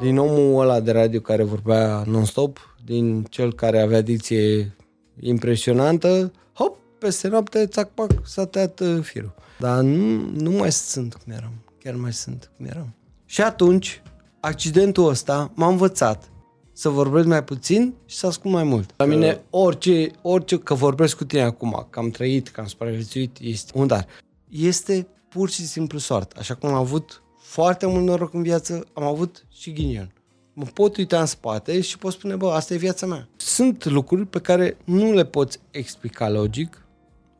Din omul ăla de radio care vorbea non-stop, din cel care avea dicție impresionantă, hop, peste noapte, țac, pac, s-a tăiat uh, firul. Dar nu, nu mai sunt cum eram. Chiar mai sunt cum eram. Și atunci, accidentul ăsta m-a învățat să vorbesc mai puțin și să ascult mai mult. La mine, orice, orice, că vorbesc cu tine acum, că am trăit, că am supraviețuit, este un dar. Este pur și simplu soartă. Așa cum am avut foarte mult noroc în viață, am avut și ghinion. Mă pot uita în spate și pot spune, bă, asta e viața mea. Sunt lucruri pe care nu le poți explica logic,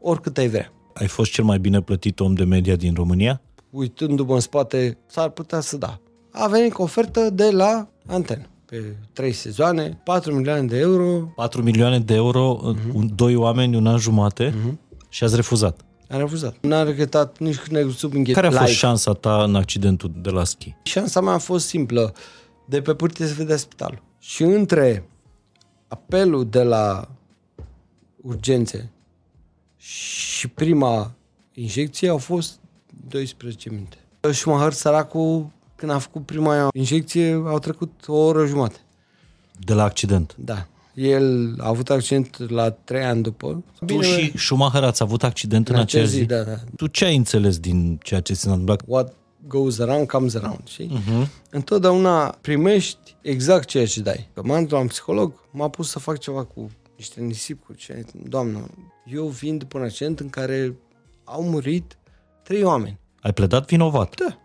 oricât ai vrea. Ai fost cel mai bine plătit om de media din România? Uitându-mă în spate, s-ar putea să da. A venit cu ofertă de la antenă pe trei sezoane, 4 milioane de euro. 4 milioane de euro, uh-huh. doi oameni, un an jumate uh-huh. și ați refuzat. Am refuzat. N-am regretat nici când ai sub înghet. Care a fost live. șansa ta în accidentul de la schi? Șansa mea a fost simplă. De pe pârtie se vedea spitalul. Și între apelul de la urgențe și prima injecție au fost 12 minute. Schumacher, săracul, când a făcut prima injecție, au trecut o oră jumate. De la accident? Da. El a avut accident la 3 ani după. Tu și Schumacher ați avut accident în, în acea zi? Da, da. Tu ce ai înțeles din ceea ce s-a întâmplat? What goes around comes around, știi? Uh-huh. Întotdeauna primești exact ceea ce dai. Că m-am la un psiholog, m-a pus să fac ceva cu niște nisip, cu ce... Doamnă, eu vin după un accident în care au murit trei oameni. Ai pledat vinovat? Da.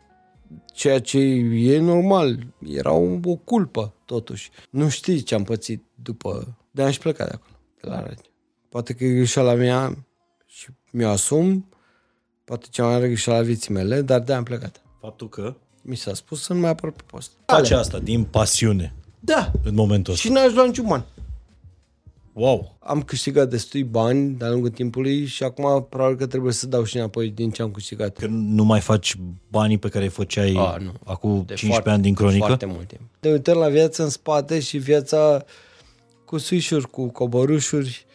Ceea ce e normal. Era o, o culpă, totuși. Nu știi ce am pățit după... de aș pleca de acolo, de la radio. Poate că e greșeala mea și mi-o asum, poate cea mai mare greșeala vieții mele, dar de am plecat. Faptul că? Mi s-a spus să nu mai apăr pe post. Face asta din pasiune. Da. În momentul ăsta. Și n-aș lua niciun bani. Wow! Am câștigat destui bani de-a lungul timpului și acum probabil că trebuie să dau și înapoi din ce am câștigat. Că nu mai faci banii pe care îi făceai A, nu. acum de 15 foarte, ani din cronică? De foarte mult timp. Te uităm la viața în spate și viața cu suișuri, cu coborușuri,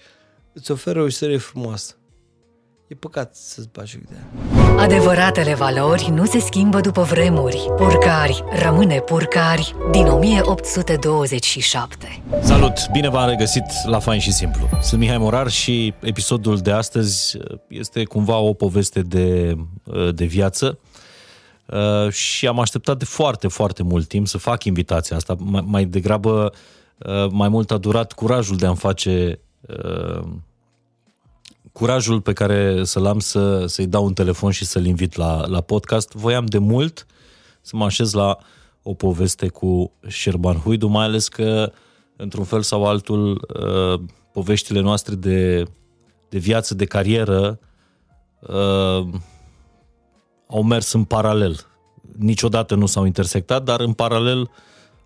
îți oferă o istorie frumoasă. E păcat să-ți bagi de Adevăratele valori nu se schimbă după vremuri. Purcari rămâne purcari din 1827. Salut! Bine v-am regăsit la Fain și Simplu. Sunt Mihai Morar și episodul de astăzi este cumva o poveste de, de viață uh, și am așteptat de foarte, foarte mult timp să fac invitația asta. Mai, mai degrabă, uh, mai mult a durat curajul de a-mi face uh, curajul pe care să-l am să, să-i dau un telefon și să-l invit la, la podcast. Voiam de mult să mă așez la o poveste cu Șerban Huidu, mai ales că, într-un fel sau altul, uh, poveștile noastre de, de viață, de carieră, uh, au mers în paralel. Niciodată nu s-au intersectat, dar în paralel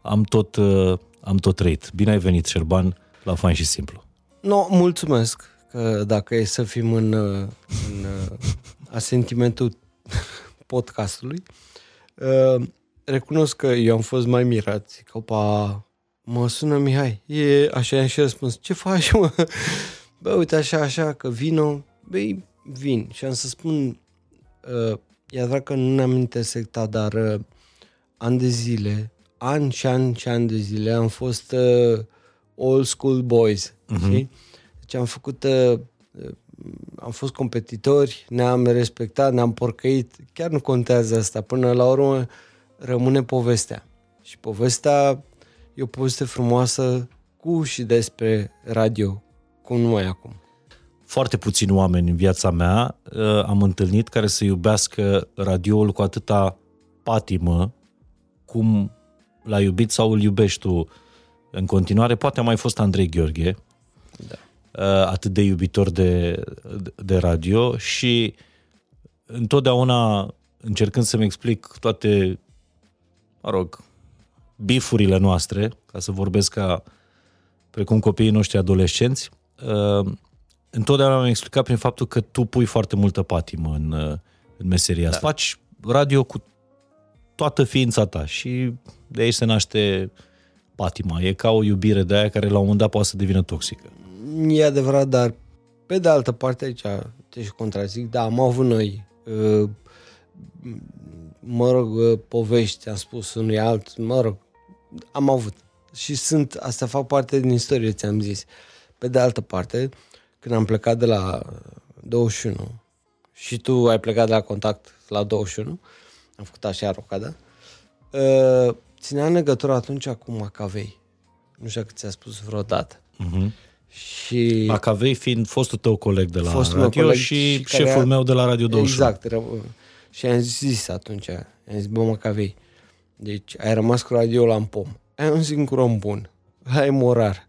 am tot, uh, am tot trăit. Bine ai venit, Șerban, la Fain și Simplu. No, mulțumesc că dacă e să fim în, în asentimentul podcastului, uh, recunosc că eu am fost mai mirat. Zic, opa, mă sună Mihai. E așa și răspuns, ce faci, mă? Bă, uite așa, așa, că vino. Băi, vin. Și am să spun, uh, e adevărat că nu ne-am intersectat, dar uh, ani de zile, ani și ani și ani de zile am fost uh, old school boys, uh-huh. știi? Deci am făcut, uh, am fost competitori, ne-am respectat, ne-am porcăit, chiar nu contează asta, până la urmă rămâne povestea. Și povestea e o poveste frumoasă cu și despre radio, cum nu mai acum. Foarte puțini oameni în viața mea uh, am întâlnit care să iubească radioul cu atâta patimă cum l-a iubit sau îl iubești tu în continuare. Poate a mai fost Andrei Gheorghe, da. Uh, atât de iubitor de, de radio și întotdeauna încercând să-mi explic toate, mă rog, bifurile noastre, ca să vorbesc ca precum copiii noștri adolescenți, uh, întotdeauna am explicat prin faptul că tu pui foarte multă patimă în, uh, în meseria asta. Da. Faci radio cu toată ființa ta și de aici se naște patima. E ca o iubire de aia care la un moment dat poate să devină toxică. E adevărat, dar pe de altă parte aici te și contrazic, da, am avut noi mă rog, povești, am spus unui alt, mă rog, am avut. Și sunt, asta fac parte din istorie, ți-am zis. Pe de altă parte, când am plecat de la 21 și tu ai plecat de la contact la 21, am făcut așa rocada, uh, ținea legătură atunci cu Macavei. Nu știu dacă ți-a spus vreodată. Mhm. Și Macavei fiind fostul tău coleg de la Fostul meu radio coleg și, și care șeful a- meu de la Radio 21. Exact. Ră- Și am zis atunci, am zis, bă, Macavei, deci ai rămas cu radio la în pom. Ai un singur om bun. Ai morar.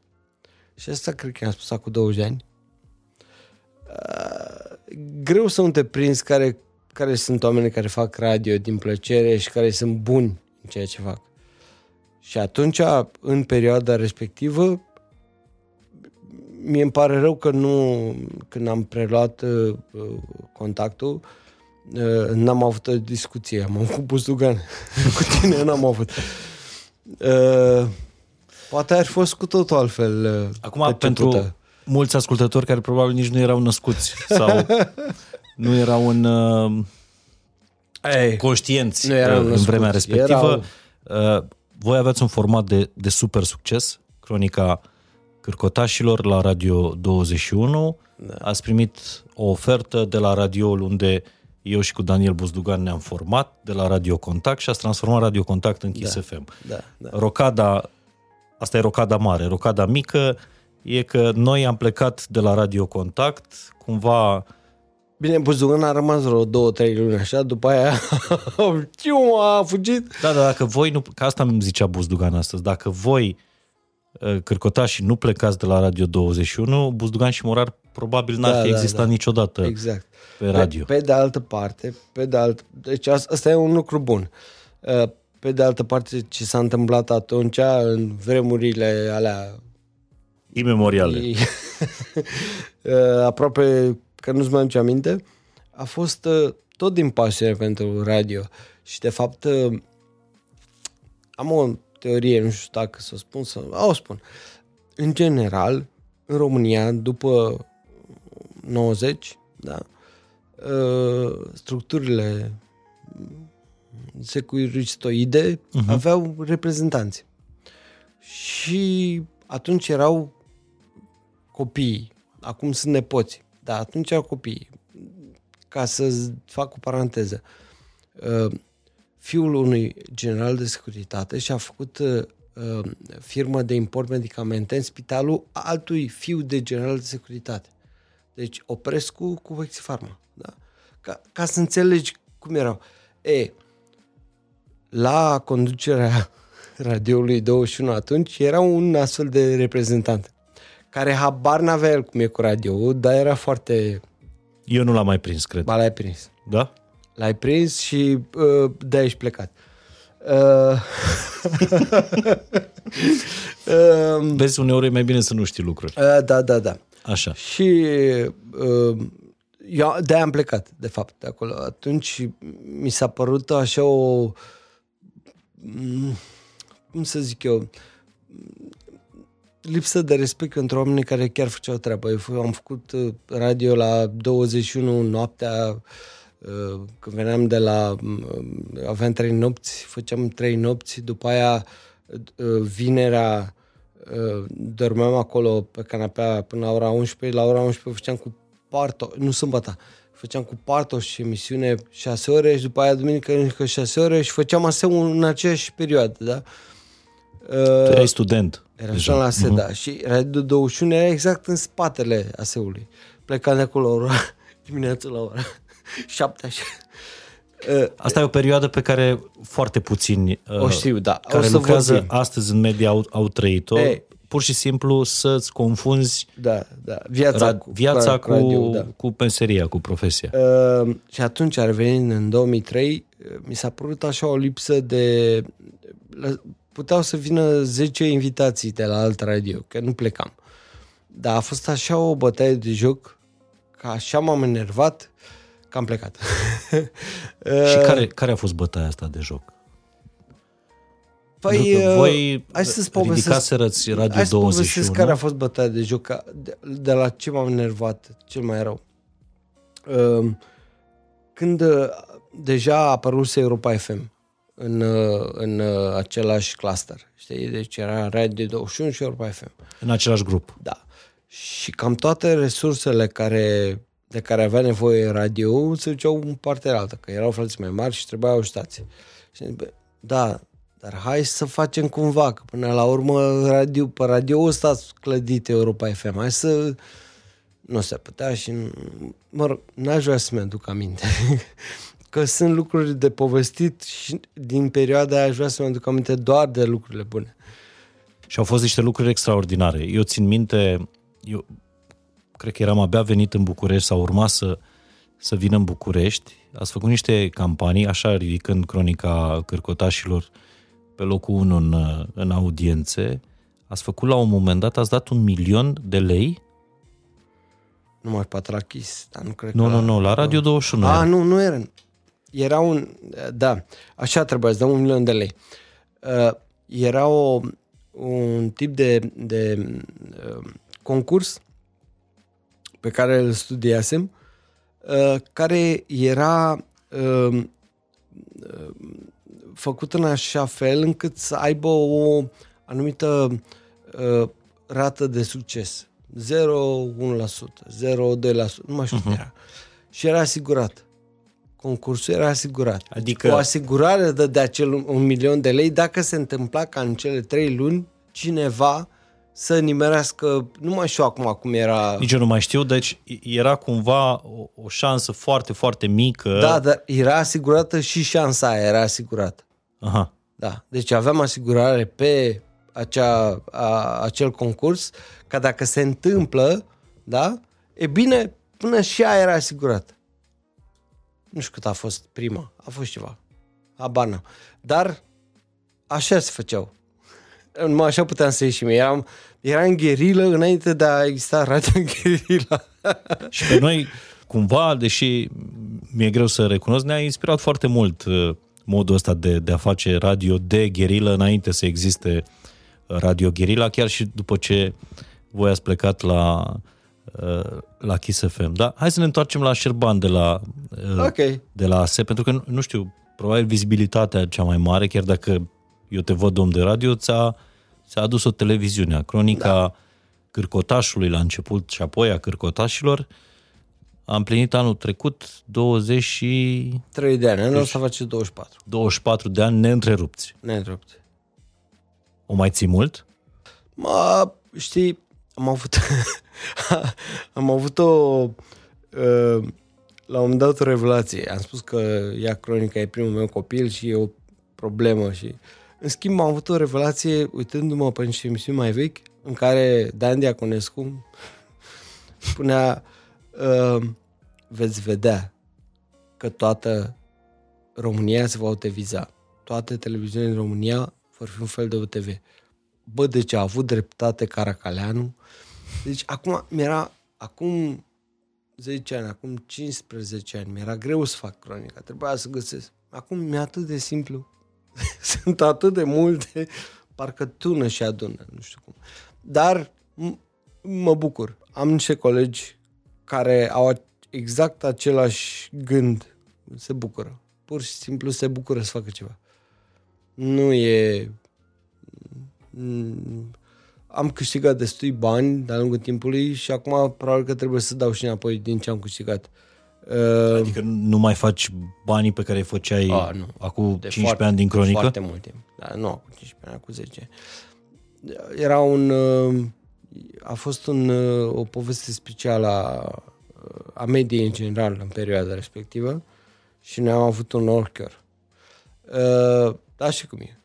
Și asta cred că am spus acum 20 de ani. Uh, greu să nu te prinzi care, care sunt oamenii care fac radio din plăcere și care sunt buni în ceea ce fac. Și atunci, în perioada respectivă, mie îmi pare rău că nu, când am preluat uh, uh, contactul, uh, n-am avut o discuție. Am avut cu Buzdugan. cu tine n-am avut. Uh, poate ar fi fost cu totul altfel uh, Acum, pentru percepută. mulți ascultători care probabil nici nu erau născuți sau nu erau în uh, Ei, conștienți Nu erau uh, în născuți, vremea respectivă. Uh, voi aveți un format de, de super succes, Cronica Cârcotașilor la Radio 21. Da. Ați primit o ofertă de la radioul unde eu și cu Daniel Buzdugan ne-am format, de la Radio Contact și ați transformat Radio Contact în Kiss Da. FM. da, da. Rocada, asta e rocada mare, rocada mică e că noi am plecat de la Radio Contact, cumva Bine, Buzdugan a rămas vreo două, trei luni așa, după aia Ciu, a fugit. Da, dar dacă voi nu, că asta îmi zicea Buzdugan astăzi, dacă voi uh, cârcotașii nu plecați de la Radio 21, Buzdugan și Morar probabil n-ar Da, fi da, existat da. niciodată Exact. pe radio. Pe, pe de altă parte, pe de alt, deci asta, asta e un lucru bun. Uh, Pe de altă parte, ce s-a întâmplat atunci, în vremurile alea Imemoriale. Uh, aproape că nu-ți mai aduce aminte, a fost uh, tot din pasiune pentru radio. Și de fapt uh, am o teorie, nu știu dacă să o spun, să a, o spun. În general, în România, după 90, da, uh, structurile securistoide uh-huh. aveau reprezentanți. Și atunci erau copiii. Acum sunt nepoți. Dar atunci erau copiii. Ca să fac o paranteză. Uh, Fiul unui general de securitate și-a făcut uh, uh, firmă de import medicamente în spitalul altui fiu de general de securitate. Deci Oprescu cu Vexifarma. Da? Ca, ca să înțelegi cum erau. E, la conducerea radioului 21 atunci era un astfel de reprezentant care habar n-avea el cum e cu radio dar era foarte... Eu nu l-am mai prins, cred. Ba, l-ai prins. Da? L-ai prins și uh, de-aia ești plecat. Uh, uh, Vezi, uneori e mai bine să nu știi lucruri. uh, da, da, da. Așa. Și uh, eu de-aia am plecat, de fapt, de acolo. Atunci mi s-a părut așa o... mm, Cum să zic eu? Lipsă de respect pentru oamenii care chiar făceau treaba. Eu f- am făcut uh, radio la 21 noaptea, uh, când veneam de la... mm, Aveam trei nopți, făceam trei nopți, după aia uh, vinerea uh, dormeam acolo pe canapea până la ora 11, la ora 11 făceam cu Parto, nu sâmbătă, făceam cu Parto și emisiune 6 ore și după aia duminică încă 6 ore și făceam aseu în aceeași perioadă, da? Uh, Tu erai student. era deja. așa la SEDA și Radio 21 era exact în spatele aseului. Plecam de acolo ora, dimineața la ora 7 așa. Uh, Asta e o perioadă pe care foarte puțini uh, O știu, da. O care să lucrează vorbim. astăzi în media au, au trăit-o. Ei. Pur și simplu să-ți confunzi Da, da. Viața, ra- cu, viața cu, radio, da. cu meseria, cu profesia. Uh, și atunci, revenind în 2003, uh, mi s-a părut așa o lipsă de... la- Puteau să vină 10 invitații de la alt radio, că nu plecam. Dar a fost așa o bătaie de joc, că așa m-am enervat, că am plecat. Și care, care a fost bătaia asta de joc? Păi, Pentru că uh, voi hai să-ți povestesc- ridicaserăți Radio Hai să 21. povestesc care a fost bătaia de joc, ca- de, de la ce m-am enervat cel mai rău. Um, Când uh, deja a apărut Europa FM în, uh, în uh, același cluster. Știi? Deci era Radio 21 și Europa FM. În același grup. Da. Și cam toate resursele care, de care avea nevoie radio se duceau în partea altă, că erau frați mai mari și trebuiau ajutați. Și zic, bă, da, dar hai să facem cumva, că până la urmă radio, pe radio ăsta a clădit Europa FM. Hai să... Nu se putea și, mă rog, n-aș vrea să-mi aduc aminte. că sunt lucruri de povestit și din perioada aia aș vrea să-mi aduc aminte doar de lucrurile bune. Și au fost niște lucruri extraordinare. Eu țin minte, eu cred că eram abia venit în București sau urma să, să vină în București. Ați făcut niște campanii, așa ridicând cronica cârcotașilor pe locul 1 în, în audiențe. Ați făcut la un moment dat, ați dat un milion de lei Numai Patrachis, dar nu cred Nu, că... nu, nu, la Radio 21 A, era. nu, nu era. Era un... Da, așa trebuia să dăm un milion de lei. Uh, era o, un tip de, de uh, concurs pe care îl studiasem, uh, care era uh, uh, făcut în așa fel încât să aibă o anumită uh, rată de succes. 0,1%, 0,2%, nu mai știu uh-huh. era. Și era asigurat. Concursul era asigurat. Adică- O asigurare de, de acel un, un milion de lei dacă se întâmpla ca în cele trei luni cineva să nimerească, nu mai știu acum cum era... Nici eu nu mai știu, deci era cumva o, o șansă foarte, foarte mică. Da, dar era asigurată și șansa aia era asigurată. Aha. Da. Deci aveam asigurare pe acea, a, acel concurs, ca dacă se întâmplă, da, e bine, până și aia era asigurată. Nu știu cât a fost prima, a fost ceva. Abana. Dar așa se făceau. Numai așa puteam să ieșim. Eram, eram în gherilă înainte de a exista radio în gherilă. Și pe noi, cumva, deși mi-e greu să recunosc, ne-a inspirat foarte mult uh, modul ăsta de, de a face radio de gherilă înainte să existe Radio Gherila, chiar și după ce voi ați plecat la, uh, la Kiss FM. Da? Hai să ne întoarcem la Șerban de la, uh, Ok. de la ASE, pentru că, nu- nu știu, probabil vizibilitatea cea mai mare, chiar dacă eu te văd om de radio, ți-a, ți-a adus o televiziune. Cronica da. Cârcotașului la început și apoi a Cârcotașilor a împlinit anul trecut 20 și 3 de ani, anul ăsta face 24. 24 de ani neîntrerupți. Neîntrerupt. O mai ții mult? Mă, știi, am avut, am avut o, uh, la un moment dat o revelație. Am spus că ea cronica e primul meu copil și e o problemă și în schimb am avut o revelație uitându-mă pe niște emisiuni mai vechi în care Dan Diaconescu spunea uh, veți vedea că toată România se va UTV-za. Toate televiziunile din România vor fi un fel de UTV. Bă, deci a avut dreptate Caracaleanu. Deci acum mi-era, acum 10 ani, acum 15 ani, mi-era greu să fac cronica, trebuia să găsesc. Acum mi-e atât de simplu. Sunt atât de multe, parcă tună și adună, nu știu cum. Dar m- mă bucur. Am niște colegi care au a- exact același gând. Se bucură. Pur și simplu se bucură să facă ceva. Nu e... Mm, Am câștigat destui bani de-a lungul timpului și acum probabil că trebuie să dau și înapoi din ce am câștigat. Uh, Adică nu mai faci banii pe care îi făceai A, nu. acum de 15 foarte, ani din cronică? Foarte mult timp. Da, nu acum 15 ani, acum 10. Era un... uh, A fost un, uh, o poveste specială a, a mediei în general în perioada respectivă și noi am avut un orchor. Uh, Da, și cum e.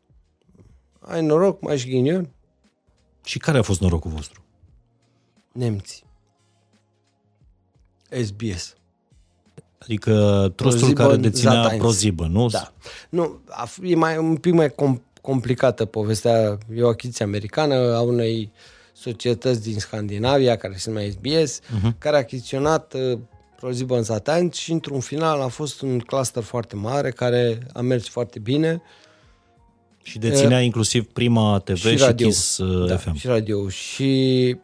Ai noroc, mai și ghinion? Și care a fost norocul vostru? Nemții. SBS. Adică trustul Prozibă care deținea Zatanz. Prozibă, nu? Da. Nu, a f- e mai, un pic mai com- complicată povestea. E o achiziție americană a unei societăți din Scandinavia, care se numește SBS, uh-huh. care a achiziționat uh, Prozibă în Zatanț și într-un final a fost un cluster foarte mare care a mers foarte bine. Și deținea inclusiv Prima TV și, și radio. Kiss uh, da, FM. și radio. Și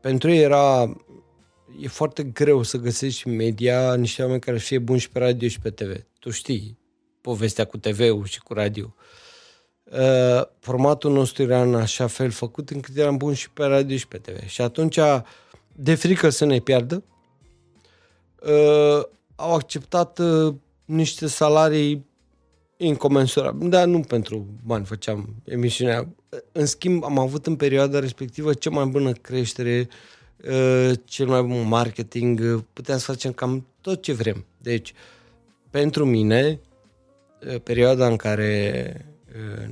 pentru ei era e foarte greu să găsești media niște oameni care să fie buni și pe radio și pe TV. Tu știi. povestea cu TV-ul și cu radio. Uh, formatul nostru era în așa fel făcut încât eram bun și pe radio și pe TV. Și atunci, de frică să ne piardă, uh, au acceptat uh, niște salarii incomensurabile. Dar nu pentru bani făceam emisiunea. În schimb, am avut în perioada respectivă cea mai bună creștere, uh, cel mai bun marketing, uh, puteam să facem cam tot ce vrem. Deci, pentru mine, uh, perioada în care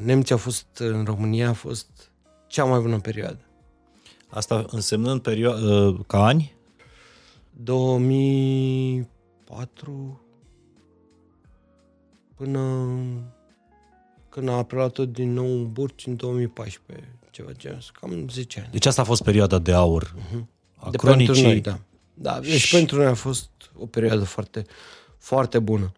nemții au fost în România a fost cea mai bună perioadă. Asta însemnând perioada, ca ani? 2004 până când a apelat tot din nou în Burci în 2014, ceva genul, cam 10 ani. Deci asta a fost perioada de aur uh-huh. A de cronicii. Pentru noi, da. Da, deci și... pentru noi a fost o perioadă foarte, foarte bună.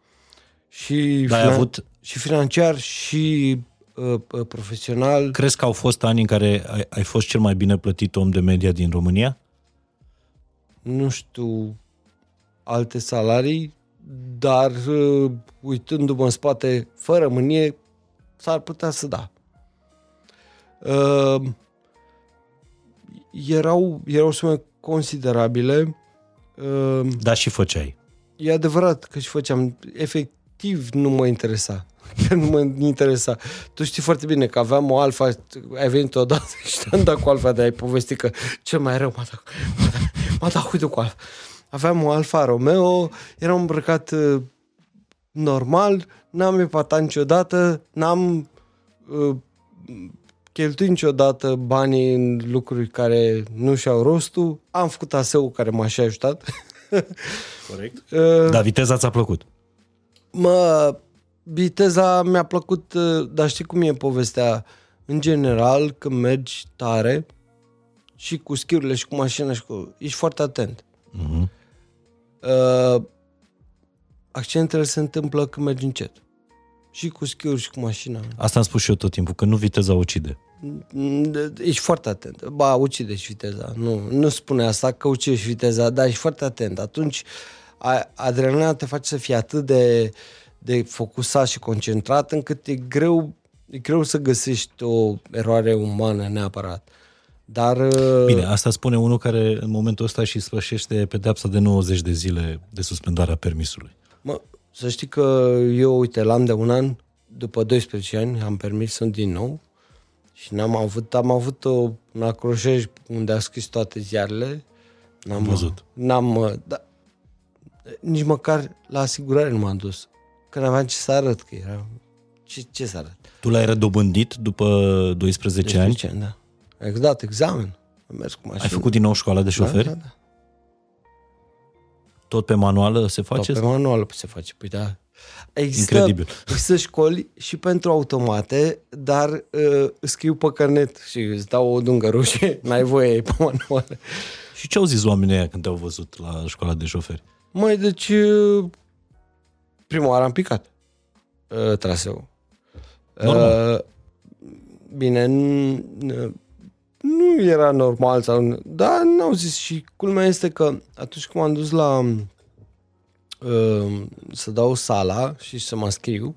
Și, da, finan- avut... și financiar și uh, uh, profesional. Crezi că au fost ani în care ai, ai fost cel mai bine plătit om de media din România? Nu știu alte salarii, dar uh, uitându-mă în spate, fără mânie, s-ar putea să da. Uh, erau, erau sume considerabile. Uh, da, și făceai. E adevărat că și făceam. Efectiv nu mă interesa. Chiar nu mă interesa. Tu știi foarte bine că aveam o alfa, ai venit odată și te-am dat cu alfa de ai povestit că cel mai rău m-a dat, m-a dat, m-a dat uite cu alfa. Aveam o Alfa Romeo, eram îmbrăcat uh, normal, n-am epatat niciodată, n-am uh, cheltuit niciodată banii în lucruri care nu și-au rostul. Am făcut aseu care m-a și ajutat. Corect. uh, Dar viteza ți-a plăcut? Mă, viteza mi-a plăcut, uh, dar știi cum e povestea? În general, când mergi tare și cu schiurile și cu mașina și cu... Ești foarte atent. Uh-huh. Uh, accentele se întâmplă când mergi încet. Și cu schiuri și cu mașina. Asta am spus și eu tot timpul, că nu viteza ucide. Ești foarte atent. Ba, ucide și viteza. Nu, nu spune asta că ucide și viteza, dar ești foarte atent. Atunci adrenalina te face să fii atât de, de focusat și concentrat încât e greu, e greu să găsești o eroare umană neapărat. Dar... Uh, Bine, asta spune unul care în momentul ăsta și sfârșește pedepsa de 90 de zile de suspendarea permisului. Mă, să știi că eu, uite, l-am de un an, după 12 ani, am permis sunt din nou și n-am avut, am avut o, un acroșej unde a scris toate ziarele. N-am văzut. N-am, uh, da, nici măcar la asigurare nu m-am dus. Că n-aveam ce să arăt, că era... Ce, ce să arăt? Tu l-ai redobândit după 12, 12 ani? ani, da. Am dat examen. Am mers cu mașină. Ai făcut din nou școala de da, șoferi? Da, da, da. Tot pe manuală se face? Tot pe manuală se face, păi da. Există, Incredibil. Există școli și pentru automate, dar uh, scriu pe carnet și îți dau o dungă roșie, n-ai voie pe manuală. Și ce au zis oamenii aia când te-au văzut la școala de șoferi? Mai deci, uh, prima oară am picat uh, traseul. Uh, bine, n- nu era normal sau... Da, n-au zis și culmea este că atunci când m-am dus la uh, să dau sala și să mă scriu,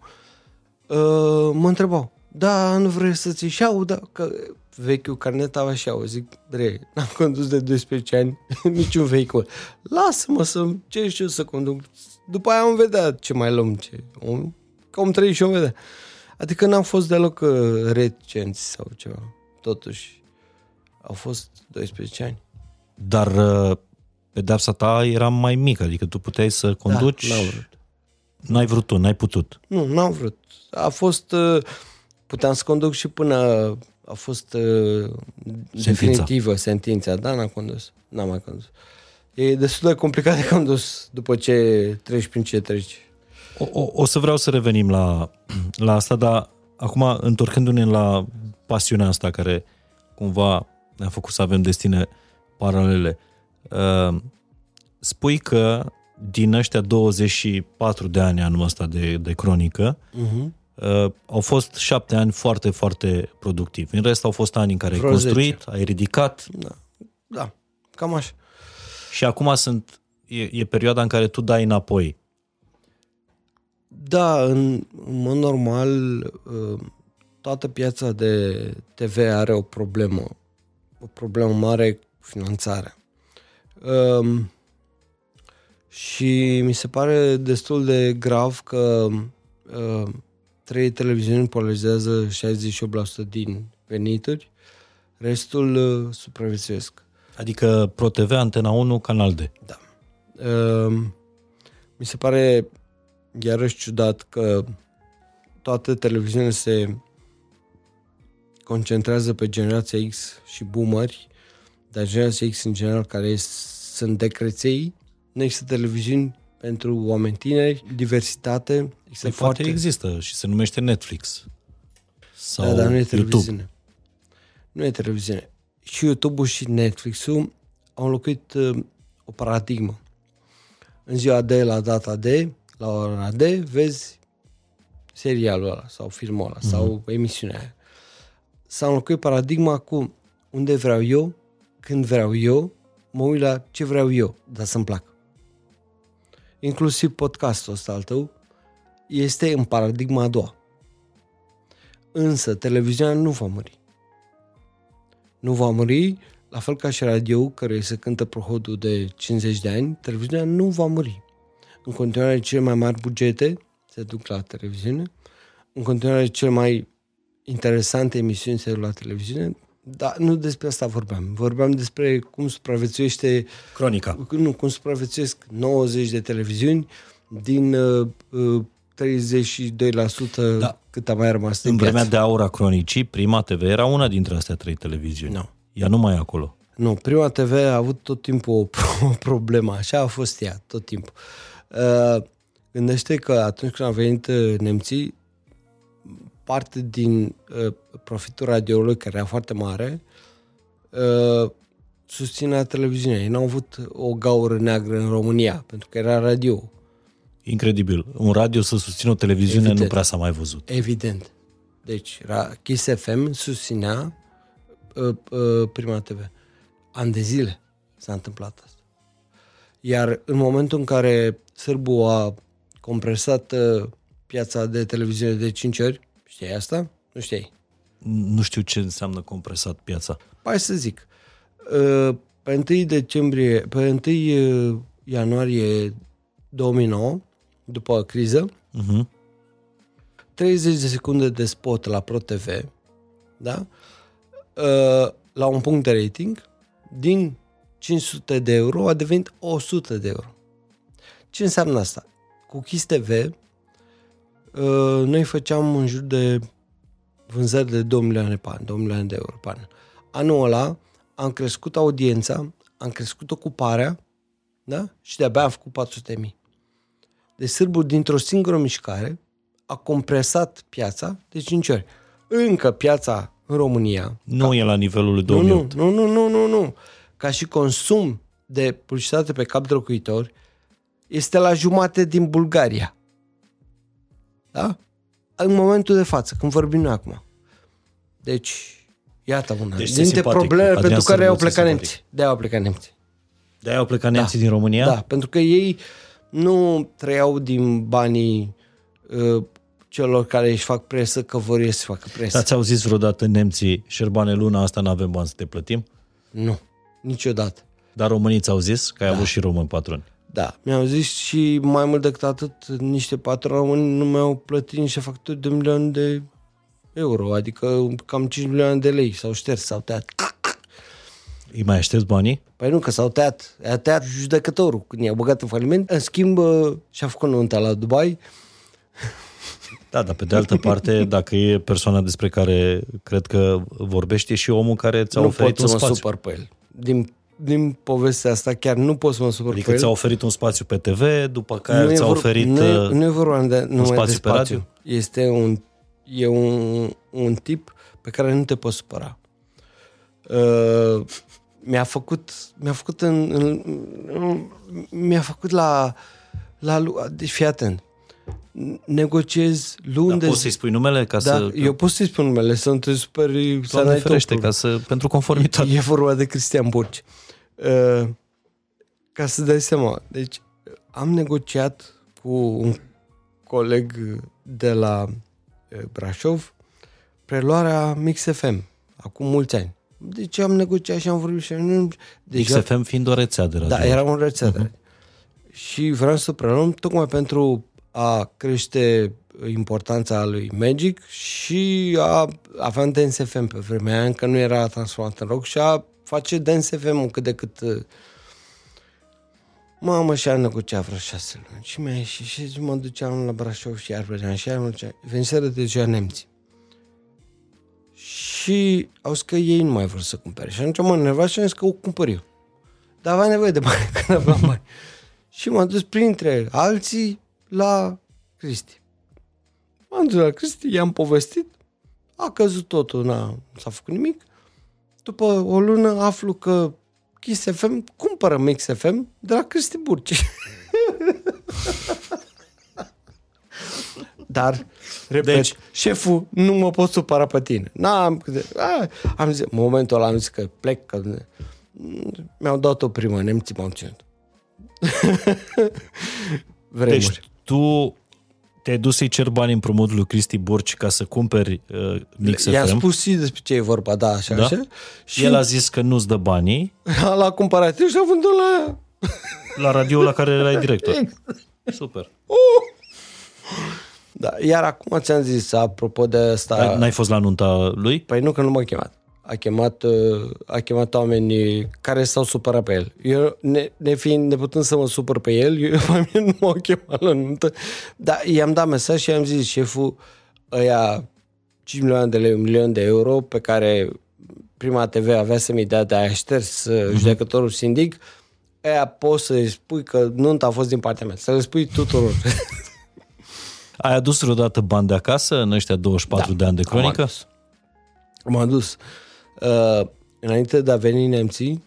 uh, mă întrebau, da, nu vreți să-ți ieși da, că vechiul carnet avea și zic, bre, n-am condus de 12 ani niciun vehicul. Lasă-mă să ce și eu să conduc. După aia am vedea ce mai luăm, ce, om, ca om trăi și om vedea. Adică n-am fost deloc uh, recenți sau ceva. Totuși, au fost 12 ani. Dar uh, pedepsa ta era mai mică, adică tu puteai să conduci... Da, n-am vrut. N-ai vrut tu, n-ai putut. Nu, n-am vrut. A fost... Uh, puteam să conduc și până a fost uh, sentința. definitivă sentința. Da, n-am condus. N-am mai condus. E destul de complicat de condus după ce treci prin ce treci. O, o, o să vreau să revenim la, la asta, dar acum întorcându-ne la pasiunea asta care cumva ne-a făcut să avem destine paralele. Uh, spui că din ăștia 24 de ani anul ăsta de, de cronică, uh-huh. uh, au fost șapte ani foarte, foarte productivi. În rest au fost ani în care Vreo ai construit, 10. ai ridicat. Da. da, cam așa. Și acum sunt, e, e perioada în care tu dai înapoi. Da, în, în mod normal, uh, toată piața de TV are o problemă. O problemă mare cu finanțarea. Um, și mi se pare destul de grav că uh, trei televiziuni polarizează 68% din venituri, restul uh, supraviețuiesc. Adică ProTV, Antena 1, Canal D. Da. Uh, mi se pare iarăși ciudat că toate televiziunile se concentrează pe generația X și boomeri, dar generația X în general care sunt decreței, nu există televiziuni pentru oameni tineri, diversitate. Există păi foarte... poate există și se numește Netflix. Sau da, dar nu e televiziune. YouTube. Nu e televiziune. Și YouTube-ul și Netflix-ul au înlocuit uh, o paradigmă. În ziua de la data de, la ora de, vezi serialul ăla sau filmul ăla mm-hmm. sau emisiunea aia. S-a înlocuit paradigma cu unde vreau eu, când vreau eu, mă uit la ce vreau eu, dar să-mi placă. Inclusiv podcastul ăsta al tău este în paradigma a doua. Însă televiziunea nu va muri. Nu va muri, la fel ca și radio, care se cântă prohodul de 50 de ani, televiziunea nu va muri. În continuare, cele mai mari bugete se duc la televiziune. În continuare, cele mai interesante emisiuni se duc la televiziune. Dar nu despre asta vorbeam. Vorbeam despre cum supraviețuiește... Cronica. Nu, cum supraviețuiesc 90 de televiziuni din uh, uh, 32% da. cât a mai rămas În vremea de aur a cronicii, Prima TV era una dintre astea trei televiziuni. Nu. Ea nu mai e acolo. Nu, Prima TV a avut tot timpul o, o problemă. Așa a fost ea, tot timpul. Uh, gândește că atunci când au venit uh, nemții, parte din uh, profitul radioului, care era foarte mare, uh, susținea televiziunea. Ei n-au avut o gaură neagră în România, pentru că era radio. Incredibil. Un radio să susțină o televiziune Evident. nu prea s-a mai văzut. Evident. Deci, era Kiss FM susținea uh, uh, Prima TV. An de zile s-a întâmplat asta. Iar în momentul în care Sârbu a compresat uh, piața de televiziune de 5 ori, știai asta? Nu știai? Nu știu ce înseamnă compresat piața. Hai să zic. Uh, pe 1 decembrie, pe 1 uh, ianuarie 2009, după criză, uh-huh. 30 de secunde de spot la ProTV, da? Uh, la un punct de rating, din 500 de euro a devenit 100 de euro. Ce înseamnă asta? Cu Kiss TV, uh, noi făceam în jur de vânzări de 2 milioane pe an, 2 milioane de euro pe an. Anul ăla am crescut audiența, am crescut ocuparea, da? Și de-abia am făcut 400 de mii. Deci sârbul, dintr-o singură mișcare, a compresat piața de 5 ori. Încă piața în România... Nu ca... e la nivelul lui 2008. Nu, nu, nu, nu, nu. Ca și consum de publicitate pe cap de locuitori, este la jumate din Bulgaria. Da? În momentul de față, când vorbim noi acum. Deci, iată una deci dintre probleme Adrian pentru care au plecat nemții. De au plecat nemții. De au plecat da. nemții din România? Da, pentru că ei nu trăiau din banii uh, celor care își fac presă că vor să facă presă. Ați auzit vreodată nemții, Șerbane, luna asta nu avem bani să te plătim? Nu, niciodată. Dar românii ți-au zis că ai da. avut și români patroni. Da, mi-au zis și mai mult decât atât, niște patroni români nu mi-au plătit niște facturi de un milion de euro, adică cam 5 milioane de lei, sau șters, sau tăiat. Îi mai aștepți banii? Păi nu, că s-au tăiat. A tăiat judecătorul când i-a băgat în faliment. În schimb, și-a făcut nunta la Dubai. Da, dar pe de altă parte, dacă e persoana despre care cred că vorbești, e și omul care ți-a nu oferit un spațiu. Nu pot să mă supăr pe el. Din din povestea asta chiar nu pot să mă supăr adică ți-a oferit un spațiu pe TV, după care ți-a vor, oferit nu e, nu e vorba de, un spațiu, de spațiu pe radio? Este un, e un, un tip pe care nu te poți supăra. Uh, mi-a făcut mi-a făcut în, în, mi-a făcut la la deci fii atent negociez luni da, poți să-i spui numele ca da, să... eu pot să-i spun numele, să nu te superi să ferește, ca să, pentru conformitate. E, e vorba de Cristian Burci. Uh, ca să dai seama, deci am negociat cu un coleg de la uh, Brașov preluarea Mix FM, acum mulți ani. Deci am negociat și am vorbit și nu... Deci XFM fiind o rețea de radio. Da, era un rețea de radio. Și vreau să preluăm tocmai pentru a crește importanța lui Magic și a avea Dance FM pe vremea aia, încă nu era transformat în rock și a face Dance FM cât de cât uh, Mamă, și am negociat vreo șase luni. Și mi-a ieșit și mă duceam la Brașov și iar veneam și iar mă duceam. Veniseră deja nemții. Și au zis că ei nu mai vor să cumpere. Și atunci m-am enervat și am zis că o cumpăr eu. Dar avea nevoie de bani, că nu aveam bani. și m-am dus printre alții la Cristi. M-am dus la Cristi, i-am povestit, a căzut totul, n-a, nu s-a făcut nimic. După o lună aflu că Kiss FM cumpără Mix FM de la Cristi Burci. Dar, repet, deci, șeful nu mă pot supăra pe tine. N-am, a, am zis, în momentul ăla am zis că plec, că mi-au dat o primă, nemții m-au ținut. Vremuri. Deci tu te-ai dus să-i cer bani împrumut lui Cristi Burci ca să cumperi uh, Mix I-am FM. spus și despre ce e vorba, da, așa, Da? așa. Și El a zis că nu-ți dă banii l-a cumpărat și a vândut la aia. la radio la care erai director. Super. Da, iar acum ți-am zis, apropo de asta... Ai- N-ai fost la nunta lui? Păi nu, că nu m-a chemat. A chemat, uh, a chemat oamenii care s-au supărat pe el. Eu, ne, ne fiind, neputând să mă supăr pe el, eu, pe mine nu m-au chemat la nuntă. Dar i-am dat mesaj și i-am zis, șeful, ăia 5 milioane de lei, un milion de euro, pe care prima TV avea să-mi dea de a șters uh, judecătorul sindic, ăia poți să-i spui că nunta a fost din partea mea. Să le spui tuturor. Ai adus vreodată bani de acasă în ăștia 24 Da, de ani de am cronică? adus. M-am dus. Uh, înainte de a veni nemții,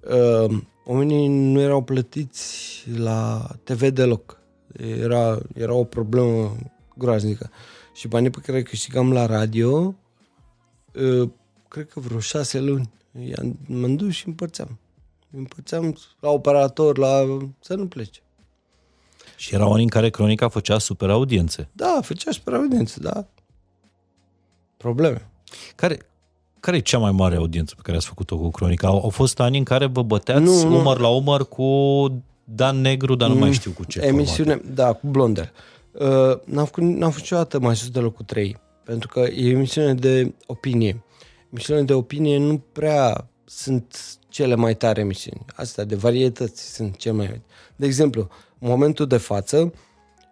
uh, oamenii nu erau plătiți la TV deloc. Era, era o problemă groaznică. Și banii pe care îi câștigam la radio, uh, cred că vreo șase luni, i-am- m-am dus și împărțeam. Împărțeam la operator, la... să nu plece. Și erau ani în care cronica făcea super audiențe. Da, făcea și pe audiență, da. Probleme. Care, care e cea mai mare audiență pe care ați făcut-o cu cronica? Au, au fost ani în care vă băteați Nu, nu. umăr la umăr cu Dan Negru, dar nu mai știu cu ce Emisiune, da, cu Blondel. Uh, n-am, făcut, n-am făcut niciodată mai sus de locul 3, pentru că e emisiune de opinie. Emisiunile de opinie nu prea sunt cele mai tare emisiuni. Astea de varietăți sunt cele mai... De exemplu, în momentul de față,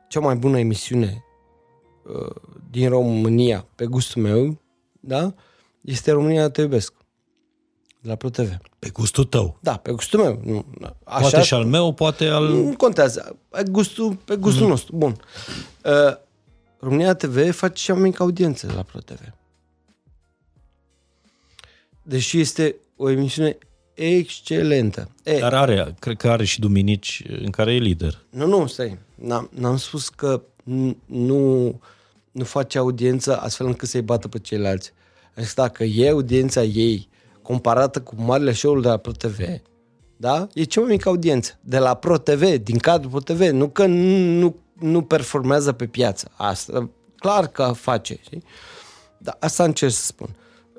cea mai bună emisiune uh, din România, pe gustul meu, da, este România Te iubesc, de la ProTV. Pe gustul tău. Da, pe gustul meu. Nu, așa, Poate și al meu, poate al... nu contează. Pe gustul, pe gustul mm. nostru. Bun. Uh, România TV face cea mai mică audiență la ProTV. Deși este o emisiune excelentă. E, Dar are, cred că are și duminici în care e lider. Nu, nu, stai. N-am, n-am spus că n- nu, nu face audiență astfel încât să-i bată pe ceilalți. Am zis, dacă e audiența ei comparată cu marile show-uri de la ProTV, da? E cea mai mică audiență. De la ProTV, din cadrul ProTV. Nu că nu, nu, nu performează pe piață. Asta, clar că face. Știi? Dar asta încerc să spun.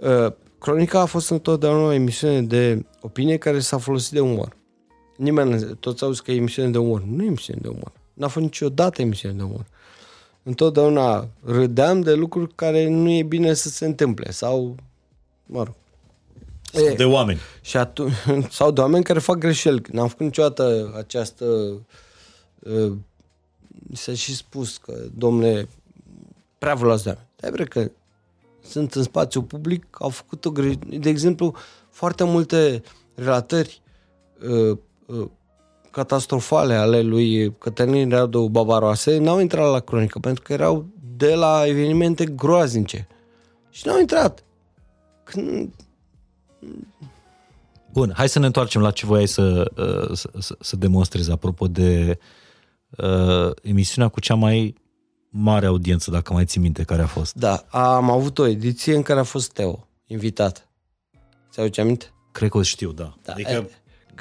Uh, Cronica a fost întotdeauna o emisiune de opinie care s-a folosit de umor. Nimeni, toți au zis că e emisiune de umor. Nu e emisiune de umor. N-a fost niciodată emisiune de umor. Întotdeauna râdeam de lucruri care nu e bine să se întâmple. Sau, mă rog. E, De oameni. și atunci, sau de oameni care fac greșeli. N-am făcut niciodată această... Uh, mi s-a și spus că, domnule, prea vă luați de oameni. Dar e bre că sunt în spațiu public, au făcut o greșeală. De exemplu, foarte multe relatări uh, uh, catastrofale ale lui Cătălin Radu Babaroase n-au intrat la cronică pentru că erau de la evenimente groaznice. Și n-au intrat. Când, Bun, hai să ne întoarcem la ce voiai să, uh, să, să, să demonstrezi apropo de uh, emisiunea cu cea mai mare audiență, dacă mai ții minte care a fost. Da, am avut o ediție în care a fost Teo, invitat. Ți-aduce aminte? Cred că o știu, da. Da. Adică, e,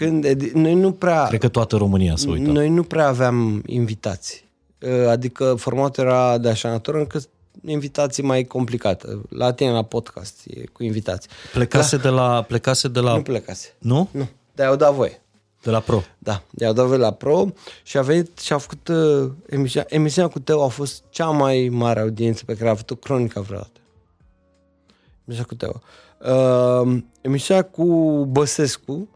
când edi- noi nu prea cred că toată România se uită. noi nu prea aveam invitați. Uh, Adică formatul era de așa natură încât invitații mai complicată. La tine la podcast e cu invitații. Plecase, de la, plecase de la... Nu plecase. Nu? Nu. Dar i-au dat voie. De la Pro. Da, i-au dat voie la Pro și a venit și a făcut uh, emisiunea. Emisiunea cu Teo a fost cea mai mare audiență pe care a avut-o cronica vreodată. Emisiunea cu Teo. Uh, emisiunea cu Băsescu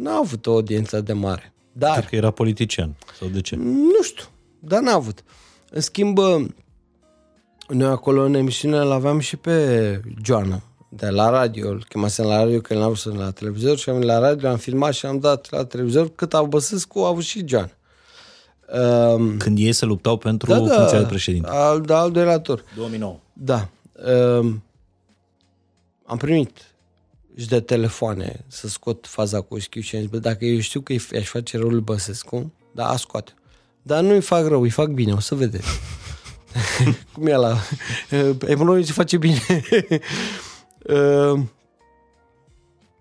n-a avut o audiență de mare. Dar Cred că era politician. Sau de ce? nu știu, dar n-a avut. În schimb, noi acolo în emisiune îl aveam și pe Joana, de la radio. Îl chemasem la radio, că el n-a vrut să la televizor și am venit la radio, am filmat și am dat la televizor cât a Băsescu a avut și Joana. Um, Când ei se luptau pentru funcția de președinte. Al, da, al doilea tur. 2009. Da. Um, am primit și de telefoane să scot faza cu whisky și am zis, bă, dacă eu știu că aș face rolul Băsescu, da, a scoate. Dar nu-i fac rău, îi fac bine, o să vedeți. Cum e la... Emunologii se face bine. Um,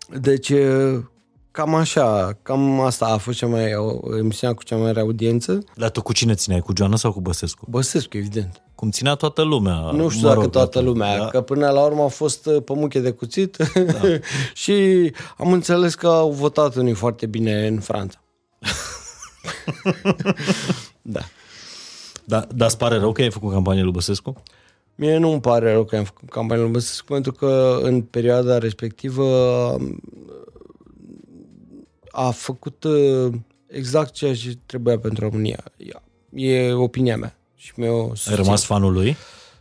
deci, uh, cam așa, cam asta a fost cea mai, o- emisiunea cu cea mai mare audiență. Dar tu cu cine țineai? Cu Joana sau cu Băsescu? Băsescu, evident. Cum ținea toată lumea. Nu știu mă dacă rog, toată atunci, lumea, da? că până la urmă a fost uh, pe muche de cuțit da. și am înțeles că au votat unii foarte bine în Franța. da. Da, dar îți pare rău că ai făcut campanie lui Băsescu? Mie nu îmi pare rău că am făcut campania lui Băsescu, pentru că în perioada respectivă um, a făcut uh, exact ceea ce trebuia pentru România. E opinia mea. Și mi-o Ai rămas fanul lui?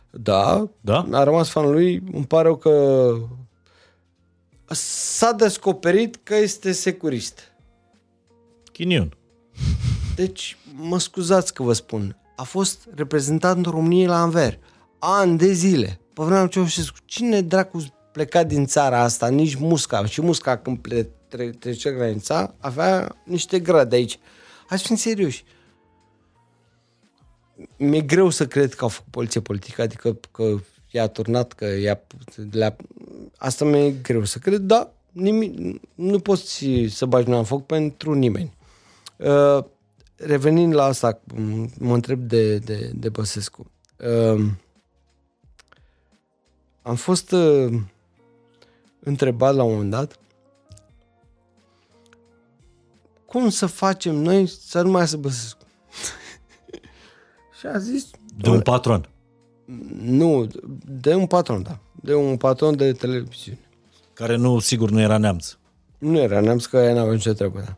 Da, Da? a rămas fanul lui. Îmi pare rău că s-a descoperit că este securist. Chinion. Deci, mă scuzați că vă spun, a fost reprezentantul României la Anver. Ani de zile. Pe vremea lui Ceaușescu, cine dracu pleca din țara asta, nici musca. Și musca când ple- tre- trecea granița, avea niște grade aici. Hai să fim serioși. Mi-e greu să cred că au făcut poliție politică, adică că i-a turnat, că i-a, le-a... Asta mi-e greu să cred, dar nimic, nu poți să bagi mâna în foc pentru nimeni. Uh, revenind la asta, m- mă întreb de, de, de Băsescu. Uh, am fost uh, întrebat la un moment dat cum să facem noi să nu mai să Băsescu. Și a zis, De un patron. nu, de un patron, da. De un patron de televiziune. Care nu, sigur, nu era neamț. Nu era, n-am zis că aia n-avea nicio treabă. Da.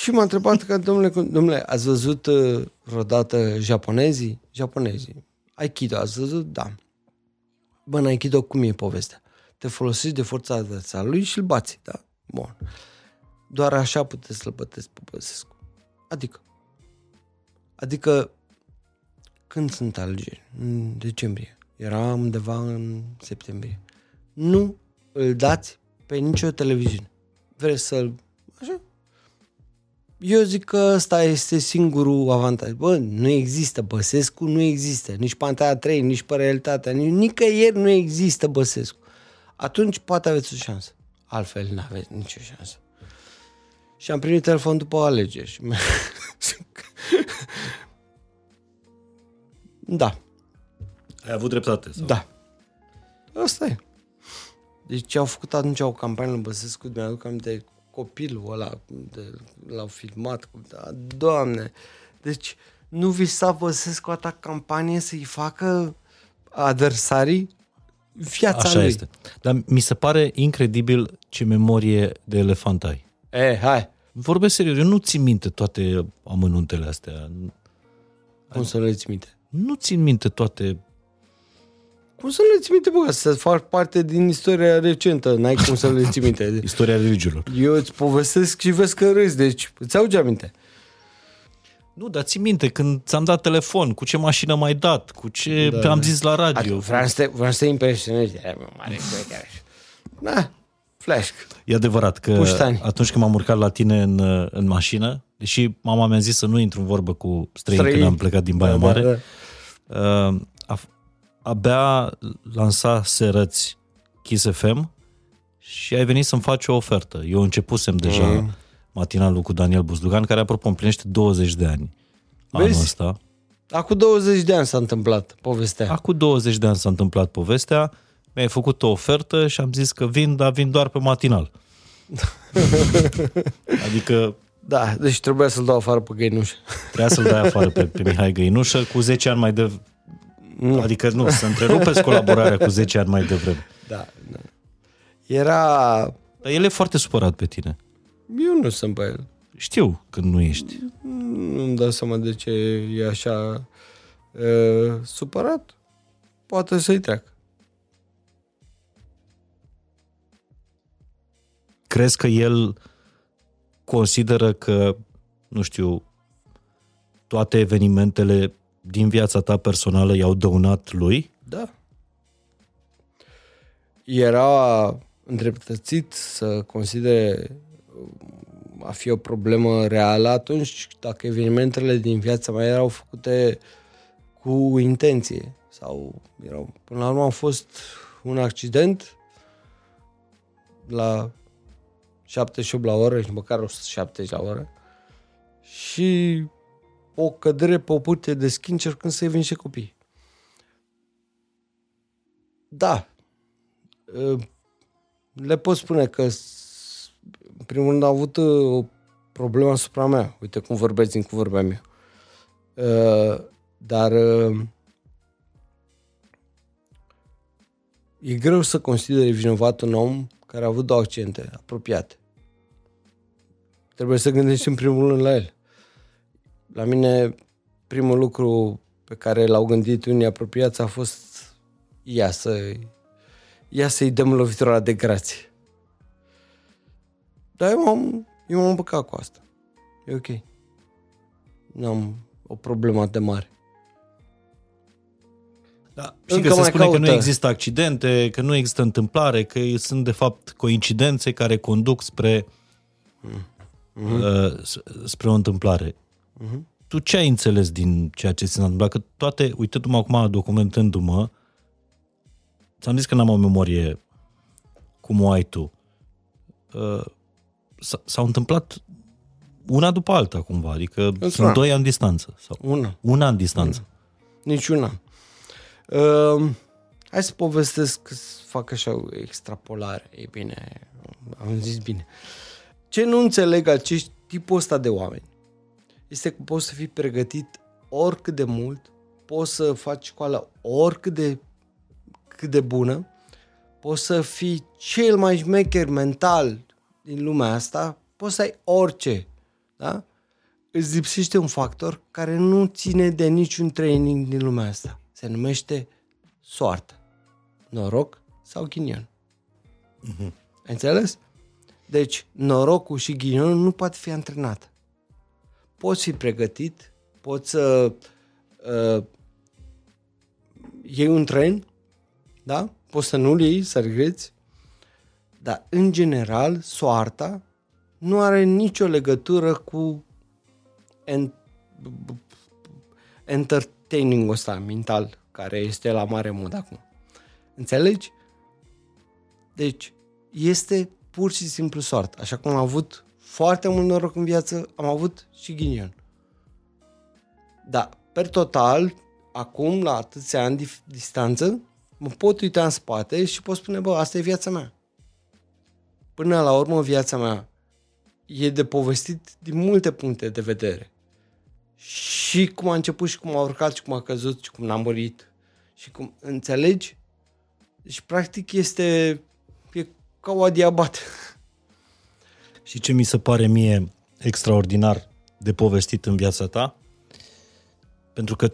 Și m-a întrebat că, domnule, cum- domnule, ați văzut uh, vreodată japonezii? Japonezii. Aikido, ați văzut? Da. Bă, în Aikido cum e povestea? Te folosești de forța adversarului și îl bați, da? Bun. Doar așa puteți să-l băteți pe Băsescu. Adică. Adică, când sunt alegeri? În decembrie. Era undeva în septembrie. Nu îl dați pe nicio televiziune. Vreți să-l... Așa? Eu zic că ăsta este singurul avantaj. Bă, nu există Băsescu, nu există. Nici Pantera 3, nici pe realitatea, nici nicăieri nu există Băsescu. Atunci poate aveți o șansă. Altfel nu aveți nicio șansă. Și am primit telefon după alegeri. Și mi-a- da, Ai avut dreptate. Sau? da. Asta e. Deci au făcut atunci o campanie în Băsescu, mi-aduc aminte copilul ăla, de, l-au filmat. Da, doamne, deci nu vi s-a Băsescu atâta campanie să-i facă adversarii viața Așa lui. este. Dar mi se pare incredibil ce memorie de elefant ai. E, hai, Vorbesc serios, eu nu țin minte toate amănuntele astea. cum să le ți minte? Nu țin minte toate... Cum să le ți minte, bă, să faci parte din istoria recentă, n-ai cum să le ți minte. Istoria religiilor. Eu îți povestesc și vezi că râzi, deci îți auge aminte. Nu, dar țin minte când ți-am dat telefon, cu ce mașină m-ai dat, cu ce da, am zis la radio. Vreau să te, vreau să te impresionezi. E, bă, Mare care. Da, flash. E adevărat că Puștani. atunci când m-am urcat la tine în, în mașină, deși mama mi-a zis să nu intru în vorbă cu străini Străini. când am plecat din Baia Da, Mare, da, da. uh, a, abia lansa serăți Kiss FM și ai venit să-mi faci o ofertă. Eu începusem deja Mm. matinalul cu Daniel Buzdugan, care apropo împlinește 20 de ani anul Vezi? ăsta. Acum 20 de ani s-a întâmplat povestea. Acum 20 de ani s-a întâmplat povestea, mi-ai făcut o ofertă și am zis că vin, dar vin doar pe matinal. adică Da, deci trebuia să-l dau afară pe găinușă. trebuia să-l dai afară pe, pe Mihai Găinușă cu 10 ani mai de... Nu. Adică nu, să întrerupeți colaborarea cu 10 ani mai devreme. Da, da. Era... Dar el e foarte supărat pe tine. Eu nu sunt pe el. Știu că nu ești. Nu-mi dau seama de ce e așa uh, supărat. Poate să-i treacă. Crezi că el consideră că, nu știu, toate evenimentele din viața ta personală i-au dăunat lui? Da. Era îndreptățit să considere a fi o problemă reală atunci dacă evenimentele din viața mea erau făcute cu intenție sau erau, până la urmă a fost un accident la 78 la oră și măcar 170 la oră și o cădere pe o pârtie de schi încercând să-i vin și copii. Da, Uh, le pot spune că s- în primul rând a avut uh, o problemă asupra mea. Uite cum vorbesc din cum vorbeam eu. Uh, Dar uh, e greu să consideri vinovat un om care a avut două accidente apropiate. Trebuie să gândești în primul rând la el. La mine, primul lucru pe care l-au gândit unii apropiați a fost ia să ia să-i dăm lovitura de grație. Dar eu m-am, eu m-am împăcat cu asta. E ok. Nu am o problemă atât de mare. Da. Și Încă că se mai spune că nu caută. există accidente, că nu există întâmplare, că sunt de fapt coincidențe care conduc spre, Mhm. uh, s- spre o întâmplare. Tu ce ai înțeles din ceea ce s-a întâmplat? Că toate, uitându-mă acum, documentându-mă, ți-am zis că n-am o memorie cum o ai tu. Uh, s- s-au întâmplat una după alta cumva, adică Într-un sunt an. doi ani distanță. Sau Una. un an distanță. Niciuna. Uh, hai să povestesc, să fac așa o extrapolare. E bine, am zis bine. Ce nu înțeleg acești tipul ăsta de oameni este că poți să fii pregătit oricât de mult, poți să faci școala oricât de, cât de bună, poți să fii cel mai șmecher mental din lumea asta, poți să ai orice, da? Îți lipsește un factor care nu ține de niciun training din lumea asta. Se numește soartă, noroc sau ghinion. Ai înțeles? Deci, norocul și ghinionul nu poate fi antrenat. Poți fi pregătit, poți să uh, iei un tren, da? Poți să nu-l iei, să regreți, dar, în general, soarta nu are nicio legătură cu en- entertaining-ul ăsta mental care este la mare mod acum. Înțelegi? Deci, este pur și simplu soartă. Așa cum am avut foarte mult noroc în viață, am avut și ghinion. Da, per total, acum, la atâția ani dif- distanță, mă pot uita în spate și pot spune, bă, asta e viața mea. Până la urmă, viața mea e de povestit din multe puncte de vedere. Și cum a început și cum a urcat și cum a căzut și cum n-a murit. Și cum, înțelegi? Deci, practic, este e ca o adiabată. Și ce mi se pare mie extraordinar de povestit în viața ta? Pentru că,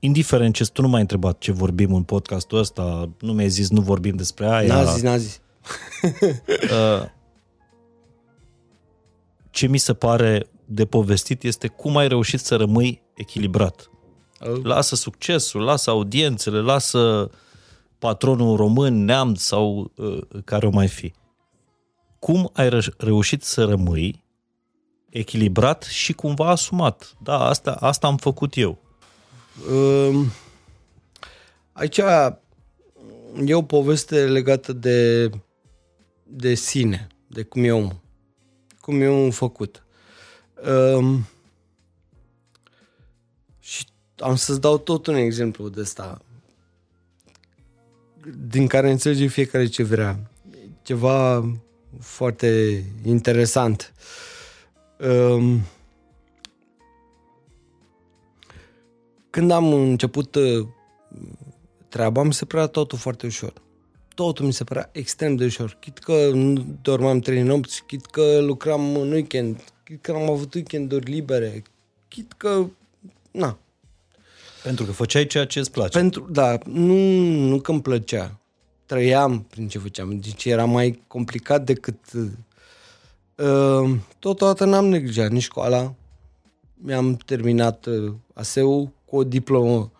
indiferent ce tu nu m-ai întrebat ce vorbim în podcastul ăsta, nu mi-ai zis nu vorbim despre aia. N-a zis, n-a zis. Uh, ce mi se pare de povestit este cum ai reușit să rămâi echilibrat. Oh. Lasă succesul, lasă audiențele, lasă patronul român, neamț sau uh, care o mai fi. Cum ai ră- reușit să rămâi echilibrat și cumva asumat? Da, asta, asta am făcut eu. Um, aici e o poveste legată de, de sine, de cum e omul. Cum e omul făcut. Um, și am să-ți dau tot un exemplu de ăsta din care înțelege fiecare ce vrea. Ceva foarte interesant. Um, când am început uh, treaba, mi se părea totul foarte ușor. Totul mi se părea extrem de ușor. Chit că nu dormeam trei nopți, chit că lucram în weekend, chit că am avut weekenduri libere, chit că... Na. Pentru că făceai ceea ce îți place. Pentru, da, nu, nu că îmi plăcea. Trăiam prin ce făceam. Deci era mai complicat decât... Uh, totodată n-am neglijat nici școala. Mi-am terminat uh, ASEU cu o diplomă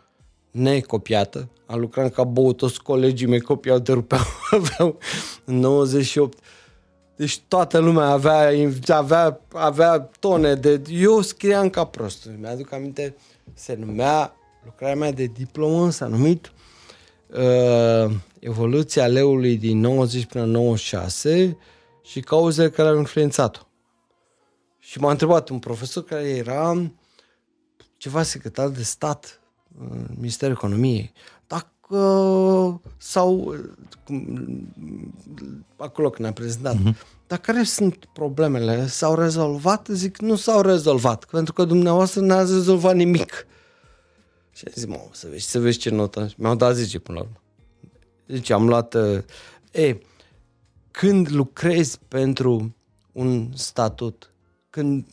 necopiată. Am lucrat ca bou, toți colegii mei copiau, te rupeau, aveau 98. Deci toată lumea avea, avea, avea tone de... Eu scriam ca prost. Mi-aduc aminte, se numea, lucrarea mea de diplomă s-a numit uh, Evoluția leului din 90 până 96 și cauzele care au influențat-o. Și m-a întrebat un profesor care era ceva secretar de stat în Ministerul Economiei, dacă sau acolo când a prezentat, uh-huh. dar care sunt problemele? S-au rezolvat? Zic, nu s-au rezolvat, pentru că dumneavoastră n-ați rezolvat nimic. Și zic, mă, să vezi, să vezi ce notă. Mi-au dat 10 până la urmă. Deci am luat... Uh, e, când lucrezi pentru un statut, când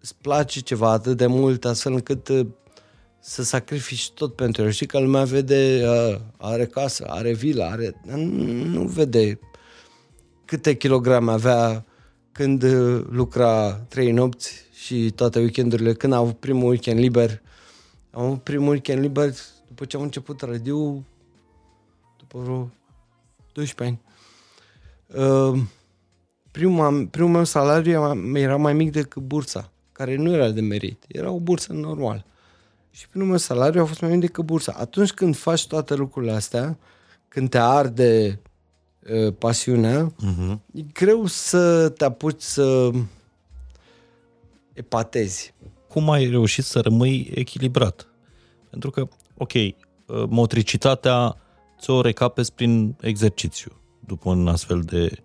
îți place ceva atât de mult, astfel încât uh, să sacrifici tot pentru el. Știi că lumea vede, uh, are casă, are vilă, are... Nu vede câte kilograme avea când uh, lucra trei nopți și toate weekendurile, când a avut primul weekend liber. Am avut primul weekend liber după ce am început radio, după vreo 12 ani. Uh, primul, primul meu salariu era mai mic decât bursa care nu era de merit, era o bursă normală. Și primul meu salariu a fost mai mic decât bursa. Atunci când faci toate lucrurile astea, când te arde uh, pasiunea, uh-huh. e greu să te apuci să epatezi. Cum ai reușit să rămâi echilibrat? Pentru că, ok, motricitatea ți-o recapezi prin exercițiu după un astfel de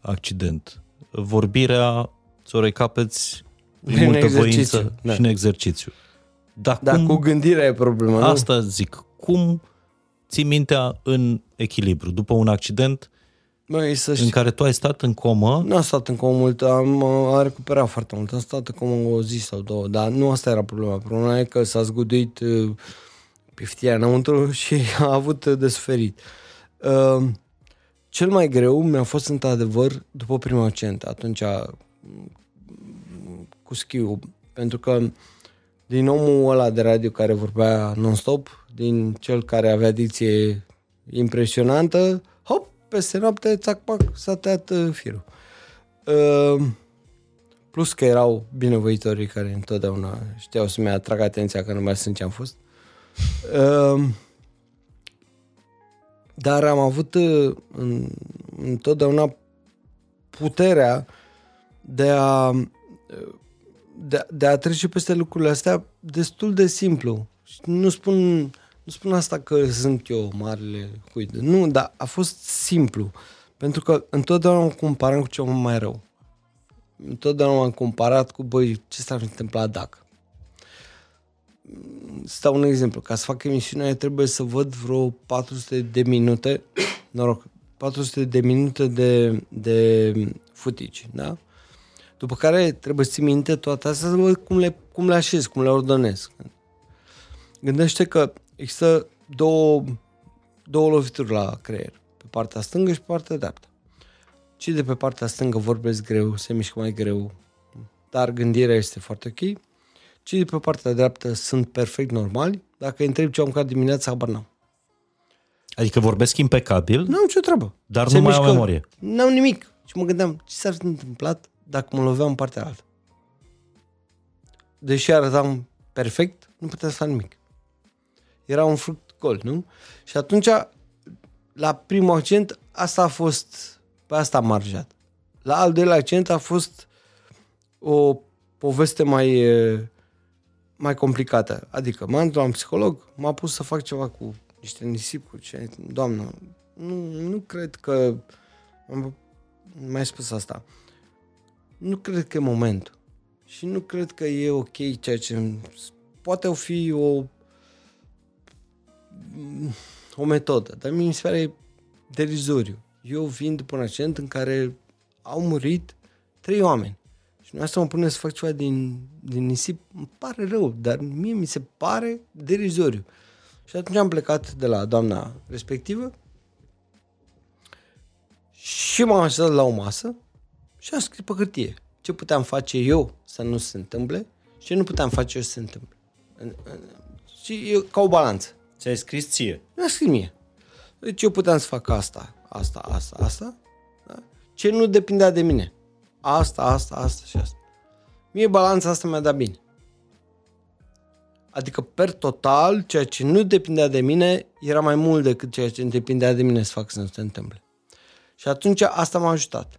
accident. Vorbirea ți-o recapeți în multă voință da. și în exercițiu. Dar da, cum, cu gândirea e problema. Asta nu? zic. Cum ții mintea în echilibru? După un accident Băi, să în care tu ai stat în comă... Nu am stat în comă mult, am, am recuperat foarte mult. Am stat în comă o zi sau două, dar nu asta era problema. Problema e că s-a zguduit uh, piftia înăuntru și a avut de suferit. Uh, cel mai greu mi-a fost într-adevăr după prima accident. Atunci cu schiul, pentru că din omul ăla de radio care vorbea non-stop, din cel care avea dicție impresionantă, hop, peste noapte, țac, pac, s-a tăiat uh, firul. Uh, plus că erau binevoitorii care întotdeauna știau să-mi atrag atenția că nu mai sunt ce am fost. Uh, dar am avut uh, întotdeauna puterea de a de, de a trece peste lucrurile astea destul de simplu. Nu spun, nu spun asta că sunt eu marele cuid. Nu, dar a fost simplu. Pentru că întotdeauna mă comparam cu ceva mai rău. Întotdeauna m-am comparat cu, băi, ce s-ar întâmpla dacă. Stau un exemplu. Ca să fac emisiunea, trebuie să văd vreo 400 de minute, noroc, 400 de minute de, de footage, da? După care trebuie să ții minte toate astea să văd cum le, cum le așez, cum le ordonez. Gândește că există două, două lovituri la creier, pe partea stângă și pe partea dreaptă. Cei de pe partea stângă vorbesc greu, se mișcă mai greu, dar gândirea este foarte ok. Cei de pe partea dreaptă sunt perfect normali. Dacă îi întreb ce am mâncat dimineața, habar n-am. Adică vorbesc impecabil? Nu am nicio treabă. Dar se nu mai au memorie. N-am nimic. Și mă gândeam, ce s-ar fi întâmplat dacă mă loveam în partea altă. Deși arătam perfect, nu puteam să fac nimic. Era un fruct gol, nu? Și atunci, la primul accent, asta a fost, pe asta am marjat. La al doilea accent a fost o poveste mai, mai complicată. Adică m-am dus la un psiholog, m-a pus să fac ceva cu niște nisipuri. Și, doamnă, nu, nu cred că... Am mai spus asta. Nu cred că e momentul. Și nu cred că e ok ceea ce... Poate o fi o o metodă, dar mi se pare derizoriu. Eu vin după un accident în care au murit trei oameni. Și nu asta mă pune să fac ceva din, din nisip, îmi pare rău, dar mie mi se pare derizoriu. Și atunci am plecat de la doamna respectivă și m-am așezat la o masă și am scris pe hârtie ce puteam face eu să nu se întâmple și ce nu puteam face eu să se întâmple. Și eu, ca o balanță. Ți-ai scris ție? Mi-a scris mie. Deci eu puteam să fac asta, asta, asta, asta. Da? Ce nu depindea de mine. Asta, asta, asta și asta. Mie balanța asta mi-a dat bine. Adică, per total, ceea ce nu depindea de mine era mai mult decât ceea ce depindea de mine să fac să nu se întâmple. Și atunci asta m-a ajutat.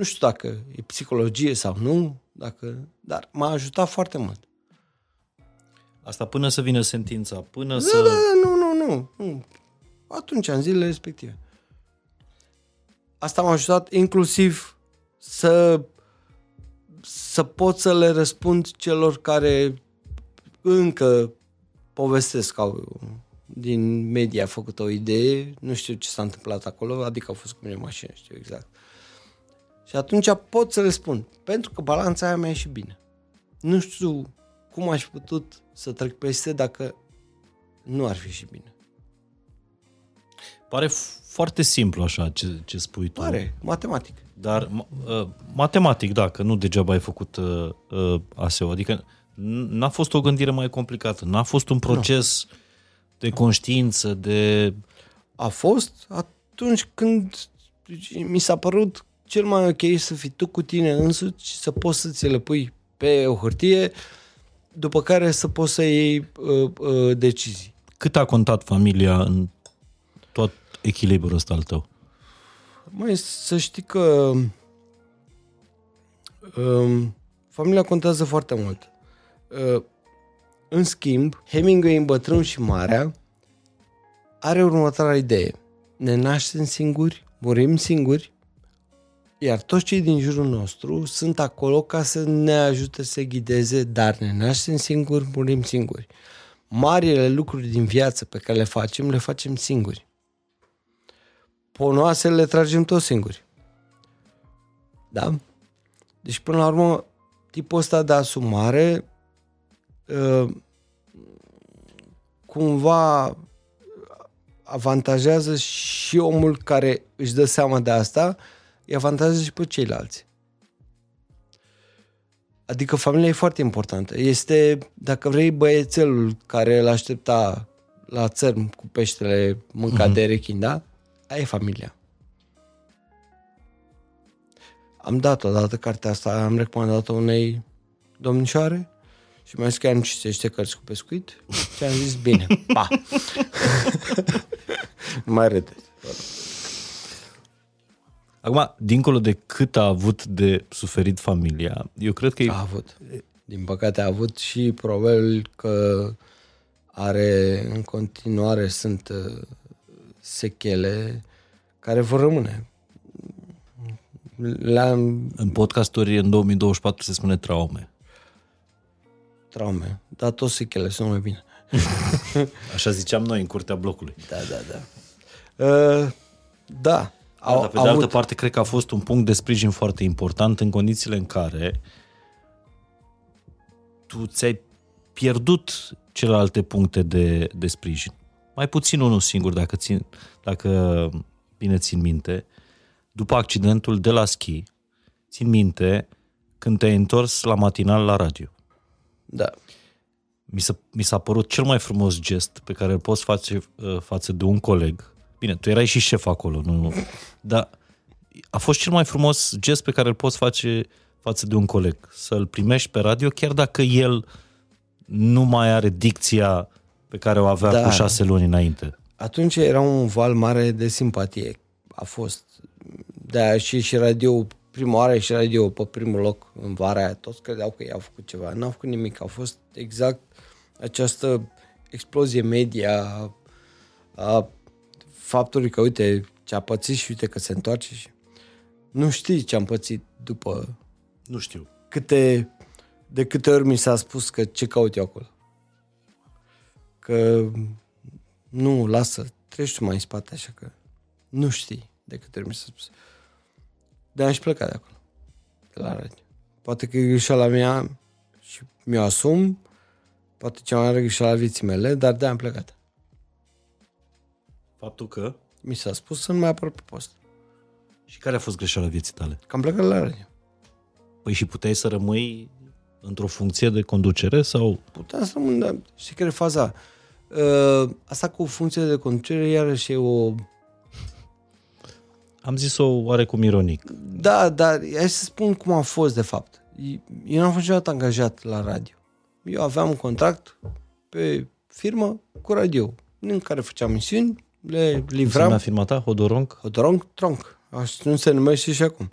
Nu știu dacă e psihologie sau nu, dacă, dar m-a ajutat foarte mult. Asta până să vină sentința, până da, să... Da, da, nu, nu, nu, nu. Atunci, în zilele respective. Asta m-a ajutat inclusiv să să pot să le răspund celor care încă povestesc au din media a făcut o idee, nu știu ce s-a întâmplat acolo, adică au fost cu mine în mașină, știu exact. Și atunci pot să le spun, pentru că balanța aia mi-a ieșit bine. Nu știu cum aș putut să trec peste dacă nu ar fi și bine. Pare foarte simplu așa ce, ce spui tu. Pare, matematic. Dar uh, matematic, da, că nu degeaba ai făcut uh, uh, ASEO. Adică n-a fost o gândire mai complicată. N-a fost un proces nu. de conștiință, de... A fost atunci când mi s-a părut cel mai ok să fii tu cu tine însuți și să poți să ți le pui pe o hârtie, după care să poți să iei uh, uh, decizii. Cât a contat familia în tot echilibrul ăsta al tău? Mai să știi că um, familia contează foarte mult. Uh, în schimb, Hemingway în Bătrân și Marea are următoarea idee. Ne naștem singuri, murim singuri, iar toți cei din jurul nostru sunt acolo ca să ne ajute să ghideze, dar ne naștem singuri, murim singuri. Marile lucruri din viață pe care le facem, le facem singuri ponoasele le tragem toți singuri. Da? Deci, până la urmă, tipul ăsta de asumare uh, cumva avantajează și omul care își dă seama de asta, îi avantajează și pe ceilalți. Adică familia e foarte importantă. Este, dacă vrei, băiețelul care îl aștepta la țărm cu peștele mâncat mm-hmm. de rechin, da? Aia e familia. Am dat odată cartea asta, am recomandat-o unei domnișoare și mi-a zis că ea nu citește cărți cu pescuit și am zis bine, pa. mai râde. Acum, dincolo de cât a avut de suferit familia, eu cred că... A avut. Din păcate a avut și probabil că are în continuare sunt uh, sechele care vor rămâne. La... În podcasturi în 2024 se spune traume. Traume. Dar toți sechele sunt mai bine. Așa ziceam noi în curtea blocului. Da, da, da. Uh, da. Au, da, dar pe de altă avut... parte, cred că a fost un punct de sprijin foarte important în condițiile în care tu ți-ai pierdut celelalte puncte de, de sprijin. Mai puțin unul singur, dacă, țin, dacă bine țin minte, după accidentul de la schi, țin minte când te-ai întors la matinal la radio. Da. Mi s-a, mi s-a părut cel mai frumos gest pe care îl poți face uh, față de un coleg. Bine, tu erai și șef acolo, nu? Dar a fost cel mai frumos gest pe care îl poți face față de un coleg. Să-l primești pe radio, chiar dacă el nu mai are dicția pe care o avea da. cu șase luni înainte. Atunci era un val mare de simpatie. A fost. Da, și, și radio prima oară și radio pe primul loc în vara aia, toți credeau că i-au făcut ceva. N-au făcut nimic, au fost exact această explozie media a, a faptului că, uite, ce a pățit și uite că se întoarce și nu știi ce am pățit după Nu știu. câte, de câte ori mi s-a spus că ce caut eu acolo. Că nu, lasă, treci tu mai în spate așa că nu știi de câte ori mi s-a spus. de am și plecat de acolo, de la radio. Poate că e greșeala mea și mi-o asum, poate cea mai mare greșeala vieții mele, dar de am plecat. Faptul că... Mi s-a spus să nu mai apăr pe post. Și care a fost greșeala vieții tale? Că am plecat de la radio. Păi și puteai să rămâi într-o funcție de conducere sau... Puteam să rămân, dar știi care e faza? Uh, asta cu funcție de conducere iarăși e o... Am zis-o oarecum ironic. Da, dar hai să spun cum a fost de fapt. Eu n-am fost niciodată angajat la radio. Eu aveam un contract pe firmă cu radio, în care făceam misiuni, le Cum se livram. numea firma ta? Hodorong? Hodorong, tronc. Așa nu se numește și acum.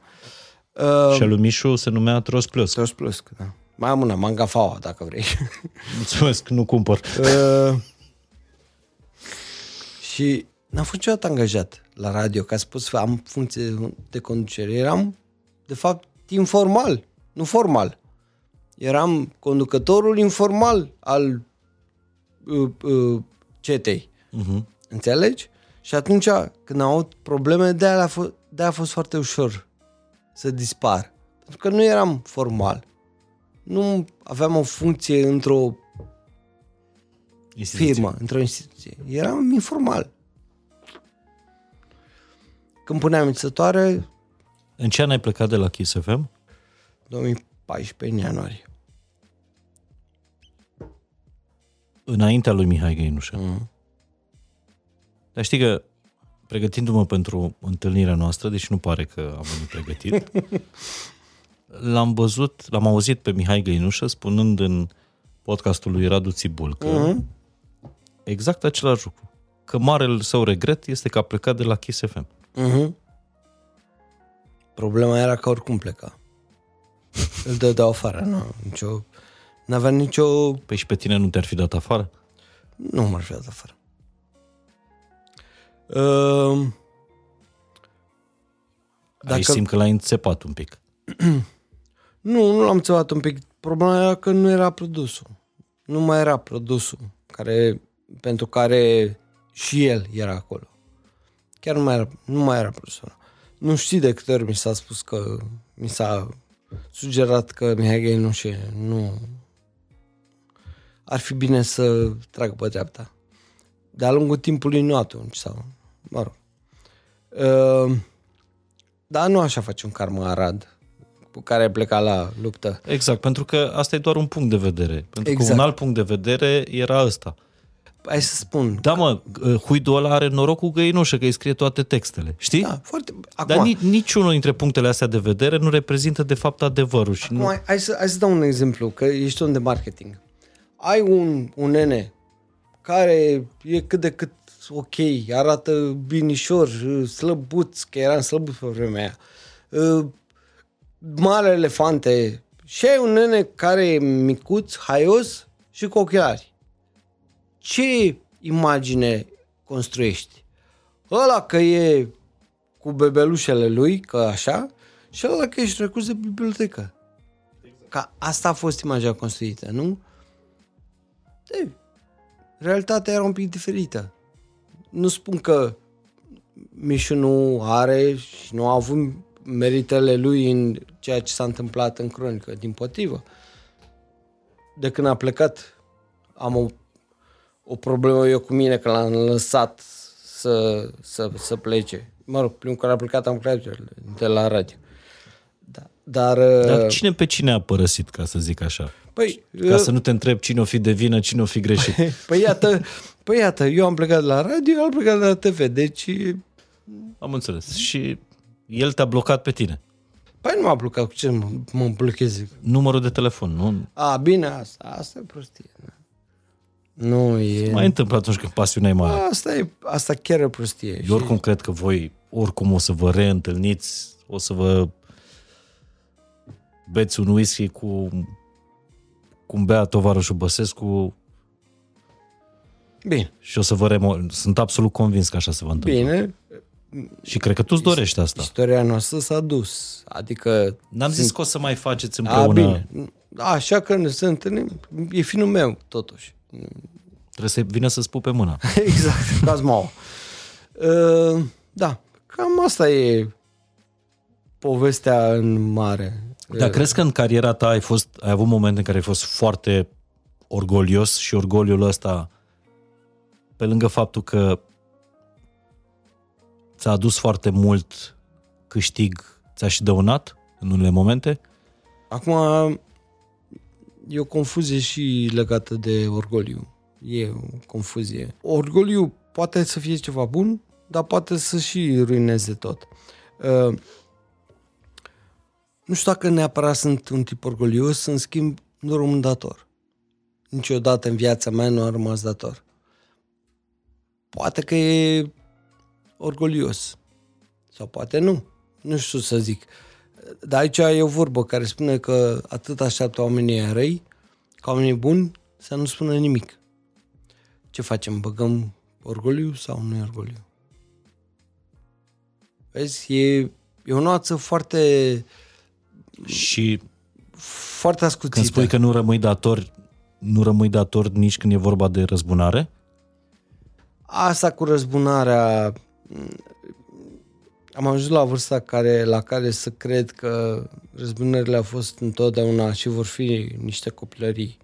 Uh, Și alumișul se numea Tros Plus. Tros Plus, da. Mai am una, Mangafaua, dacă vrei. Mulțumesc, nu cumpăr. Uh, și n-am fost niciodată angajat la radio, ca să pot să am funcție de conducere. Eram, de fapt, informal, nu formal. Eram conducătorul informal al uh, uh, cetei. Uh-huh. Înțelegi? Și atunci, când am avut probleme, de-aia a, fost, de-aia a fost foarte ușor să dispar. Pentru că nu eram formal. Nu aveam o funcție într-o firmă, într-o instituție. Eram informal. Când puneam înțătoare, În ce an ai plecat de la Kiss FM? 2014, în ianuarie. Înaintea lui Mihai Găinușă. Mm. Dar știi că, pregătindu-mă pentru întâlnirea noastră, deși nu pare că am venit pregătit, l-am văzut, l-am auzit pe Mihai Găinușă spunând în podcastul lui Radu Țibulcă Mhm. exact același lucru. Că marele său regret este că a plecat de la Kiss FM. Mm-hmm. Problema era că oricum pleca. Îl dădeau afară, nu, nicio, n-avea nicio... Păi și pe tine nu te-ar fi dat afară? Nu m-ar fi dat afară. Uh, Dacă... Ai Dacă- simt că l-ai înțepat un pic. nu, nu l-am țevat un pic. Problema era că nu era produsul. Nu mai era produsul care, pentru care și el era acolo. Chiar nu mai era, nu mai era produsul ăla. Nu știi de câte ori mi s-a spus că mi s-a sugerat că Mihai Gay nu și nu ar fi bine să tragă pe dreapta. De-a lungul timpului nu atunci sau, mă rog. Uh, dar nu așa face un karma Arad cu care pleca la luptă. Exact, pentru că asta e doar un punct de vedere. Pentru Exact. că un alt punct de vedere era ăsta. Hai să spun. Da, mă, huidul ăla are noroc cu găinușă, că îi scrie toate textele. Știi? Da, foarte... Acum, Dar ni, niciunul dintre punctele astea de vedere nu reprezintă de fapt adevărul. Și acum nu... hai, hai, să, hai să dau un exemplu, că ești om de marketing. Ai un, un nene care e cât de cât ok, arată binișor, slăbuț, că eram slăbuț pe vremea aia. Uh, Mare elefante. Și ai un nene care e micuț, haios și cu ochelari. Ce imagine construiești? Ăla că e cu bebelușele lui, că așa, și ăla că ești recurs de bibliotecă. Ca asta a fost imaginea construită, nu? De, realitatea era un pic diferită. Nu spun că Mișu nu are și nu a avut meritele lui în ceea ce s-a întâmplat în cronică, din potrivă. De când a plecat, am o, o problemă eu cu mine, că l-am lăsat să, să, să plece. Mă rog, primul care a plecat am plecat de la radio. Da. Dar, Dar cine pe cine a părăsit, ca să zic așa? păi, Ca să nu te întreb cine o fi de vină, cine o fi greșit. Păi iată, păi iată, eu am plecat de la radio, el a plecat de la TV, deci... Am înțeles. Și el te-a blocat pe tine. Păi nu m-a blocat, cu ce mă, mă blocheze? Numărul de telefon, nu? A, bine, asta, asta e prostie. Nu e... Mai întâmplă atunci când pasiunea e mare. Asta, e, asta chiar e prostie. Eu oricum cred că voi oricum o să vă reîntâlniți, o să vă beți un whisky cu cum bea tovarășul Băsescu Bine, și o să vă remo... Sunt absolut convins că așa se va întâmpla. bine, Și cred că tu îți dorești asta. istoria noastră s-a dus. Adică... N-am zis că o să mai faceți A, împreună. bine. Așa că ne se întâlnim, e finul meu, totuși. Trebuie să vină să spupe mâna. exact, Cazmau. Uh, da, cam asta e povestea în mare. Dar crezi că în cariera ta ai, fost, ai avut momente în care ai fost foarte orgolios și orgoliul ăsta, pe lângă faptul că ți-a adus foarte mult câștig, ți-a și dăunat în unele momente? Acum e o confuzie și legată de orgoliu. E o confuzie. Orgoliu poate să fie ceva bun, dar poate să și ruineze tot. Uh, nu știu dacă neapărat sunt un tip orgolios, în schimb nu rămân dator. Niciodată în viața mea nu am rămas dator. Poate că e orgolios. Sau poate nu. Nu știu să zic. Dar aici e o vorbă care spune că atât așteaptă oamenii răi ca oamenii buni să nu spună nimic. Ce facem? Băgăm orgoliu sau nu e orgoliu? Vezi, e, e o nuanță foarte, Și foarte ascuțită. când spui că nu rămâi dator, nu rămâi dator nici când e vorba de răzbunare? Asta cu răzbunarea am ajuns la vârsta care, la care să cred că răzbunările au fost întotdeauna și vor fi niște copilării.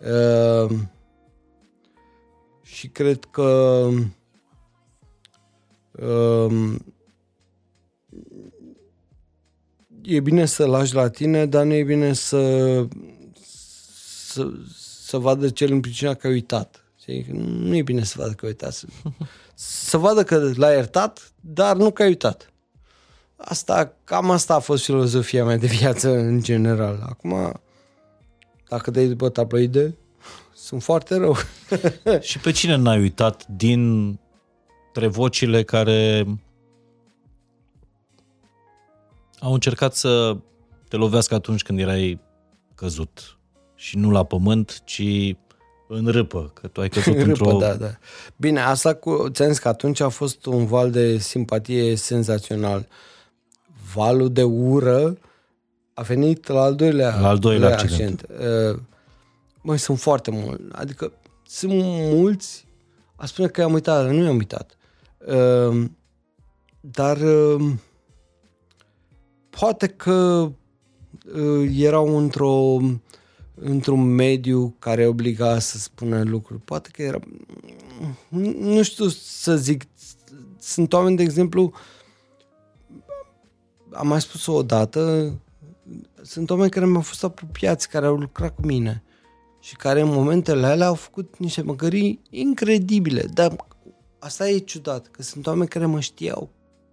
Uh, și cred că uh, e bine să lași la tine, dar nu e bine să să, să vadă cel în pricina că ai uitat. Știi? Nu e bine să vadă că ai uitat. Să, să vadă că l-ai iertat, dar nu că ai uitat. Asta, cam asta a fost filozofia mea de viață în general. Acum, dacă dai după tabloide, sunt foarte rău. Și pe cine n-ai uitat din vocile care au încercat să te lovească atunci când erai căzut? Și nu la pământ, ci în râpă, că tu ai căzut într-o... Râpă, da, da. Bine, asta cu, ți zis că atunci a fost un val de simpatie senzațional. Valul de ură a venit la al doilea, La al doilea accident. Uh, Măi, sunt foarte mulți. Adică sunt mulți, a spune că i-am uitat, dar nu i-am uitat. Uh, dar uh, poate că uh, erau într-o într-un mediu care obliga să spună lucruri. Poate că era... Nu știu să zic. Sunt oameni, de exemplu, am mai spus-o odată, sunt oameni care mi-au fost apropiați, care au lucrat cu mine și care în momentele alea au făcut niște măgării incredibile. Dar asta e ciudat, că sunt oameni care mă știau,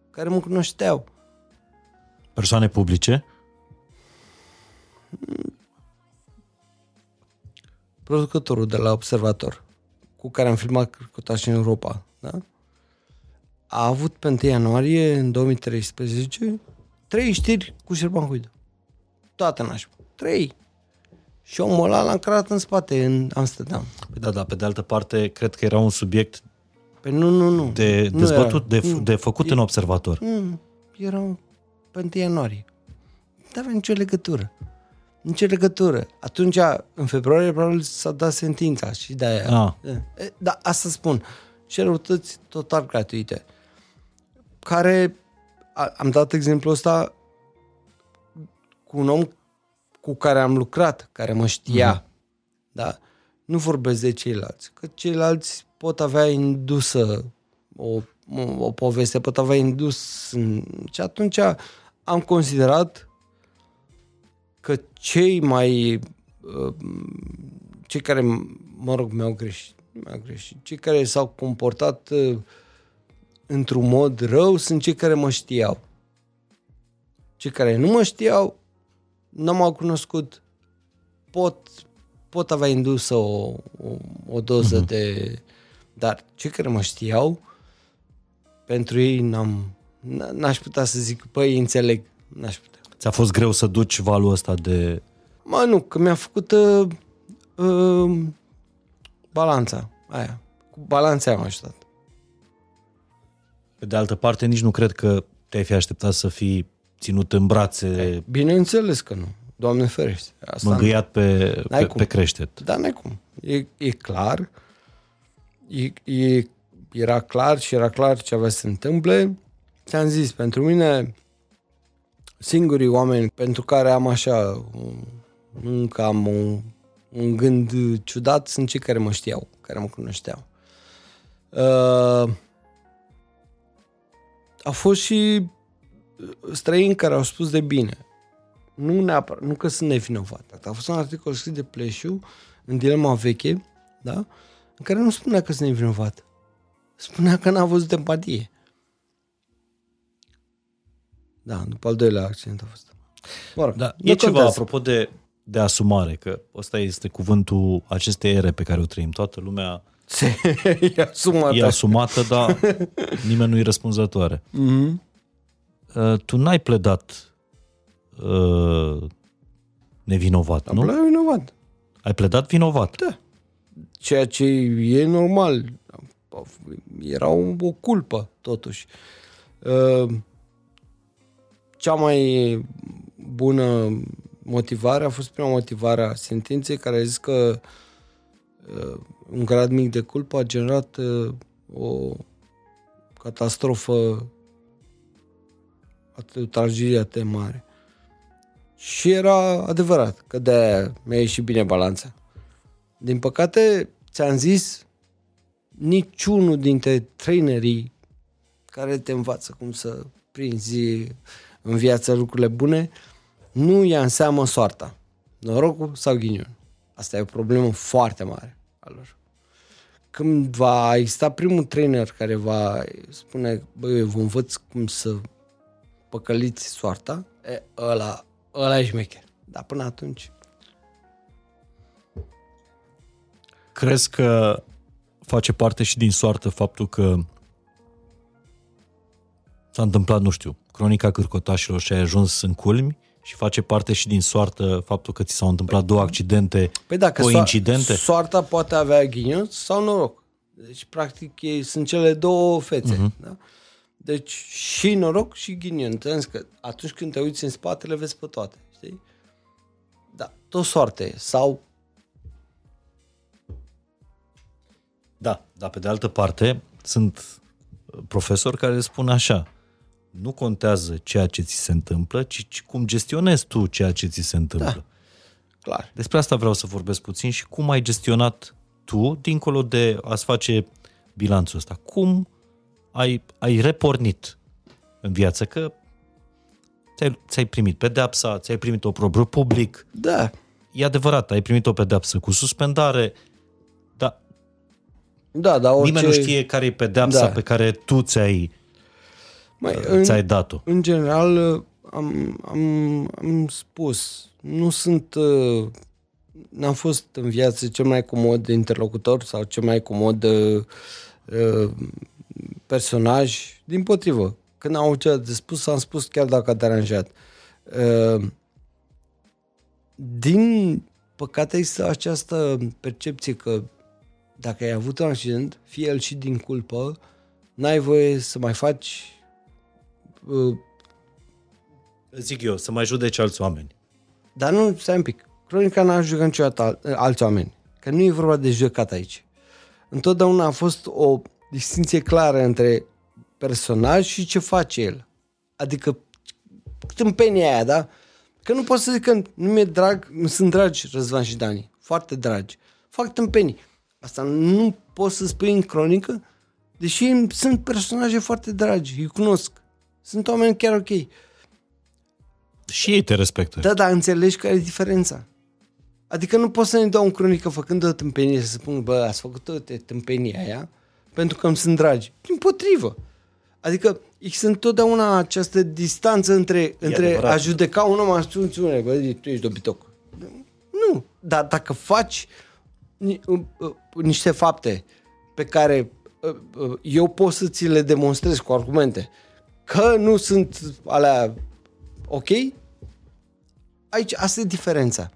care mă cunoșteau. Persoane publice? Producătorul de la Observator, cu care am filmat Crăcotași în Europa, da? a avut pe 1 ianuarie, în 2013, trei știri cu Șerban Huidă. Toate nașpa. Trei. Și omul ăla l-a încărat în spate, în Amsterdam. Păi da, da, pe de altă parte, cred că era un subiect Păi nu, nu, nu. de Nu dezbătut, era. de, Nu. de făcut în observator. Nu, era pe 1 ianuarie. Nu avea nicio legătură. Nicio legătură. Atunci, în februarie, probabil s-a dat sentința și de aia. Ah. E, Da, asta spun. Și răutăți total gratuite. Care, a, am dat exemplul ăsta cu un om cu care am lucrat, care mă știa. Da? Nu vorbesc de ceilalți. Că ceilalți pot avea indusă o, o, o poveste, pot avea indus. În... Și atunci am considerat că cei mai uh, cei care, mă rog, mi-au greșit, mi-au greșit, cei care s-au comportat uh, într-un mod rău sunt cei care mă știau. Cei care nu mă știau, nu m-au cunoscut, pot, pot avea indusă o, o, o doză uh-huh. de... Dar cei care mă știau, pentru ei n-am, n- n-aș putea să zic, păi, înțeleg, n-aș putea. Ți-a fost greu să duci valul ăsta de... Mă, nu, că mi-a făcut uh, uh, balanța aia. Cu balanța am ajutat. Pe de altă parte, nici nu cred că te-ai fi așteptat să fii ținut în brațe, Bineînțeles că nu. Doamne ferește. Asta mângâiat pe, N-ai pe, cum. pe creștet. Da, n-ai cum. E, e clar. E, e, era clar și era clar ce avea să se întâmple. Ți-am zis, pentru mine, singurii oameni pentru care am așa, un- încă am un, un gând ciudat, sunt cei care mă știau, care mă cunoșteau. Uh, au fost și străini care au spus de bine. Nu neapărat, nu că sunt nevinovat. A fost un articol scris de Pleșu în dilema veche, da? în care nu spunea că sunt nevinovat. Spunea că n-a văzut empatie. Da, după al doilea accident a fost. Mă rog, Da, nu e ceva, contează. apropo de, de asumare, că ăsta este cuvântul acestei ere pe care o trăim. Toată lumea Se e asumat. e asumată, dar nimeni nu e răspunzătoare. Mhm. Uh, tu n-ai pledat uh, nevinovat, Am nu? plecat vinovat. Ai pledat vinovat. Da. Ceea ce e normal. Era o, o culpă, totuși. Uh, Cea mai bună motivare a fost prima motivare a sentinței care a zis că uh, un grad mic de culpă a generat uh, o catastrofă atât o tragedie atât de mare. Și era adevărat că de mi-a ieșit bine balanța. Din păcate, ți-am zis, niciunul dintre trainerii care te învață cum să prinzi în viață lucrurile bune, nu ia în seamă soarta, norocul sau ghinion. Asta e o problemă foarte mare a lor. Când va exista primul trainer care va spune, băi, eu vă învăț cum să păcăliți soarta, e, ăla, ăla e șmecher. Dar până atunci, Crezi că face parte și din soartă faptul că s-a întâmplat, nu știu, cronica cârcotașilor și ai ajuns în culmi și face parte și din soartă faptul că ți s-au întâmplat două accidente Păi dacă coincidente? So- soarta poate avea ghinion sau noroc. Deci, practic, ei sunt cele două fețe. Mhm. Uh-huh. Da? Deci, și noroc și ghinion. Te că atunci când te uiți în spate, le vezi pe toate. Știi? Da, tot soartă e. Sau, Da, dar pe de altă parte sunt profesori care spun așa, nu contează ceea ce ți se întâmplă, ci, ci cum gestionezi tu ceea ce ți se întâmplă. Da. clar. Despre asta vreau să vorbesc puțin și cum ai gestionat tu, dincolo de a-ți face bilanțul ăsta. Cum ai, ai repornit în viață? Că ți-ai, ți-ai primit pedepsa, ți-ai primit o propriu public, Da. e adevărat, ai primit o pedepsă cu suspendare, dar Da, dar orice... Nimeni nu știe care e pedepsa Da. pe care tu ți-ai, Mai, în, ți-ai dat-o. în general, am, am, am spus, nu sunt... uh, N-am fost în viață cel mai comod interlocutor sau cel mai comod uh, uh, personaj. Din potrivă, când am avut ceva de spus, am spus chiar dacă a deranjat. Uh, din păcate există această percepție că dacă ai avut un accident, fie el și din culpă, n-ai voie să mai faci uh, Zic eu, să mai judeci alți oameni. Dar nu, stai un pic. Cronica n-a jucat niciodată al, alți oameni. Că nu e vorba de judecat aici. Întotdeauna a fost o distinție clară între personaj și ce face el. Adică tâmpenia aia, da? Că nu pot să zic că nu mi-e drag, nu sunt dragi Răzvan și Dani. Foarte dragi. Fac tâmpenii. Asta nu poți să spui în cronică, deși sunt personaje foarte dragi, îi cunosc. Sunt oameni chiar ok. Și ei te respectă. Da, dar înțelegi care e diferența. Adică nu poți să ne dau un cronică făcând o tâmpenie să spun, bă, ați făcut toate tâmpenia aia pentru că îmi sunt dragi. Din potrivă. Adică există întotdeauna această distanță între, între adevărat. a judeca un om astunțiune, bă, tu ești dobitoc. Nu, dar dacă faci ni- uh, uh, niște fapte pe care uh, uh, eu pot să ți le demonstrez cu argumente că nu sunt alea ok, aici, asta e diferența.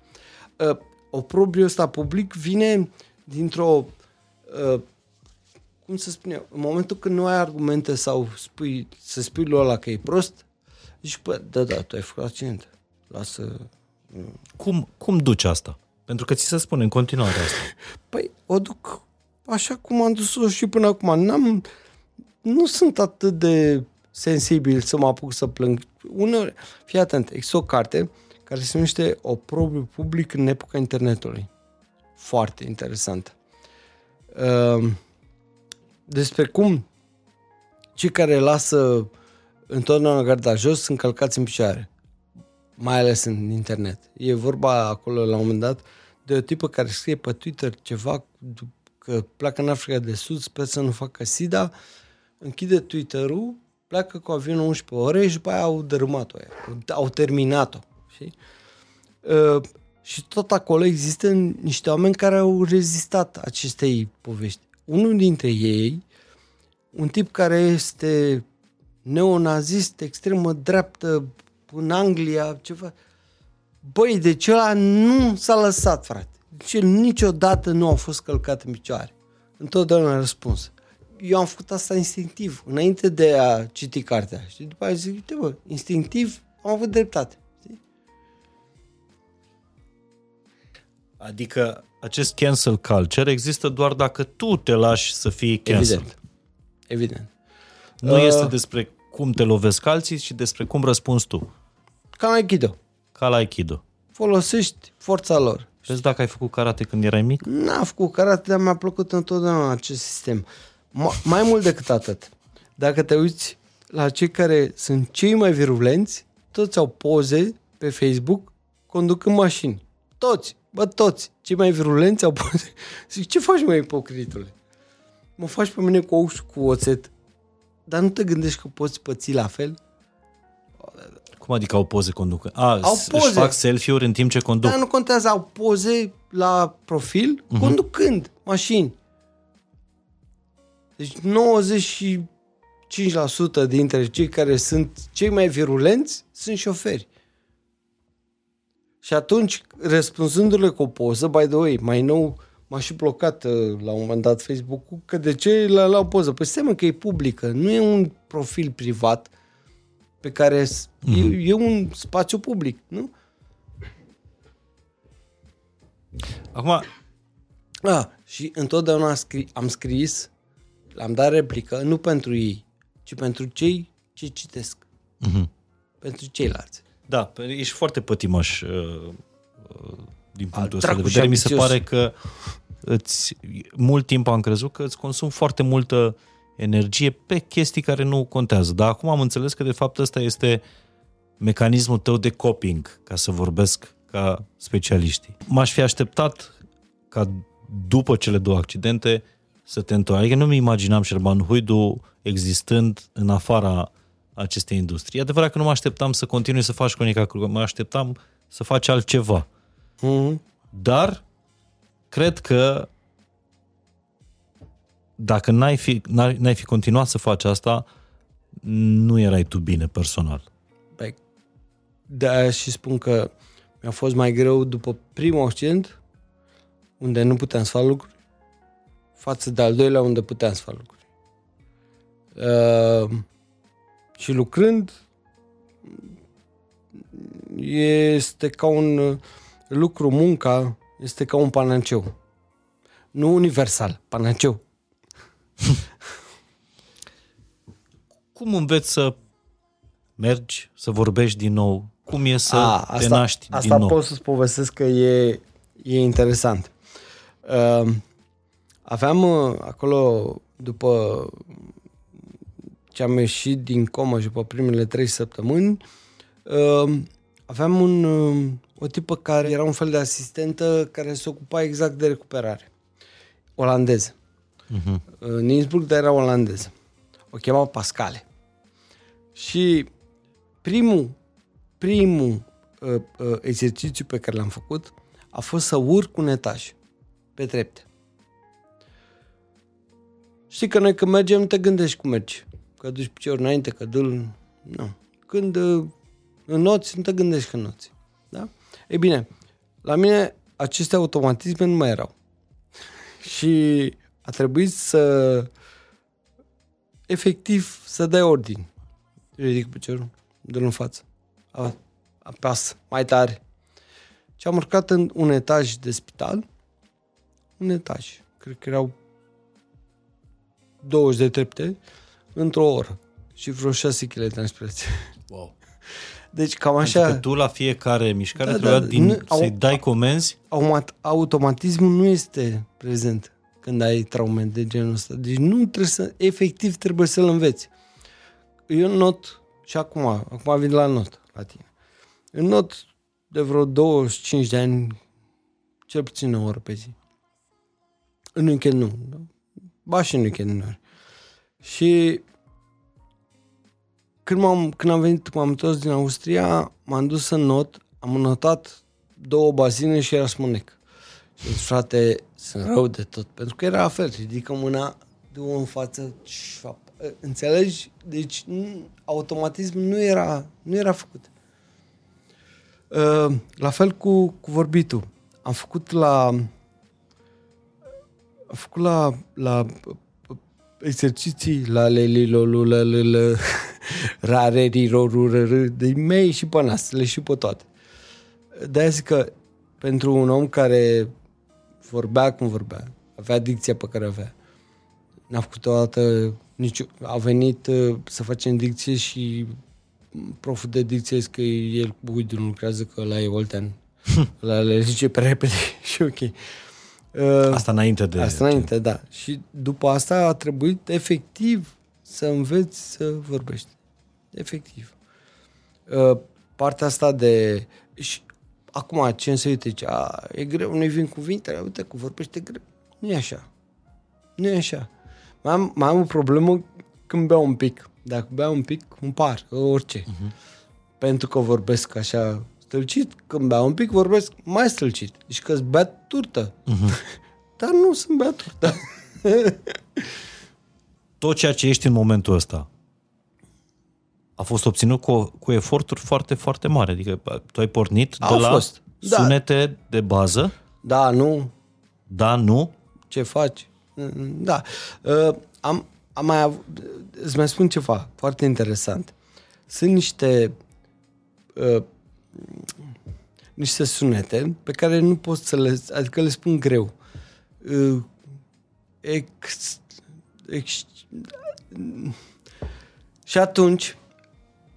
Uh, oprobriul ăsta public vine dintr-o uh, cum să spun eu, în momentul când nu ai argumente sau spui, să spui lui ăla că e prost, zici, bă, da, da, tu ai făcut accident. Lasă... Cum, cum duci asta? Pentru că ți se spune în continuare asta. Păi, o duc așa cum am dus-o și până acum. N-am, nu sunt atât de sensibil să mă apuc să plâng. Uneori, fii atent, există o carte care se numește O propriu public în epoca internetului. Foarte interesant. Uh, despre cum cei care lasă întotdeauna garda jos sunt călcați în picioare, mai ales în internet. E vorba acolo la un moment dat de o tipă care scrie pe Twitter ceva că pleacă în Africa de Sud, sper să nu facă SIDA, închide Twitter-ul, pleacă cu avionul 11 ore și după aia au dărâmat-o aia. Au terminat-o. Știi? Uh, și tot acolo există niște oameni care au rezistat acestei povești unul dintre ei, un tip care este neonazist, extremă dreaptă, în Anglia, ceva. Băi, de ăla nu s-a lăsat, frate. Deci niciodată nu a fost călcat în picioare. Întotdeauna a răspuns. Eu am făcut asta instinctiv, înainte de a citi cartea. Și după aceea zic, uite bă, instinctiv am avut dreptate. Adică acest cancel culture există doar dacă tu te lași să fii cancel. Evident. Evident. Nu uh, este despre cum te lovesc alții, ci despre cum răspunzi tu. Ca la Aikido. Ca la Aikido. Folosești forța lor. Vezi dacă ai făcut karate când erai mic? N-am făcut karate, dar mi-a plăcut întotdeauna acest sistem. Ma- mai mult decât atât. Dacă te uiți la cei care sunt cei mai virulenți, toți au poze pe Facebook conducând mașini. Toți. Bă, toți, cei mai virulenți au pus... Zic, ce faci, mai ipocritule? Mă faci pe mine cu ou și cu oțet. Dar nu te gândești că poți păți la fel? Cum adică au poze conducă? A, au poze. își fac selfie-uri în timp ce conduc. Dar nu contează, au poze la profil uh-huh. conducând mașini. Deci 95% dintre cei care sunt cei mai virulenți sunt șoferi. Și atunci, răspunzându-le cu o poză, by the way, mai nou m-a și blocat uh, la un moment dat Facebook-ul, că de ce la, la o poză? Păi seamă că e publică, nu e un profil privat pe care mm-hmm. e, mhm. e un spațiu public, nu? Acum... A, și întotdeauna am scris, am scris, l-am dat replică, nu pentru ei, ci pentru cei ce citesc. Mm-hmm. Pentru ceilalți. Da, ești foarte pătimaș uh, uh, din punctul ăsta de vedere. Mi se pare că îți, mult timp am crezut că îți consum foarte multă energie pe chestii care nu contează. Dar acum am înțeles că de fapt ăsta este mecanismul tău de coping, ca să vorbesc ca specialiștii. M-aș fi așteptat ca după cele două accidente să te întorci. Adică nu mi imaginam Șerban Huidu existând în afara acestei industrii. E adevărat că nu mă așteptam să continui să faci cronica crugă, mă așteptam să faci altceva. Mm-hmm. Dar cred că dacă n-ai fi, n-ai fi continuat să faci asta, nu erai tu bine personal. Păi, de și spun că mi-a fost mai greu după primul accident, unde nu puteam să fac lucruri, față de al doilea unde puteam să fac lucruri. Uh, și lucrând este ca un lucru, munca este ca un panaceu. Nu universal, panaceu. Cum înveți să mergi, să vorbești din nou? Cum e să A, asta, te naști asta din nou? Asta pot să-ți povestesc că e, e interesant. Uh, aveam uh, acolo, după ce am ieșit din comă și pe primele trei săptămâni, uh, aveam un, uh, o tipă care era un fel de asistentă care se ocupa exact de recuperare. Olandeză. Uh-huh. În Innsbruck, dar era olandeză. O chema Pascale. Și primul, primul uh, uh, exercițiu pe care l-am făcut a fost să urc un etaj pe trepte. Știi că noi când mergem, nu te gândești cum mergi că duci piciorul înainte, că dul... Nu. Când uh, în noți, nu te gândești că în noți. Da? Ei bine, la mine aceste automatisme nu mai erau. și a trebuit să efectiv să dai ordini. Ridic piciorul, dă în față. A, apasă, mai tare. Și am urcat în un etaj de spital, un etaj, cred că erau 20 de trepte, într-o oră și vreo 6 kg de transpirație. Wow. Deci cam Așa... așa, Pentru că tu la fiecare mișcare Da, da, trebuia da, din, nu- să-i au- dai comenzi. automat, automatismul nu este prezent când ai traume de genul ăsta. Deci nu trebuie să, efectiv trebuie să-l înveți. Eu not, și acum, acum vin la not, la tine. În not de vreo 25 de ani, cel puțin o oră pe zi. În weekend nu. Da? Ba și în weekend uneori. Și când, m-am, când am venit, m-am întors din Austria, m-am dus în not, am notat două bazine și era smânec. Și zis, frate, sunt rău de tot. Pentru că era la fel, ridică mâna, du în față, șoap. Înțelegi? Deci nu, automatism nu era, nu era făcut. Uh, La fel cu, cu vorbitul. Am făcut la am făcut la, la exerciții la lelilolulălălă rarerirorurără de mei și pe nas, le și pe toate. de zic că pentru un om care vorbea cum vorbea, avea dicția pe care avea, n-a făcut o dată nici a venit uh, să facem dicție și proful de dicție zice că el cu Uidu nu lucrează că la e Oltean. la le zice pe repede și ok. Uh, Asta înainte de... Asta înainte, da. Și după asta a trebuit efectiv să înveți să vorbești. Efectiv. Uh, Partea asta de... Și acum, ce se uite, zice, a, e greu, nu-i vin cuvintele, uite că vorbește greu. Nu e așa. Nu e așa. Mai am, mai am o problemă când beau un pic. Dacă beau un pic, îmi par, orice. Uh-huh. Pentru că vorbesc așa stâlcit, când beau un pic, vorbesc mai stâlcit. Deci că îți bea turtă. Uh-huh. Dar nu sunt bea turtă. Tot ceea ce ești în momentul ăsta a fost obținut cu, cu eforturi foarte, foarte mari. Adică tu ai pornit Au de la fost, da. sunete de bază, da, nu, da, nu, ce faci? Da. Uh, am, am mai avut, îți mai spun ceva foarte interesant. Sunt niște uh, niște sunete pe care nu pot să le, adică le spun greu. Uh, ex, ex, și atunci,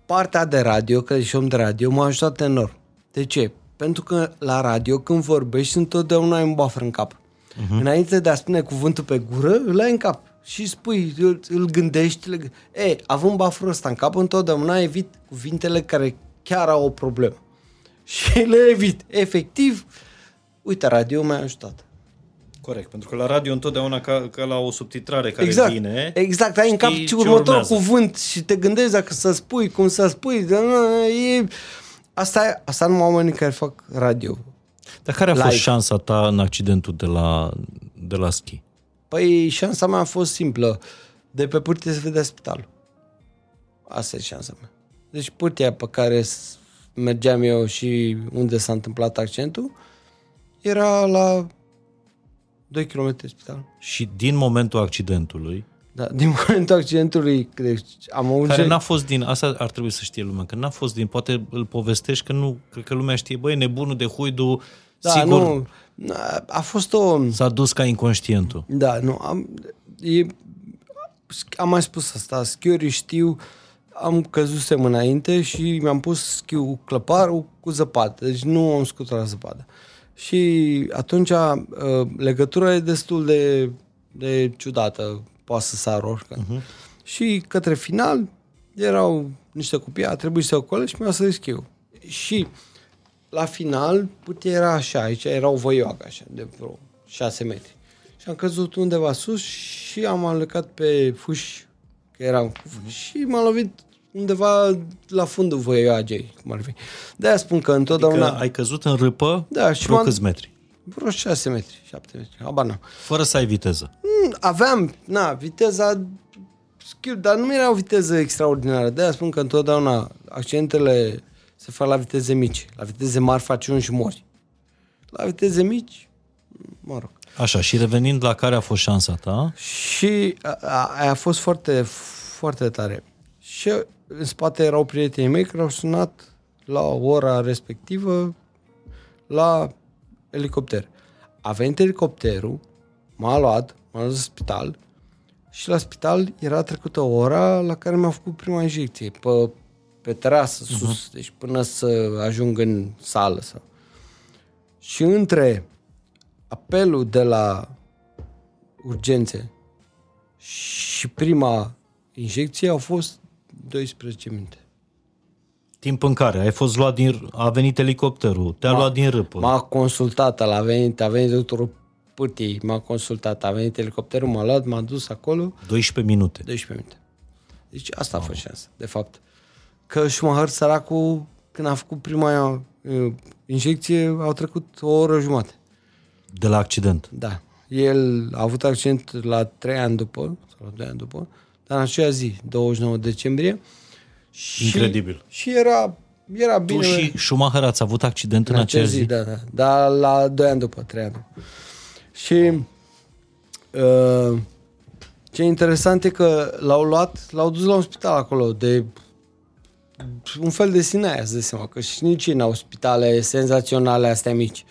partea de radio, că ești om de radio, m-a ajutat enorm. De ce? Pentru că la radio, când vorbești, întotdeauna ai un buffer în cap. Uh-huh. Înainte de a spune cuvântul pe gură, îl ai în cap. Și spui, îl, îl gândești. Le... E, având bufferul ăsta în cap, întotdeauna evit cuvintele care chiar au o problemă. Și le evit. Efectiv, uite, radio mi-a ajutat. Corect, pentru că la radio întotdeauna ca, ca la o subtitrare care exact, vine... Exact, ai în cap știi ce ce următor urmează. cuvânt și te gândești dacă să spui, cum să spui. de- E... Asta, e, asta numai oamenii care fac radio. Dar care a fost Live. șansa ta în accidentul de la, de la schi? Păi șansa mea a fost simplă. De pe pârtie se vedea spitalul. Asta e șansa mea. Deci pârtia pe care s- mergeam eu și unde s-a întâmplat accidentul era la 2 km de spital. Și din momentul accidentului, Da, din momentul accidentului deci am auzit... care n-a fost din, asta ar trebui să știe lumea, că n-a fost din, poate îl povestești, că nu, cred că lumea știe, băi, nebunul de Huidu, da, sigur nu, a fost o... s-a dus ca inconștientul. Da, nu, am, e, am mai spus asta, schiorii știu, am căzusem înainte și mi-am pus schiul clăparul cu zăpadă, deci nu am scutat la zăpadă. Și atunci uh, legătura e destul de, de ciudată, poate să sară oricând. Uh-huh. Și către final erau niște copii, a trebuit să o colegi și mi-au să schiul. Și la final, putea era așa, aici era o voioagă așa, de vreo 6 metri. Și am căzut undeva sus și am alunecat pe fuși, că eram cu fuși, și m-am lovit undeva la fundul voioagei, cum ar fi. De-aia spun că întotdeauna... Adică ai căzut în râpă Da, și vreo m-am- câți metri, Vreo 6 metri, 7 metri, habar n-am. fără să ai viteză. Mm, Aveam, na, viteza skill, dar nu era o viteză extraordinară. De-aia spun că întotdeauna accidentele se fac la viteze mici. La viteze mari faci un și mori. La viteze mici, mă rog. Așa, și revenind la care a fost șansa ta, Și a, a, aia a fost foarte, foarte tare. Și în spate erau prietenii mei care au sunat la ora respectivă la elicopter. A venit elicopterul, m-a luat, m-a dus la spital și la spital era trecută ora la care mi-au făcut prima injecție, pe, pe terasă sus, deci până să ajung în sală. Sau. Și între apelul de la urgențe și prima injecție au fost 12 minute. timp în care ai fost luat din, a venit elicopterul, te-a luat din râpă. M-a consultat, a venit, a venit doctorul Pâtii, m-a consultat, a venit elicopterul, m-a luat, m-a dus acolo, 12 minute. 12 minute. Deci asta a fost șansa, de fapt. Că Schumacher, săracul, când a făcut prima uh, injecție, au trecut o oră jumate. De la accident. Da. El a avut accident la 3 ani după, sau la 2 ani după, dar în aceea zi, 29 decembrie. Și, Incredibil. Și era, era Tu bine. și Schumacher ați avut accident în, în acea zi? da, da. Dar la 2 ani după, 3 ani după. Și uh, ce interesant e că l-au luat, l-au dus la un spital acolo de un fel de Sinaia, să seama, că și nici în spitale senzaționale astea mici.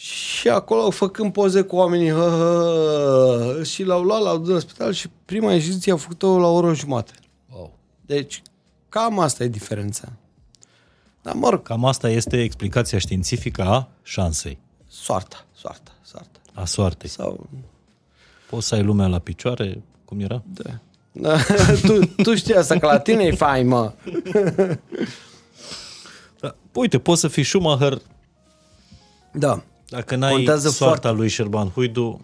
Și acolo, făcând poze cu oamenii, hă, hă, hă, și l-au luat, l-au dus la spital și prima injecție a făcut-o la o oră jumate. Wow. Deci, cam asta e diferența. Dar, mă rog, Cam asta este explicația științifică a șansei, soarta, soarta, soarta. a soartei. Sau, Poți să ai lumea la picioare, cum era? da. Da, tu, tu știi asta, că la tine e fain, mă. Da. Uite, poți să fii Schumacher Da. Dacă n-ai Contează soarta foarte. lui Șerban Huidu.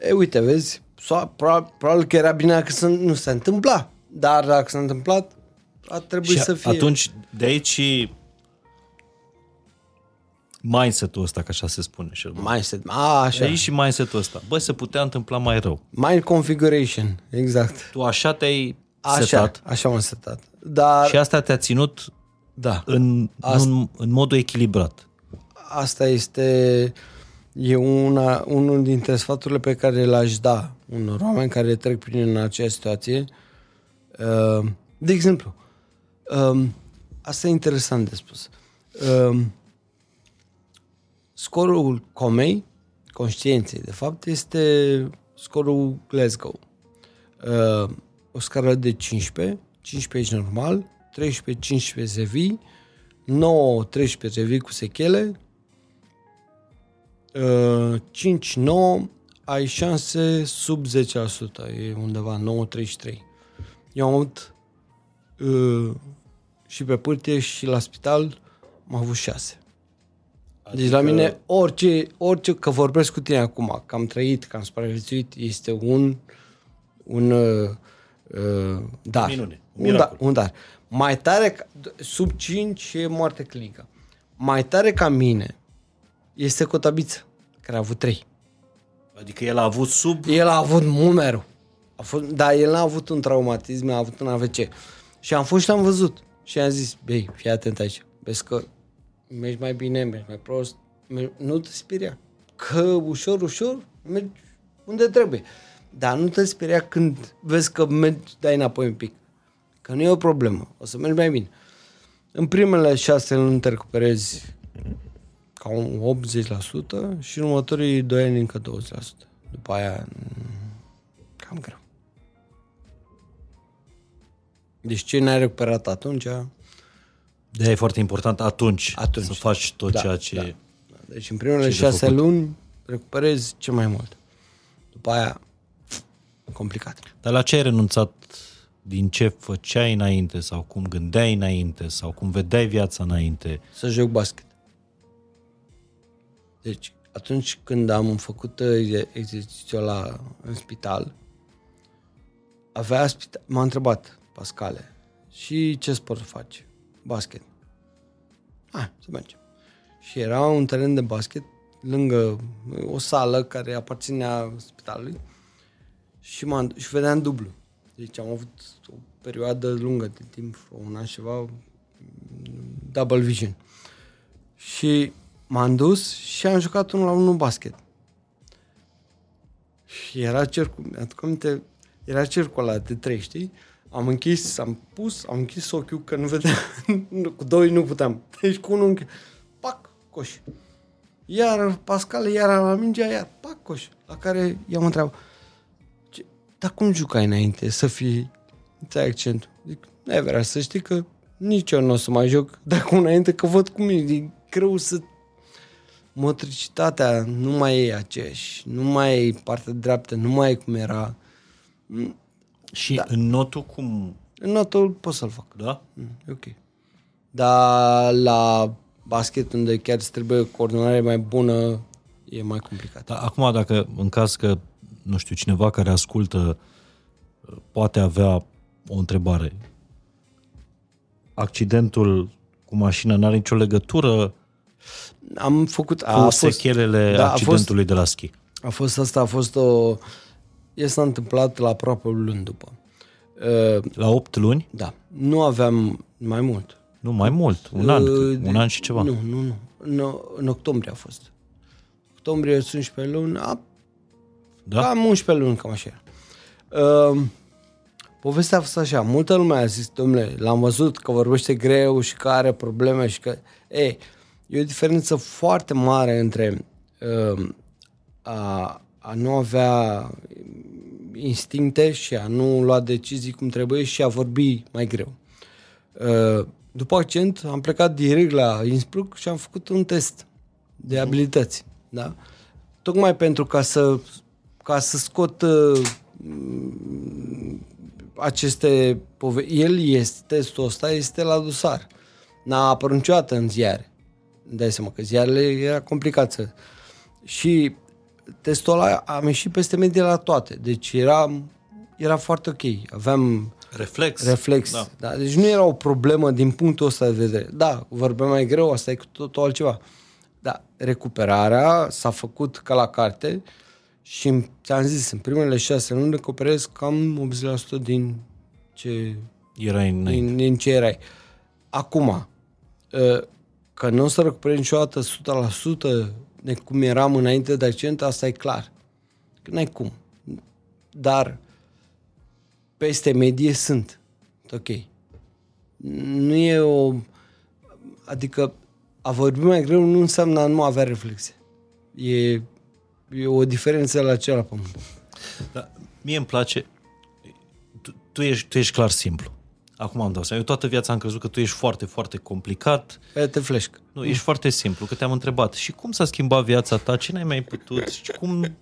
E, uite, vezi, so- probabil, probabil că era bine dacă să nu se întâmpla. Dar dacă s-a întâmplat, a trebuit Și să fie... atunci, de aici și mindset-ul ăsta, că așa se spune, Șerban. Mindset. A, De așa. aici și mindset-ul ăsta. Băi, se putea întâmpla mai rău. Mind configuration, exact. Tu așa te-ai Așa, setat așa m-am setat. Dar și asta te-a ținut da, în, Asta- în, în modul echilibrat. Asta este e una, unul dintre sfaturile pe care le-aș da unor oameni care trec prin această situație. Uh, De exemplu, um, asta e interesant de spus. Um, Scorul comei, conștiinței, de fapt, este scorul Glasgow. Uh, o scară de 15, 15 ești normal, 13, 15 zevi, 9, 13 zevi cu sechele, uh, 5, 9, ai șanse sub 10%, e undeva 9, 33. Eu am avut uh, și pe pârtie și la spital am avut 6. Deci la mine orice, orice, că vorbesc cu tine acum, că am trăit, că am supraviețuit, este un, un uh, uh, dar. Minune, un un, da, miracol. un dar. Mai tare, ca- sub 5 e moarte clinică. Mai tare ca mine este Cotabiță, care a avut 3. Adică el a avut sub... El a avut mult mai rău. A fost, dar el n-a avut un traumatism, a avut un AVC. Și am fost și am văzut. Și am zis, băi, fii atent aici. Vezi că mergi mai bine, mergi mai prost, mergi, nu te speria. Că ușor, ușor, mergi unde trebuie. Dar nu te speria când vezi că mergi, dai înapoi un pic. Că nu e o problemă, o să mergi mai bine. În primele șase luni te recuperezi ca un 80% și în următorii 2 ani încă 20%. După aia, mm, cam greu. Deci ce n-ai recuperat atunci, de e foarte important atunci, Atunci. să faci tot Da, ceea ce... da. deci în primele Ce de șase făcut? luni recuperezi ce mai mult. După aia, complicat. Dar la ce ai renunțat din ce făceai înainte sau cum gândeai înainte sau cum vedeai viața înainte? Să joc basket. Deci, atunci când am făcut uh, exercițiul la în spital, avea spital, m-a întrebat Pascale, și ce sport faci? Basket. Hai, să mergem. Și era un teren de basket lângă o sală care aparținea spitalului și, m-am, și vedeam dublu. Deci am avut o perioadă lungă de timp, un an și ceva, Double Vision. Și m-am dus și am jucat unul la unul basket. Și era cercul, mi-aduc aminte, era cercul ăla de trei, știi? Am închis, am pus, am închis ochiul că nu vedeam, cu doi nu puteam. Deci cu unul închis, pac, coș. Iar Pascal, iar la mingea, iar pac, coș. La care i-am întrebat, "Ce- dar cum jucai înainte să fii, îți ai accentul? Zic, nu vrea să știi că nici eu nu o să mai joc de acum înainte, că văd cum e, e greu să motricitatea nu mai e aceeași, nu mai e partea dreaptă, nu mai e cum era. Și da. în notul cum... În notul pot să-l fac. Da? Mm, E ok. Dar la basket, unde chiar îți trebuie o coordonare mai bună, e mai complicat. Dar acum, dacă în caz că, nu știu, cineva care ascultă uh, poate avea o întrebare. Accidentul cu mașina n-are nicio legătură Am făcut... cu A, fost, sechelele da, a accidentului de la schi. a fost asta, a fost o... E s-a întâmplat la aproape o lună după. Uh, La 8 luni? da. Nu aveam mai mult. Nu, mai mult. Un an. Uh, Un an și ceva. Nu, nu, nu. În, în octombrie a fost. Octombrie, 11 luni, a, Da? cam 11 luni, cam așa. Uh, povestea a fost așa, multă lume a zis, domnule, l-am văzut că vorbește greu și că are probleme și că... Ei, e o diferență foarte mare între uh, a, a nu avea instincte și a nu lua decizii cum trebuie și a vorbi mai greu. Uh, După accent am plecat direct la Innsbruck și am făcut un test de abilități. Da? Tocmai pentru ca să, ca să scot uh, aceste pove- El este, testul ăsta este la dosar. N-a apărut niciodată în ziare. Îmi dai seama că ziarele era complicat să... Și testul ăla am ieșit peste medie la toate. Deci era, era foarte ok. Aveam Reflex. reflex. Da. Da. Da? Deci nu era o problemă din punctul ăsta de vedere. Da, vorbeam mai greu, asta e cu totul altceva. Da, recuperarea s-a făcut ca la carte și ți-am zis, în primele șase luni recuperez cam 80% din ce, Era înainte. din, din ce erai. Acum, ă, că nu o să recuperez niciodată 100% de cum eram înainte de accent, asta e clar. Că n-ai cum. Dar peste medie sunt. Ok. Nu e o... Adică a vorbi mai greu nu înseamnă a nu avea reflexe. E, e o diferență la cel la pământ. Da, mie îmi place... Tu, tu, ești, tu ești clar simplu. Acum am dat seama. Eu toată viața am crezut că tu ești foarte, foarte complicat. Aia te fleșcă. Nu, ești foarte simplu, că te-am întrebat. Și cum s-a schimbat viața ta? Ce n-ai mai putut? Și cum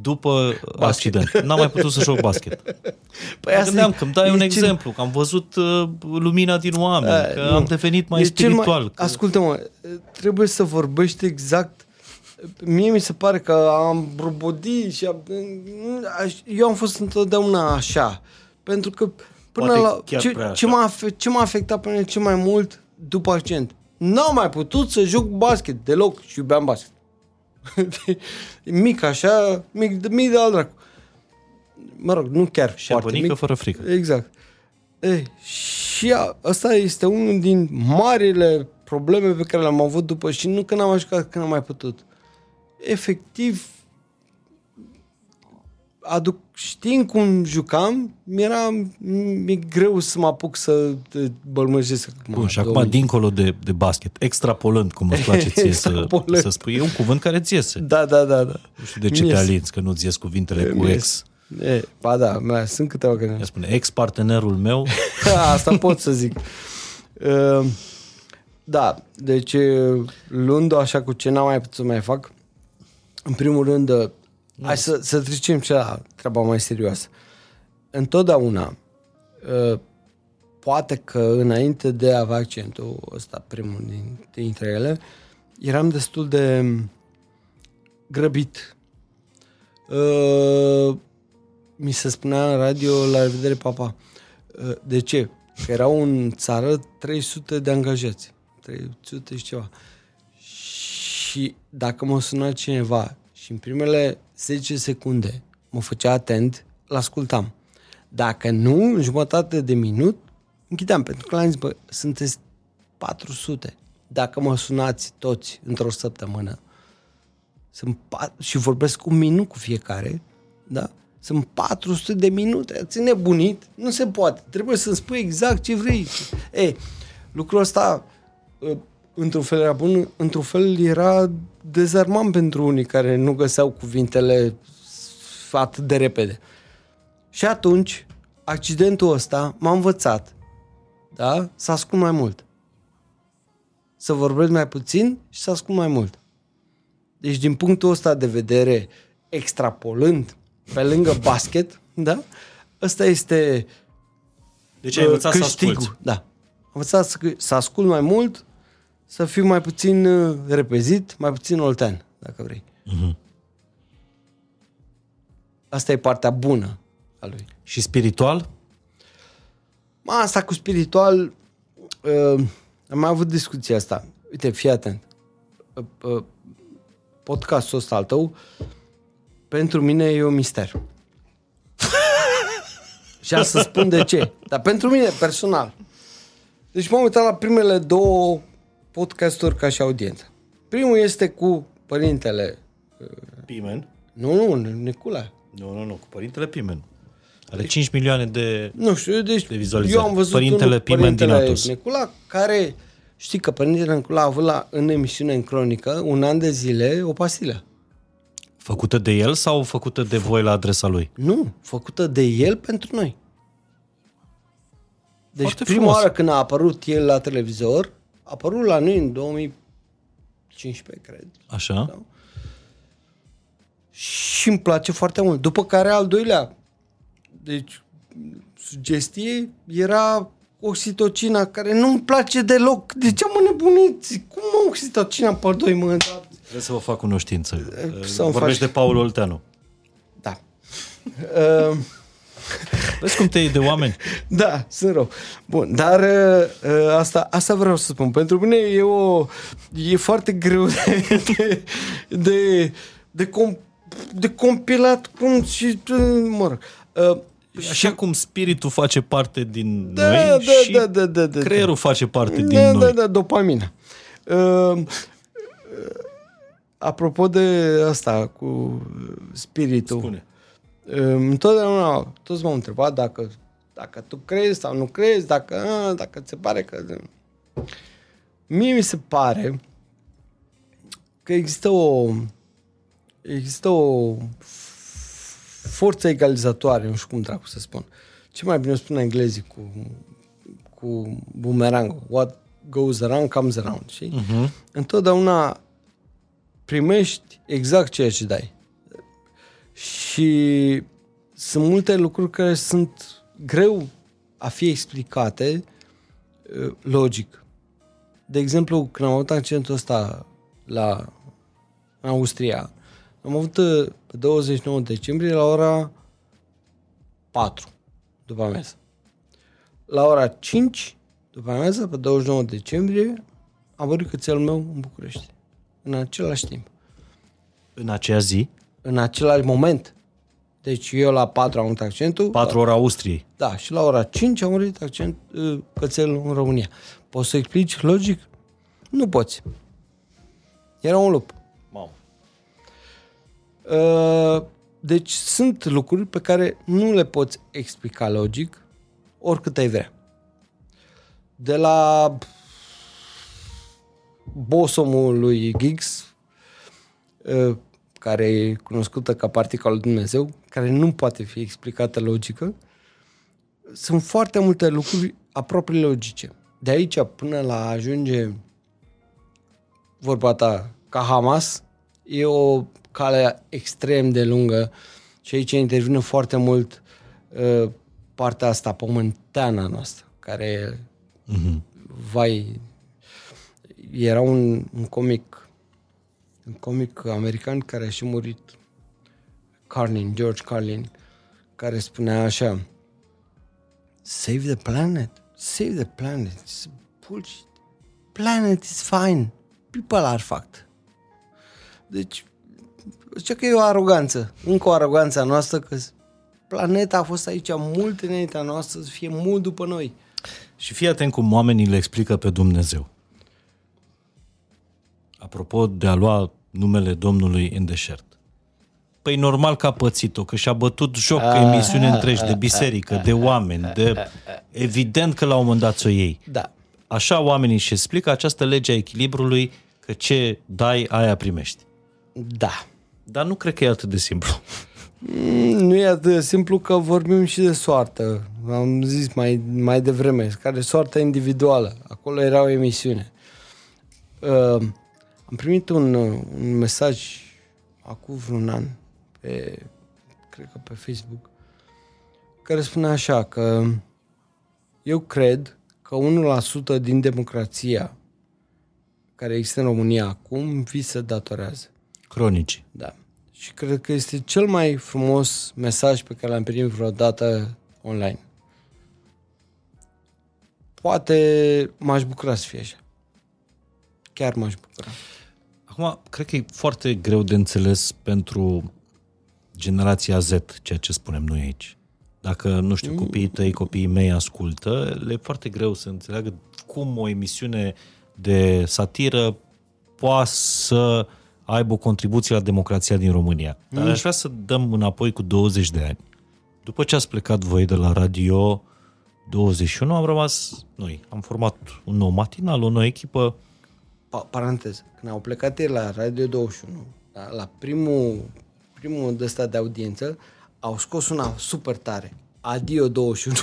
după accident? N-am mai putut să joc basket. Păi Mă gândeam că îmi dai e un cel- exemplu, că am văzut uh, lumina din oameni, A, că nu. am devenit mai E cel spiritual. Că... Ascultă-mă, trebuie să vorbești exact Mie mi se pare că am robodit și am, aș- eu am fost întotdeauna așa. Pentru că până Poate la... chiar Ce, prea ce, așa. m-a, afe- ce m-a afectat pe mine cel mai mult după accent? N-am mai putut să joc basket deloc și iubeam basket. mic așa, mic, de- mic de al dracu. Mă rog, nu chiar Și foarte abănică mic. fără frică. Exact. Ei, și a, asta este unul din marile probleme pe care le-am avut după și nu că n-am mai jucat, că n-am mai putut. Efectiv, aduc, știind cum jucam, mi-era mi-e greu să mă apuc să te bălmăjesc acum. Bun, și acum, Domnul. dincolo de, de basket, extrapolând, cum îți place ție să, Extrapolând. să spui, e un cuvânt care ți iese. Da, da, da, da. Nu știu de ce Mi te iese. alinți, că nu-ți ies cuvintele cu Mi ex. iese. E, ba da, mai sunt câteva care... Ea spune, ex-partenerul meu, Asta pot să zic. Uh, Da, deci uh, luând așa cu ce n-am mai putut să mai fac, în primul rând, uh, hai să, să trecem și la treaba mai serioasă. Întotdeauna, uh, poate că înainte de a avea accentul ăsta, primul din- dintre ele, eram destul de grăbit. Uh, mi se spunea în radio, la revedere, papa. Uh, De ce? Că erau în țară 300 de angajați. 300 și ceva. Și dacă mă suna cineva și în primele 10 secunde mă făcea atent, l-ascultam. Dacă nu, în jumătate de minut, închideam. Pentru că l-am zis, bă, sunteți 400. Dacă mă sunați toți într-o săptămână, sunt pat- și vorbesc un minut cu fiecare, da? Sunt 400 de minute. Ați nebunit? Nu se poate. Trebuie să-mi spui exact ce vrei. E, lucrul ăsta, ă, într-un fel era bun, într-un fel era dezarmant pentru unii care nu găseau cuvintele atât de repede. Și atunci, accidentul ăsta m-a învățat da? să ascult mai mult. Să vorbesc mai puțin și să ascult mai mult. Deci, din punctul ăsta de vedere, extrapolând pe lângă basket, da? Ăsta este Deci ai învățat să câștigul. asculti. Da. Am învățat să, să ascult mai mult, să fiu mai puțin uh, repezit, mai puțin oltean, dacă vrei. Mhm. Asta e partea bună a lui. Și spiritual? Mă, asta cu spiritual, uh, am mai avut discuția asta. Uite, fii atent. Uh, uh, podcastul ăsta al tău, pentru mine e un mister. și am să spun de ce. Dar pentru mine, personal. Deci m-am uitat la primele două podcasturi ca și audiență. Primul este cu părintele... Pimen? Nu, nu, Nicula. Nu, nu, nu, cu Părintele Pimen. Are 5 milioane de... Nu știu, deci De vizualizare. eu am văzut Părintele unul, Pimen Părintele din Atos. Necula, care știi că Părintele Necula a avut la, în emisiune în cronică un an de zile o pastilă. Făcută de el sau făcută de voi la adresa lui? Nu, făcută de el pentru noi. Deci Foarte prima frumos. oară când a apărut el la televizor, a apărut la noi în 2015, cred. Așa? Și îmi place foarte mult. După care al doilea, deci sugestie, era oxitocina, care nu-mi place deloc. De ce am nebunit? Cum mă oxitocina pe doi mă? Da. Trebuie să vă fac cunoștință. să-mi Vorbești faci- de Paul Olteanu. da. Uh, Vezi cum te iei de oameni? Da, sunt rău. Bun, dar uh, uh, asta, asta vreau să spun. Pentru mine e o e foarte greu de de de, de, com, de compilat cum și uh, mă rog. Uh, Așa cum spiritul face parte din da, noi da, și da, da, da, da, creierul face parte din da, noi. Da, da, dopamina. Uh, uh, apropo de asta cu spiritul. Spune. Ehm, Întotdeauna toți m-au întrebat dacă, dacă tu crezi sau nu crezi, dacă, a, dacă ți se pare că... Mie mi se pare că există o există o forță egalizatoare, nu știu cum dracu să spun. Ce mai bine o spun englezii cu, cu bumerang. What goes around comes around, știi? Uh-huh. Întotdeauna primești exact ceea ce dai. Și sunt multe lucruri care sunt greu a fi explicate uh, logic. De exemplu, când am avut accentul ăsta la în Austria, am avut uh, pe 29 decembrie la ora 4 după amiază. La ora 5 după amiază, pe 29 decembrie, a murit cățelul meu în București. În același timp În aceea zi, în același moment. Deci eu la 4 am avut accentul. 4 ore Austriei. Da, și la ora 5 am murit accent uh, cățelul în România. Poți să explici logic? Nu poți. Era un lup. Mamă. Uh, deci sunt lucruri pe care nu le poți explica logic oricât ai vrea. De la bosomul lui Giggs, uh, care e cunoscută ca particula lui Dumnezeu, care nu poate fi explicată logică, sunt foarte multe lucruri aproape logice. De aici până la a ajunge vorba ta ca Hamas, e o cale extrem de lungă și aici intervine foarte mult uh, partea asta pământeană a noastră, care, Mhm. vai, era un, un comic un comic american care a și murit Carlin, George Carlin, care spunea așa Save the planet, save the planet, it's bullshit. Planet is fine, people are fucked. Deci, zicea că e o aroganță, încă o aroganță a noastră că planeta a fost aici mult înaintea noastră să fie mult după noi. Și fii atent cum oamenii le explică pe Dumnezeu. Apropo de a lua numele Domnului în deșert. Păi normal că a pățit-o, că și-a bătut joc Ah. emisiuni întregi de biserică, de oameni, de... Evident că la un moment dat o ei. Da. Așa oamenii își explică această lege a echilibrului că ce dai, aia primești. Da. Dar nu cred că e atât de simplu. Mm, Nu e atât de simplu că vorbim și de soartă. Am zis mai, mai devreme, care soarta individuală. Acolo era o emisiune. Uh, am primit un, uh, un mesaj acum vreun an pe, cred că pe Facebook, care spune așa că eu cred că 1% din democrația care există în România acum vi se datorează. Cronici. Da. Și cred că este cel mai frumos mesaj pe care l-am primit vreodată online. Poate m-aș bucura să fie așa. Chiar m-aș bucura. Acum, cred că e foarte greu de înțeles pentru generația Z, ceea ce spunem noi aici. Dacă, nu știu, copiii tăi, copiii mei ascultă, le e foarte greu să înțeleagă cum o emisiune de satiră poate să aibă o contribuție la democrația din România. Dar aș vrea să dăm înapoi cu 20 de ani. După ce ați plecat voi de la Radio 21, am rămas noi. Am format un nou matinal, o nouă echipă. Pa- paranteză. Când au plecat ei la Radio 21, la, la primul, primul de ăsta de audiență, au scos una super tare. Adio 21.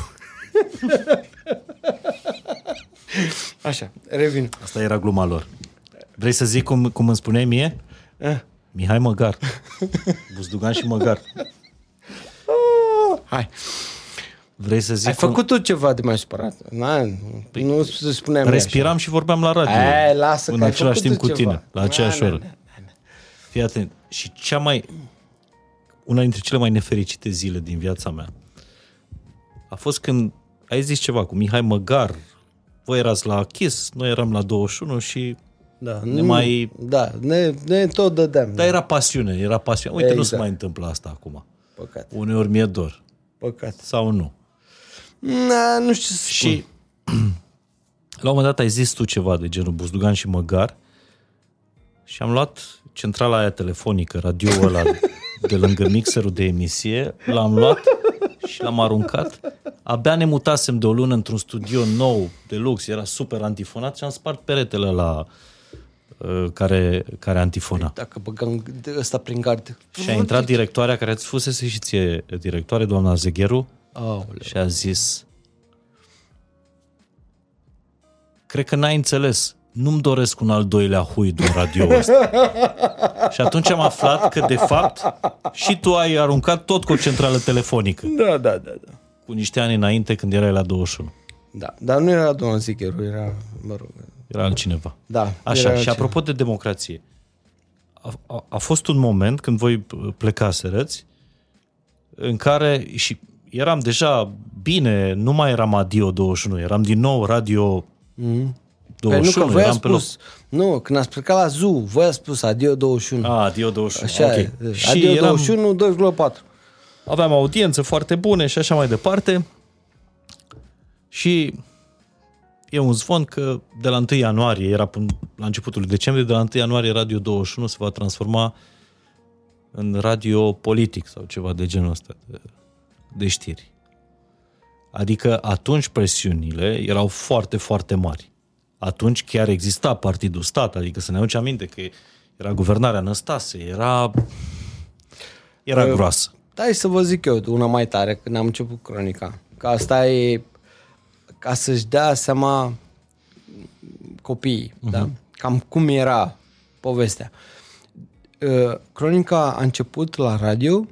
Așa, revin. Asta era gluma lor. Vrei să zic cum, cum îmi spuneai mie? Eh. Mihai Măgar. Buzdugan și Măgar. Hai. Vrei să zic Ai cum... făcut tu ceva de mai supărat. Na, Păi, nu se spunea mie Respiram și vorbeam la radio. așa. Ai, lasă în că ai același făcut timp tu cu ceva. tine, la aceeași Na, na, oră. na, na. Fii atent. Și cea mai... Una dintre cele mai nefericite zile din viața mea a fost când ai zis ceva cu Mihai Măgar. Voi erați la Kiss, noi eram la 21 și... Da, Ne nu, mai- Da, ne, ne tot dădeam. Dar era pasiune, era pasiune. Uite, nu se Exact. mai întâmplă asta acum. Păcat, Uneori mi-e dor. păcat. Sau nu. Na, nu știu să spun. Și la un moment dat ai zis tu ceva de genul Buzdugan și Măgar și am luat centrala aia telefonică, radioul ăla de lângă mixerul de emisie, l-am luat și l-am aruncat. Abia ne mutasem de o lună într-un studio nou, de lux, era super antifonat și am spart peretele la care, care antifona. Dacă băgăm de ăsta prin gard. Și a intrat directoarea care îți fusese și ție directoare, doamna Zegheru, Aoleu. și a zis cred că n-ai înțeles nu-mi doresc un al doilea hui din radio ăsta. și atunci am aflat că, de fapt, și tu ai aruncat tot cu o centrală telefonică, Da, da, da, da. cu niște ani înainte, când erai la 21. Da, dar nu era doamna Zigheru, era, mă rog, Era altcineva. da. Așa, era și altceva. apropo de democrație, a, a, a fost un moment când voi plecaserăți în care, și eram deja bine, nu mai eram Adio 21, eram din nou Radio Mm. 21, Păi nu, că voi eram ați pe loc. spus, nu, când ați plecat la ZU, voi ați spus adio 21. Ah, Adio 21, Așa ok. e, Și adio eram, 21, 2,4. aveam audiențe foarte bune și așa mai departe. Și e un zvon că de la 1 ianuarie, era până la începutul lui decembrie, de la 1 ianuarie Radio 21 se va transforma în radio politic sau ceva de genul ăsta de, de știri. Adică atunci presiunile erau foarte, foarte mari. Atunci chiar exista Partidul Stat, adică să ne aduce aminte că era guvernarea Năstase, era, era groasă. Da, hai să vă zic eu una mai tare când am început cronica. Că asta e ca să-și dea seama copiii, uh-huh. da? Cam cum era povestea. Uh, Cronica a început la radio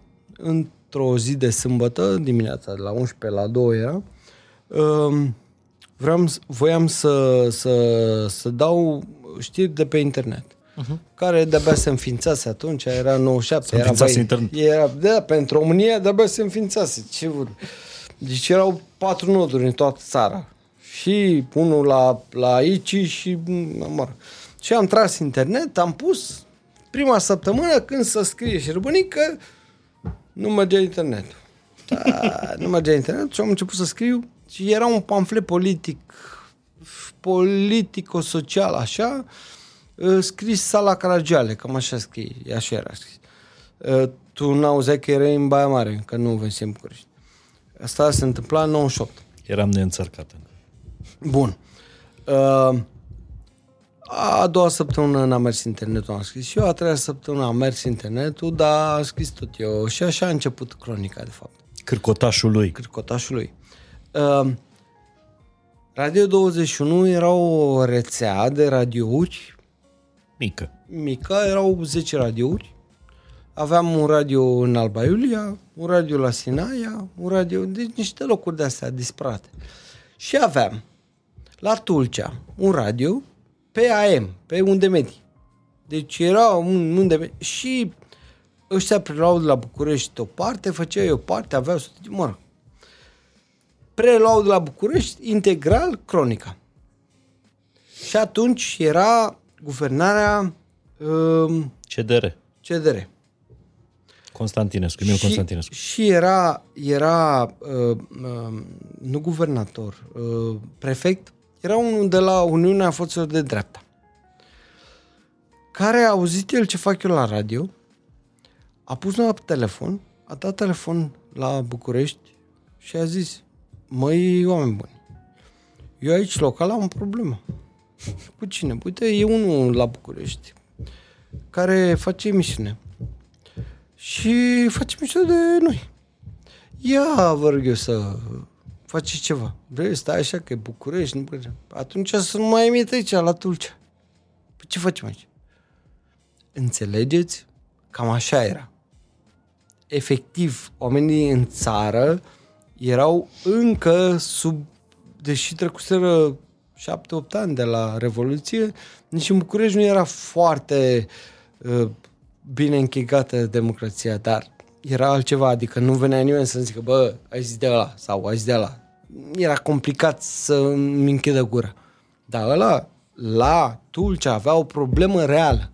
într-o zi de sâmbătă, dimineața, de la 11 la 2 era. Uh, Vreau, s- voiam să, să, să dau știri de pe internet. Uh-huh. Care de-abia se înființase atunci, era 97. Se era, înființase băi, internet. Era, da, pentru România de-abia se înființase. Ce vor... Deci erau patru noduri în toată țara. Și unul la, la aici și mă rog. Și am tras internet, am pus prima săptămână când să scrie și că nu mergea internet. Da, nu mergea internet și am început să scriu Și era un pamflet politic, politico-social, așa, uh, scris Sala Caragiale, cam așa scrie, așa era scris. Uh, Tu n-auzeai că erai în Baia Mare, că nu vezi în București. Asta se întâmpla în 98. Eram neînțărcat încă. Bun. Uh, a doua săptămână n-a mers internetul, am scris și eu, a treia săptămână a mers internetul, dar am scris tot eu. Și așa a început cronica, de fapt, Cârcotașul lui. cârcotașul lui. Uh, Radio 21 era o rețea de radiouri Mică. mică, erau 10 radiouri. Aveam un radio în Alba Iulia, un radio la Sinaia, un radio, deci niște locuri de astea disparate. Și aveam la Tulcea un radio pe AM, pe unde medii. Deci era un unde medii. Și ăștia preluau de la București o parte, făceau eu o parte, aveau, mă rog, preluau de la București integral cronica. Și atunci era guvernarea um, CDR. CDR. Constantinescu, Emil Constantinescu. și era, era uh, uh, nu guvernator, uh, prefect, era unul de la Uniunea Forțelor de Dreapta, care a auzit el ce fac eu la radio, a pus la telefon, a dat telefon la București și a zis, măi, oameni buni, eu aici local am o problemă. Cu cine? Uite, e unul la București care face emisiune și face mișto de noi. Ia, vă rog eu să faceți ceva. Vrei, stai așa că e București, nu București. Atunci să nu mai emit aici, la Tulcea. Păi ce facem aici? Înțelegeți? Cam așa era. Efectiv, oamenii în țară erau încă sub, deși trecuseră 7-8 ani de la Revoluție, nici în București nu era foarte uh, bine închegată democrația, dar era altceva, adică nu venea nimeni să zică, bă, ai zis de ăla sau ai zis de ăla. Era complicat să-mi închidă gura. Dar ăla, la Tulcea, avea o problemă reală.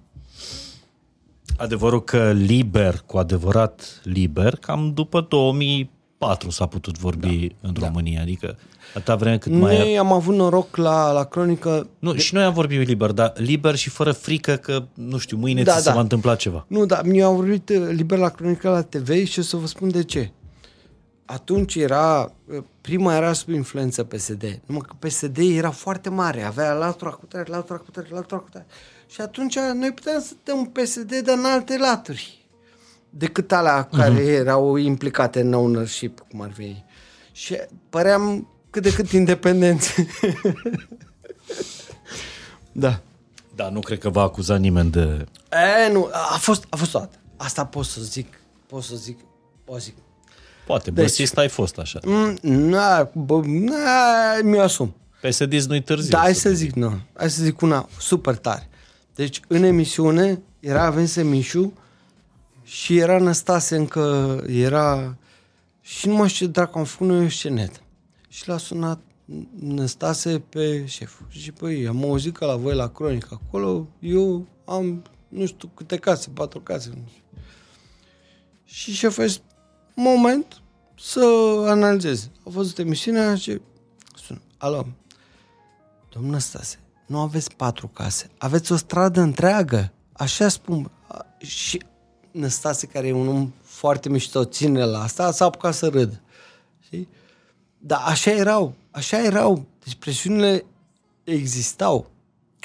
Adevărul că liber, cu adevărat liber, cam după 2004 s-a putut vorbi da. în România. Adică atâta vreme cât mai... Noi am avut noroc la, la cronică Nu, și noi am vorbit liber, dar liber și fără frică că, nu știu, mâine Da, ți se da. va întâmpla ceva. Nu, dar mi am vorbit uh, liber la Cronica la TV și o să vă spun de ce. Atunci era, uh, prima era sub influență PSD. Numai că PSD era foarte mare, avea latura cu tare, latura cu tare, latura cu tare. Și atunci noi puteam să dăm PSD, dar în alte laturi decât alea care uh-huh. erau implicate în ownership, cum ar fi. Și păream cât de cât independenți. da. Da, nu cred că va acuza nimeni de... E, nu, a fost, a fost toată. Asta pot să zic, pot să zic, pot să zic. Poate, Deci- băsist ai fost așa. Mm, Na, bă, na, mi-o asum. PSD nu-i târziu. Da, hai să zic, nu. Hai să zic una super tare. Deci, în emisiune, era Vense Mișu și era Năstase încă, era... Și nu mai știu ce dracu am făcut noi o scenetă. Și l-a sunat Năstase pe șeful. Și zice, păi, am auzit că la voi la cronică acolo, eu am, nu știu, câte case, patru case, nu știu. Și șeful a zis, moment să analizez. A văzut emisiunea și sună, alo, domnul Stase, nu aveți patru case, aveți o stradă întreagă. Așa spun. A, Și Năstase, care e un om foarte mișto, ține la asta, s-a apucat să râdă. Știi? Dar așa erau, așa erau. Deci presiunile existau.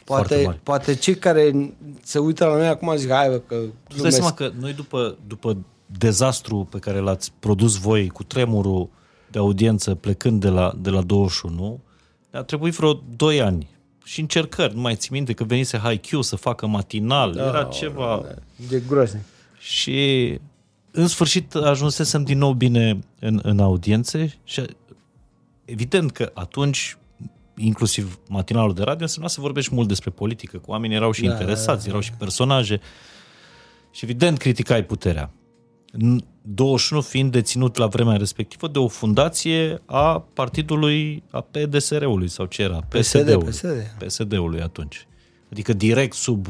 Foarte Poate, mari. poate cei care se uită la noi acum zic, hai bă, că Tu dai glumesc." seama că noi după, după dezastru pe care l-ați produs voi cu tremurul de audiență plecând de la, de la 21, ne-a trebuit vreo 2 ani și încercări. Nu mai ții minte că venise HiQ să facă matinal, da, era ceva... E groaznic. Și în sfârșit ajunsesem din nou bine în, în audiențe și evident că atunci inclusiv matinalul de radio însemna să vorbești mult despre politică, cu oamenii erau și da, interesați, erau și personaje și evident criticai puterea. În 21 fiind deținut la vremea respectivă de o fundație a partidului, a PDSR-ului sau ce era? PSD-ului. PSD. PSD-ului atunci. Adică direct sub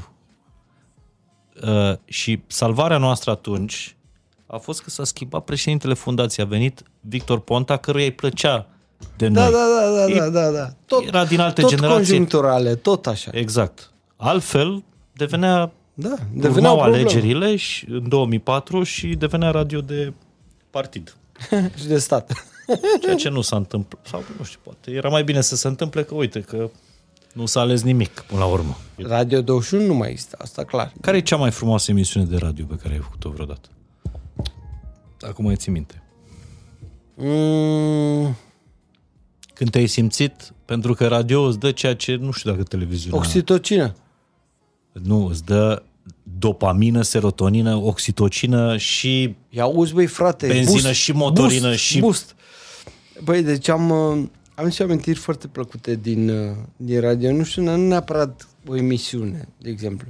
Uh, și salvarea noastră atunci a fost că s-a schimbat președintele fundației. A venit Victor Ponta, căruia îi plăcea de Da, noi. da, da, da, E- da, da, da. Tot, Era din alte tot generații. conjuncturale, tot așa. Exact. Altfel, devenea, Da, deveneau deveneau probleme. alegerile și, în 2004 și devenea radio de partid. și de stat. Ceea ce nu s-a întâmplat. Sau, nu știu, poate era mai bine să se întâmple că, uite, că nu s-a ales nimic până la urmă. Radio 21 nu mai există, asta clar. Care e cea mai frumoasă emisiune de radio pe care ai făcut-o vreodată? Acum mai ții minte. Mm, Când te-ai simțit, pentru că radio îți dă ceea ce, nu știu dacă televiziunea... oxitocină. Nu, îți dă dopamină, serotonină, oxitocină și Ia auzi, băi, frate. Benzină boost, și motorină boost, și- Boost. Băi, deci am, uh, am și amintiri foarte plăcute din, uh, din radio. Nu știu, nu neapărat o emisiune, de exemplu.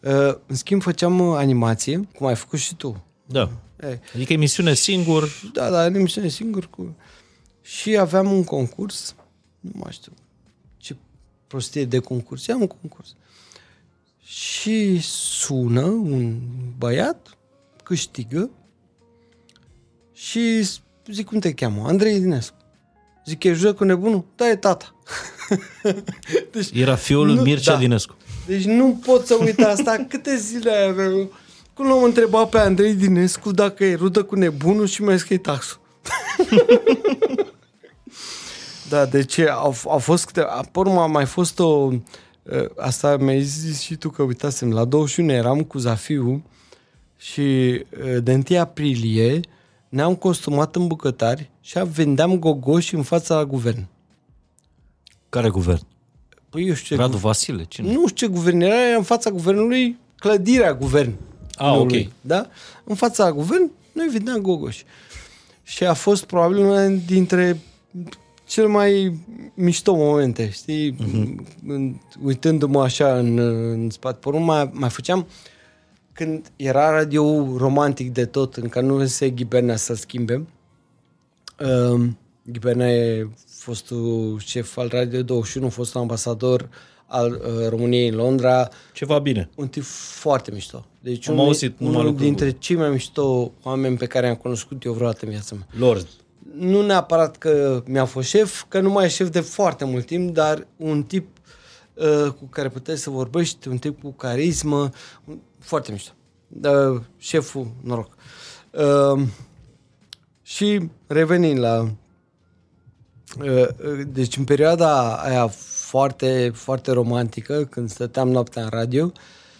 Uh, În schimb, făceam uh, animație, cum ai făcut și tu. Da. Eh, Adică emisiune singur, Da, da, în emisiune singur cu... Și aveam un concurs, nu mai știu ce prostie de concurs, am un concurs. Și sună un băiat, câștigă și zic, cum te cheamă? Andrei Dinescu. Zic, e joc cu nebunul? Da, e tata. deci, era fiul lui Nu, Mircea da. Dinescu. deci nu pot să uit asta. Câte zile aveam? Cum l-am întrebat pe Andrei Dinescu dacă e rudă cu nebunul și mi-a zis că e taxul. da, deci au, au fost câte... Pe urmă a mai fost o... ă, Asta mi-ai zis și tu că uitasem. La 21 eram cu Zafiu și ă, de 1 aprilie ne-am costumat în bucătari și vendeam gogoși în fața la guvern. Care guvern? Păi eu știu ce Radu Vasile? Cine? nu știu ce guvern era, era în fața guvernului, clădirea guvern. Ah, ok. Da? În fața guvern, noi vedeam gogoși. Și a fost probabil una dintre cel mai mișto momente, știi? Uh-huh. Uitându-mă așa în, în spate. Pe urmă mai, mai făceam când era radio romantic de tot, încă nu se Ghibernea să schimbe. Uh, Ghibernea e fostul șef al Radio 21, fostul ambasador al uh, României în Londra, Ceva bine. un tip foarte mișto. Deci Am unul, auzit numai unul lucruri dintre cei mai mișto oameni pe care am cunoscut eu vreodată în viața mea. Lord. Nu neapărat că mi-a fost șef, că nu mai e șef de foarte mult timp, dar un tip uh, cu care puteai să vorbești, un tip cu carismă, un, foarte mișto. Uh, șeful, noroc. Uh, și revenind la... Uh, uh, deci în perioada aia foarte, foarte romantică, când stăteam noaptea în radio,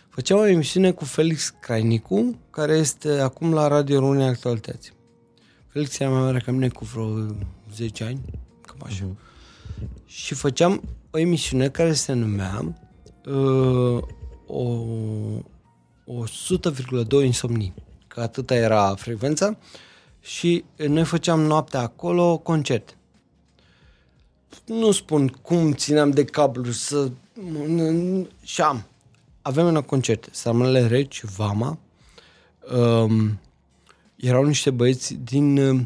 făceam o emisiune cu Felix Crainicu, care este acum la Radio România Actualități. Felix era mai mare ca mine cu vreo 10 ani, cam așa. Și făceam o emisiune care se numea uh, o, o 100,2 insomnii, că atâta era frecvența și noi făceam noaptea acolo concerte. Nu spun cum țineam de cablu să... Și am. Avem un concert. Sarmale Reci, Vama. Um, erau niște băieți din... uh,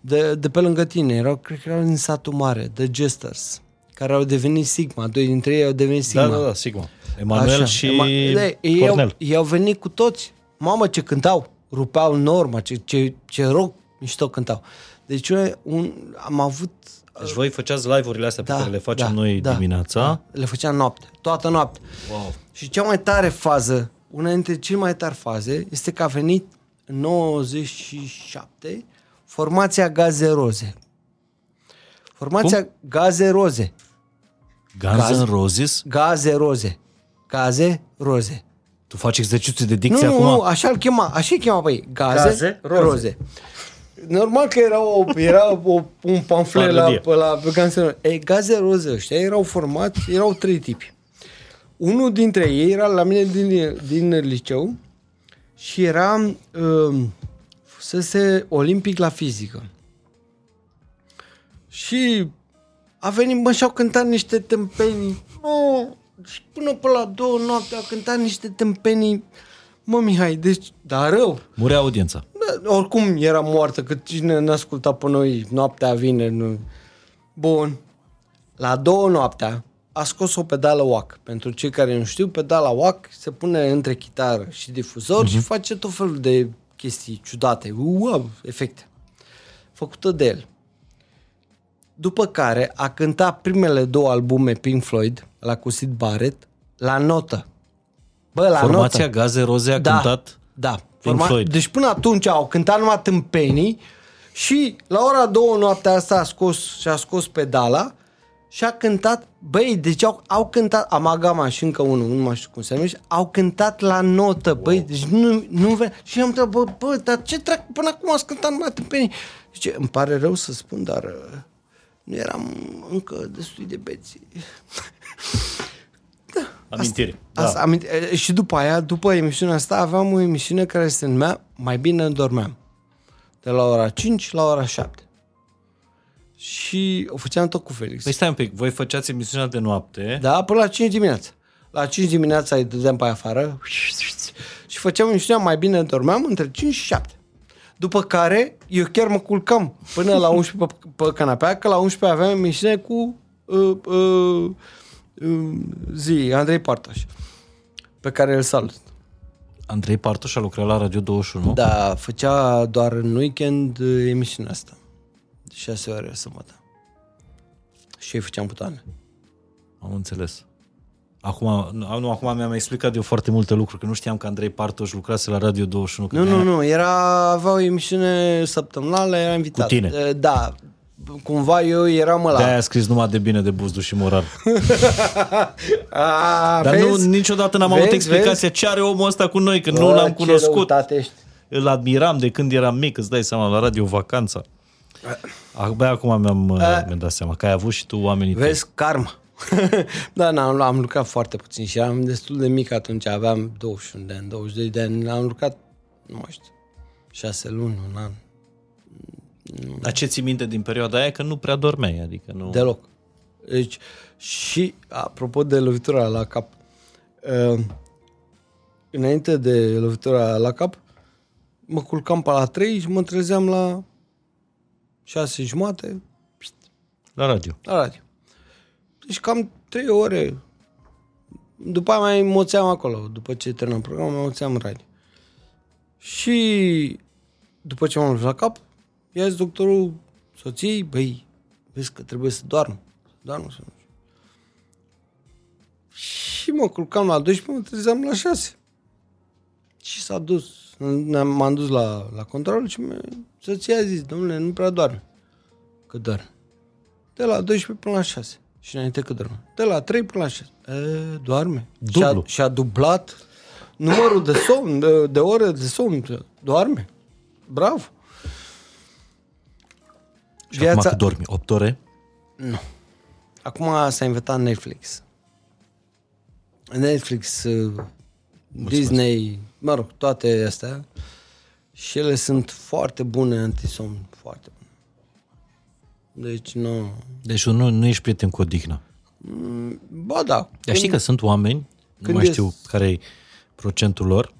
De, de pe lângă tine. Erau, cred că erau din satul mare. The Jesters. Care au devenit Sigma. Doi dintre ei au devenit Sigma. Da, da, da, Sigma. Emanuel și Ema- da, ei, au, Cornel. ei au venit cu toți. Mamă, ce cântau. Rupeau în norma, ce, ce, ce rock mișto cântau. Deci eu un, am avut... Deci voi făceați live-urile astea pe Da, care le facem da, noi da, dimineața. Da, le făceam noapte, toată noapte. Wow. Și cea mai tare fază, una dintre cele mai tari faze, este că a venit în 97 formația Gaze Roze. Formația Cum? Gaze Roze. Guns Gaz- N' Roses? Gaze Roze. Gaze Roze. Tu faci exerciții de Nu, dicție nu, acum? nu, așa îl chema, așa îl chema, băi, gaze, Gaze roze. roze. roze. Normal că era, o, era o, un pamflet la, Parodie. la, pe cancer. Ei, gaze roze ăștia erau formați, erau trei tipi. Unul dintre ei era la mine din, din liceu și era uh, fusese olimpic la fizică. Și a venit, mă, și-au cântat niște tâmpenii. Oh, și până pe la două noapte au cântat niște tâmpenii. Mă, Mihai, deci, dar rău. Murea audiența. Da, oricum era moartă, că cine n-a ascultat pe noi noaptea vine. Nu. Bun. La două noaptea a scos o pedală WAC. Pentru cei care nu știu, pedala WAC se pune între chitară și difuzor uh-huh. și face tot felul de chestii ciudate, wow, efecte. Făcută de el. După care a cântat primele două albume Pink Floyd, la cu Sid Barrett, la notă. Bă, la Formația notă. Gaze Roze a Da, cântat da. Pink Floyd. Deci până atunci au cântat numai tâmpenii și la ora două noaptea asta a scos, și-a scos pedala și a cântat, băi, deci au, au cântat, Amagama și încă unul, nu mai știu cum se numește, au cântat la notă, băi, deci nu, nu vrea. Și am întrebat, bă, bă, dar ce trec, până acum ați cântat numai tâmpenii? Zice, îmi pare rău să spun, dar uh, nu eram încă destul de beți. amintiri. Da. Asta, aminte, e, și după aia, după emisiunea asta, aveam o emisiune care se numea Mai bine dormeam. De la ora 5 la ora 7. Și o făceam tot cu Felix. Păi stai un pic, voi făceați emisiunea de noapte. Da, până la 5 dimineața. La 5 dimineața îi dădeam pe aia afară și făceam emisiunea Mai bine dormeam între 5 și 7. După care eu chiar mă culcam până la 11 pe, pe canapea, că la 11 aveam emisiune cu uh, uh, uh, zi, Andrei Partaș, pe care îl salut. Andrei Partoș a lucrat la Radio 21. Da, făcea doar în weekend uh, emisiunea asta. De 6 ore săptămâna. Și eu făceam putoane. Am înțeles. Acum, nu, nu, acum mi-am explicat eu foarte multe lucruri, că nu știam că Andrei Partoș lucrase la Radio 21. că Nu, de-aia- nu, nu, era, avea o emisiune săptămânală, era invitat. Cu tine. Uh, Da, cumva eu eram ăla. De-aia a scris numai de bine de Buzdu și Morar. A, Dar vezi? nu, niciodată n-am avut Vezi, explicația ce are omul ăsta cu noi, că nu Bă, l-am ce cunoscut. răutate ești. Îl admiram de când eram mic, îți dai seama, la Radio Vacanța. Abia acum mi-am, mi-am dat seama că ai avut și tu oamenii tăi. Vezi, karma. da, n-am, am lucrat foarte puțin și eram destul de mic atunci, aveam 21 de ani, 22 de ani, am lucrat, nu mai știu, 6 luni, un an, Dar ce ții minte din perioada aia? Că nu prea dormeai, adică nu... Deloc. Deci, și apropo de lovitura la cap, uh, înainte de lovitura la cap, mă culcam pe la 3 și mă trezeam la 6 jumate La radio. la radio. Deci cam 3 ore. După aia mai moțeam acolo. După ce terminam programul, mai moțeam în radio. Și după ce m-am lovit la cap, i-a zis doctorul soției, băi, vezi că trebuie să doarm. Să doarm să nu știu. Și mă culcam la 12, mă trezeam la 6. Și s-a dus. Ne-am- M-am dus la, la control și mi- soția a zis, domnule, nu prea doarme. Că doarme. De la 12 până la 6. Și înainte că dorme. De la 3 până la 6. E, doarme. Și-a, Dublu. și-a dublat numărul de somn, de, de ore de somn. Doarme. Bravo. Și Viața... acum cât dormi? 8 ore? Acum s-a inventat Netflix. Netflix, uh, Disney, mă rog, toate astea. Și ele sunt foarte bune antisomn, foarte bune. Deci nu... Deci tu nu, nu ești prieten cu odihna. Ba da. Dar știi că sunt oameni, nu când mai ies- știu care e procentul lor,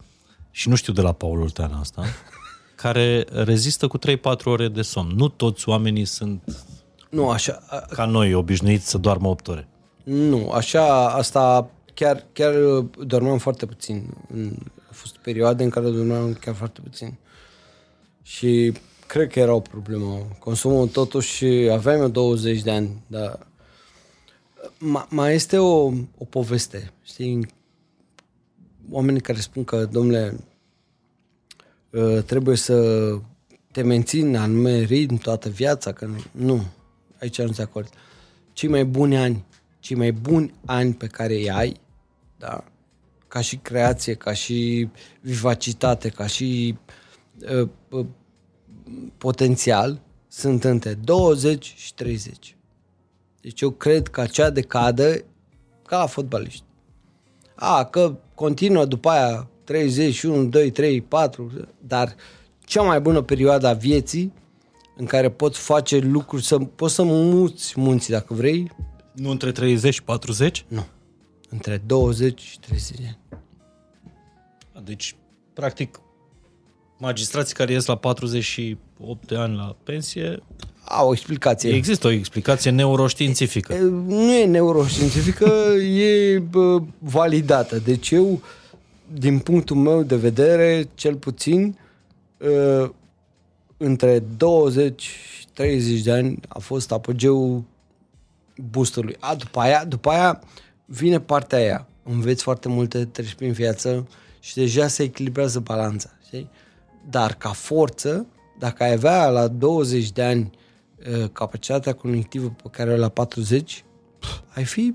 și nu știu de la Paul Olteana asta, care rezistă cu 3-4 ore de somn. Nu toți oamenii sunt Nu, așa, a- ca noi, obișnuiți să doarmă 8 ore. Nu, așa, asta chiar, chiar uh, dormeam foarte puțin. În- A fost perioade în care dormeam chiar foarte puțin. Și cred că era o problemă. Consumul totuși, aveam eu 20 de ani, dar ma, mai este o, o poveste, știi? Oamenii care spun că, domnule, uh, trebuie să te menții în anume ritm toată viața, că nu- nu, aici nu sunt de acord. Cei mai buni ani, cei mai buni ani pe care îi ai, da, ca și creație, ca și vivacitate, ca și uh, uh, potențial, sunt între 20 și 30. Deci eu cred că acea decadă, ca la fotbaliști. A, că continuă după aia 31, 2, 3, 4, dar cea mai bună perioadă a vieții în care poți face lucruri, să, poți să muți munții dacă vrei, Nu între 30 și 40? nu. Între 20 și 30 de ani. Deci, practic, magistrații care ies la 48 de ani la pensie, Au o explicație. există o explicație neuroștiințifică. E, Nu e neuroștiințifică, e bă, validată. Deci eu, din punctul meu de vedere, cel puțin, uh, între 20 și 30 de ani a fost apogeul boostului. A, după aia, după aia vine partea aia. Înveți foarte multe, treci prin viață și deja se echilibrează balanța. Știi? Dar ca forță, dacă ai avea la 20 de ani uh, capacitatea cognitivă pe care o ai la 40, ai fi...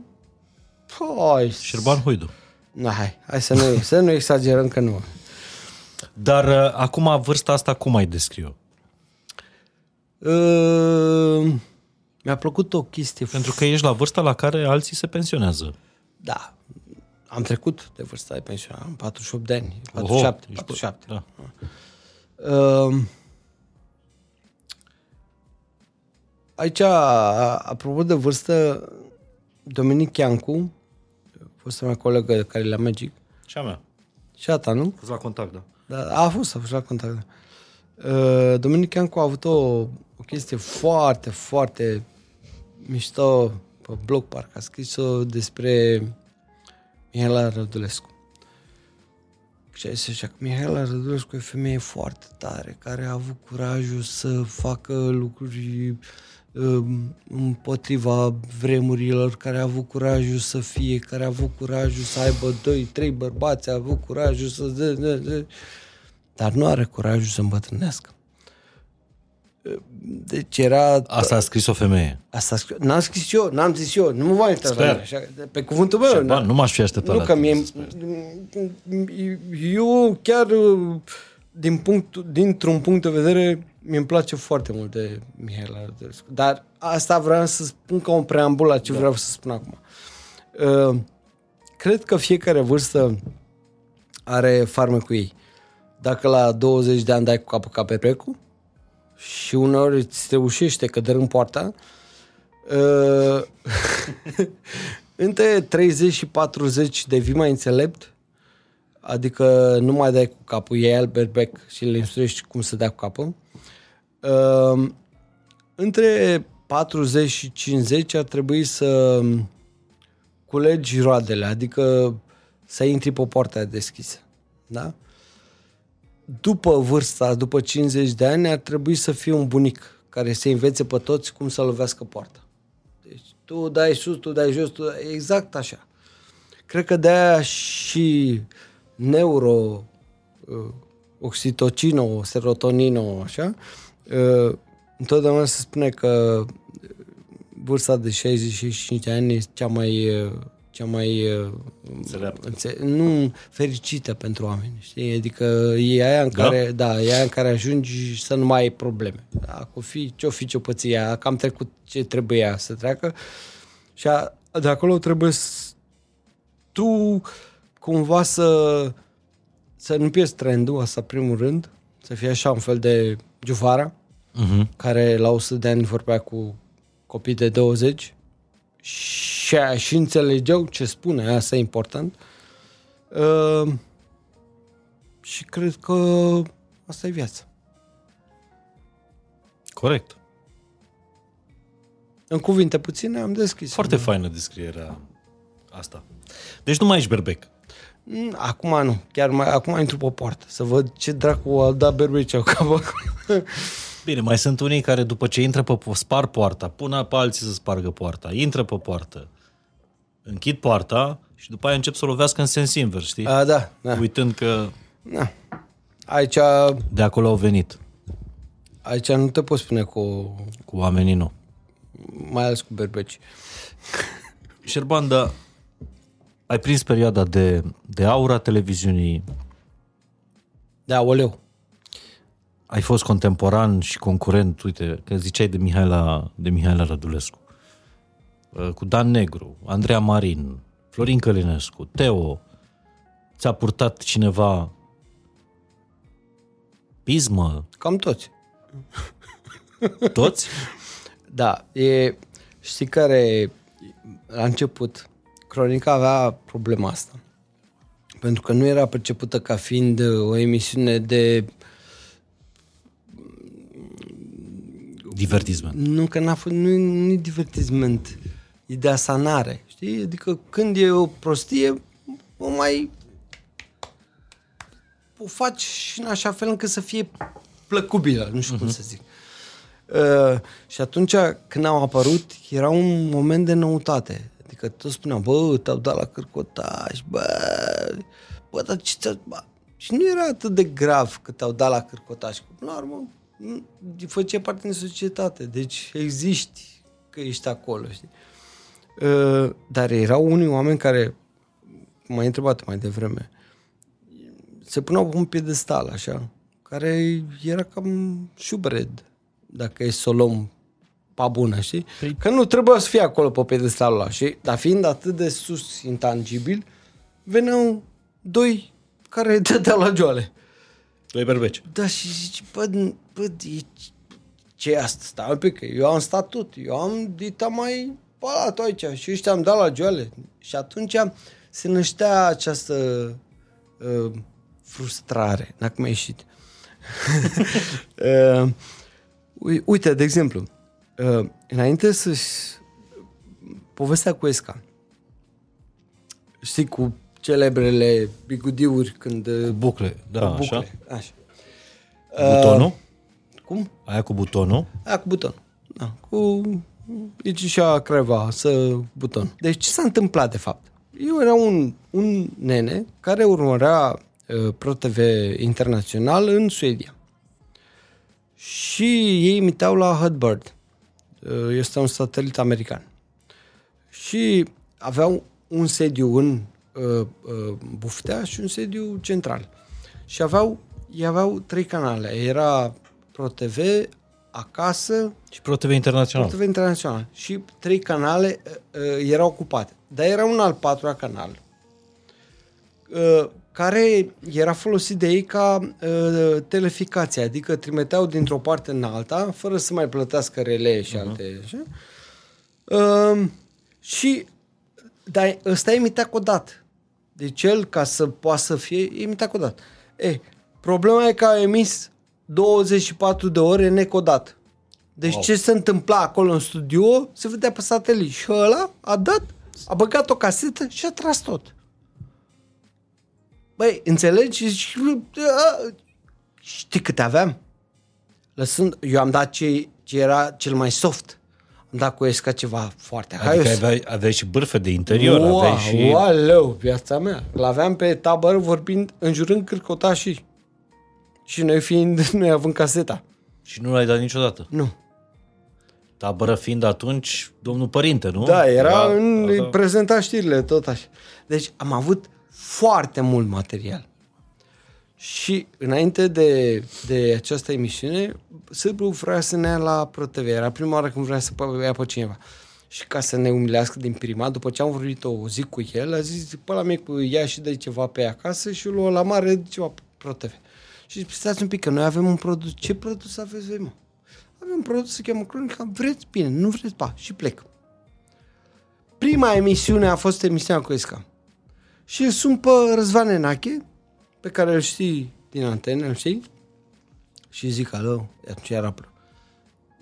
Păi, Șerban Huidu. Na, hai, hai să nu, să nu exagerăm că nu. Dar uh, acum vârsta asta cum ai descriu? Uh, mi-a plăcut o chestie. Pentru că ești la vârsta la care alții se pensionează. Da, am trecut de vârsta de pensionar, am 48 de ani, Oho, 47, ești- 47. Da. Uh, aici, a- apropo de vârstă, Dominic Chiancu, fostă mea colegă care e la Magic, Și a mea. și a ta, nu? la contact, da. Da, a fost, a fost la contact. da. Uh, Dominic Iancu a avut o, o chestie foarte, foarte mișto pe blog, parcă a scris-o despre Mihaela Rădulescu. Și a zis așa că Mihaela Rădulescu e o femeie foarte tare, care a avut curajul să facă lucruri um, împotriva vremurilor, care a avut curajul să fie, care a avut curajul să aibă doi, trei bărbați, a avut curajul să... Dă, dă, dă, dar nu are curajul să îmbătrânească. Deci era... Asta a scris o femeie. Asta scris, n-am scris eu, n-am zis eu, nu mă voi intra Sper. la mine, așa, pe cuvântul meu. Șerban, n- nu m-aș fi așteptat nu la că tine mie, să eu chiar din punct, dintr-un punct de vedere mi îmi place foarte mult de Mihaela Rădulescu. Dar asta vreau să spun ca un preambul la ce da. vreau să spun acum. Uh, cred că fiecare vârstă are farmecul ei. Dacă la 20 de ani dai cu capul ca peprecul și uneori îți reușește că dărâm poarta, uh, între 30 și 40 devii mai înțelept, adică nu mai dai cu capul, iei al berbec și le instruiești cum să dea cu capul. Uh, între 40 și 50 ar trebui să culegi roadele, adică să intri pe poarta deschisă. Da? După vârsta, după 50 de ani, ar trebui să fii un bunic care să învețe pe toți cum să lovească poarta. Deci tu dai sus, tu dai jos, tu dai... exact așa. Cred că de-aia și neuro, uh, oxitocino, serotonino, așa, uh, întotdeauna se spune că vârsta de 65 de ani este cea mai uh, cea mai uh, Înțeleaptă. înțe- nu fericită pentru oameni, știi? Adică e aia în Da? care, da, e aia în care ajungi să nu mai ai probleme. Da, cu fi, ce-o fi ce-o păția, că am trecut ce trebuia să treacă și a, de acolo trebuie să, tu cumva să să nu pierzi trendul, asta primul rând, să fie așa un fel de Giufara, Uh-huh. care la 100 de ani vorbea cu copii de 20 și, și înțelegeau ce spune, asta e important. Uh, și cred că asta e viața. Corect. În cuvinte puține am deschis. Foarte faină descrierea asta. Deci nu mai ești berbec. Mm, Acum nu, chiar mai, acum intru pe poartă, să văd ce dracu a dat berbece au cap acolo. Bine, mai sunt unii care după ce intră pe po- spar poarta, pun pe alții să spargă poarta, intră pe poartă, închid poarta și după aia încep să o lovească în sens invers, știi? A, da, da. Uitând că da. Aici, de acolo au venit, aici nu te poți spune cu, cu oamenii nu. mai ales cu berbeci. Șerban, dar ai prins perioada de, de aura televiziunii, Da, oleu. Ai fost contemporan și concurent, uite, că ziceai de Mihaela, de Mihaela Rădulescu, Uh, cu Dan Negru, Andreea Marin, Florin Călinescu, Teo, ți-a purtat cineva pismă, Cam toți. toți? Da, e, știi care, la început, Cronica avea problema asta. Pentru că nu era percepută ca fiind o emisiune de... Divertisment. Nu că n-a fost, nu, nu e divertisment, e de asanare, știi? Adică când e o prostie, o mai... o faci și în așa fel încât să fie plăcubilă, nu știu uh-huh. cum să zic. Uh, și atunci când au apărut, era un moment de noutate. Adică toți spuneau, bă, te-au dat la cârcotaș, bă, bă, dar ce ți bă. Și nu era atât de grav că te-au dat la cârcotaș. Până la urmă, nu- făceai parte din societate, deci existi că ești acolo, știi? Uh, dar erau unii oameni care, cum m-ai întrebat mai devreme, se puneau pe un piedestal, așa, care era cam șubred, dacă e să o luăm pa bună, știi? Păi- Că nu trebuia să fie acolo pe piedestalul ăla, știi? Dar fiind atât de sus intangibil, veneau doi care dădeau la joale. Doi berbeci. Da, și zici, bă, n- bă, e, ce e asta? Stai un pic, că eu am statut, eu am dita mai palatul aici și ăștia am dat la joale. Și atunci se năștea această uh, frustrare, n-a cum a ieșit. uh, ui- uite, de exemplu, uh, înainte să povestea cu Esca, știi, cu celebrele bigudiuri când... uh, Bucle, da, cu așa. bucle, așa. Butonul? Cum? Aia cu butonul? Aia cu buton. Da, cu aici și a Creva, să buton. Deci ce s-a întâmplat de fapt? Eu era un, un nene care urmărea uh, ProTV internațional în Suedia. Și ei imitau la Hudbird. Uh, este un satelit american. Și aveau un sediu în uh, uh, Buftea și un sediu central. Și aveau, ei aveau trei canale. Era ProTV, acasă, Și Pro TV Internațional. ProTV internațional. Și trei canale uh, uh, erau ocupate. Dar era un al patrulea canal uh, care era folosit de ei ca uh, teleficație, adică trimiteau dintr-o parte în alta, fără să mai plătească relee și uh-huh. alte. Așa. Uh, și dar ăsta imita codat. Deci el, ca să poată să fie, imita codat. E, problema e că a emis 24 de ore necodat. Deci wow. ce se întâmpla acolo în studio se vedea pe satelit. Și ăla a dat, a băgat o casetă și a tras tot. Băi, înțelegi? Și- a, Știi cât aveam? Lăsând, eu am dat ce, ce era cel mai soft. Am dat cu Esca ceva foarte Adică haios. aveai, aveai și bârfe de interior, Wow, aveai și... Wow, viața mea. L-aveam pe tabără vorbind, înjurând cârcotașii. Și noi fiind, noi având caseta. Și nu l-ai dat niciodată. Nu. Tabără fiind atunci domnul părinte, nu? Da, era în, da. prezenta știrile, tot așa. Deci am avut foarte mult material. Și înainte de, de această emisiune, Sârbu vrea să ne ia la ProTV. Era prima oară când vrea să pe- ia pe cineva. Și ca să ne umilească din prima, după ce am vorbit o zi cu el, a zis, pe la mic, ia și de ceva pe ea acasă și luă la mare de ceva pe ProTV. Și zice, stați un pic, că noi avem un produs. Ce produs aveți voi, mă? Avem un produs, se cheamă Cronica, vreți bine, nu vreți, pa, și plec. Prima emisiune a fost emisiunea cu Esca. Și îl sun pe Răzvan Enache, pe care îl știi din antene, îl știi? Și zic, alo, atunci era pro.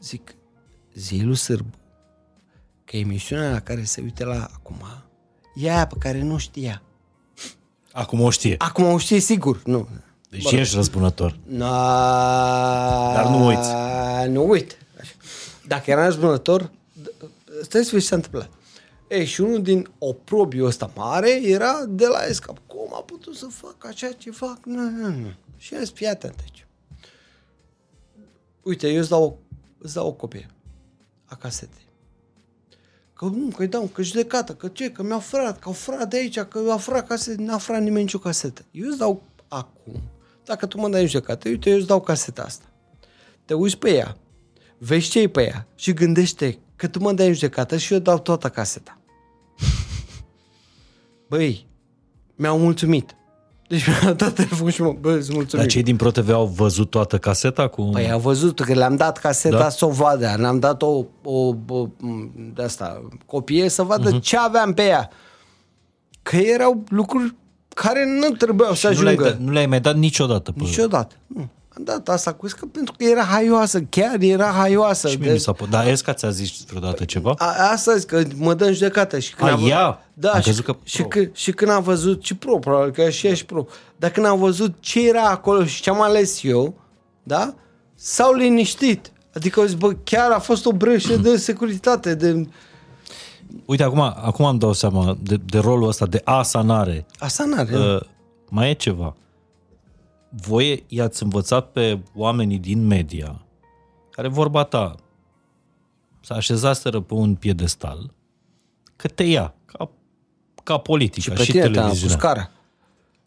Zic, zi lui Sârbu, că emisiunea la care se uite la acum, e aia pe care nu știa. Acum o știe. Acum o știe sigur, nu. Deci ești răzbunător. Na... Dar nu uiți. Nu uit. Așa. Dacă era răzbunător, stai să vezi ce s-a întâmplat. Ei, și unul din oprobiul ăsta mare era de la Esca. Cum a putut să fac așa ce fac? Nu, nu, nu. Și am zis, fii atent aici. Uite, eu îți dau, îți dau o copie a casetei. Că nu, că-i dau, că judecată, că ce, că mi-au furat, că au furat de aici, că au furat casete, n-a furat nimeni nicio casetă. Eu îți dau acum, dacă tu mă dai în judecată, uite, eu îți dau caseta asta. Te uiți pe ea, vezi ce e pe ea și gândește că tu mă dai în judecată și eu dau toată caseta. Băi, mi-au mulțumit. Deci mi-a dat telefon și mă, bă, îți mulțumim. Dar cei din Pro TV au văzut toată caseta cu... Păi au văzut că le-am dat caseta Da? da? să o vadă, le-am dat o, o, o de asta, copie să vadă uh-huh. ce aveam pe ea. Că erau lucruri care nu trebuiau să nu, le-ai, ajungă. dat- nu le-ai mai dat niciodată. Pe... Niciodată. Nu. Am dat asta cu că pentru că era haioasă, chiar era haioasă. Și mie mi s-a părut. Dar Esca ți-a zis vreodată ceva? A, asta zic, că mă dă în judecată. Și când A, a vă- ea? Da, Am și, crezut că și, pro. că, și când am văzut, și pro, probabil că și ea și pro, dar când am văzut ce era acolo și ce am ales eu, da, s-au liniștit. Adică, zic, bă, chiar a fost o breșă de securitate, de Uite, acum, acum îmi dau seama de, de rolul ăsta de asanare. asanare. Uh, mai e ceva. Voi i-ați învățat pe oamenii din media, care vorba ta, să așezaseră pe un piedestal, că te ia, ca, ca politică și și, pe și tine te-am televiziunea. pus cara.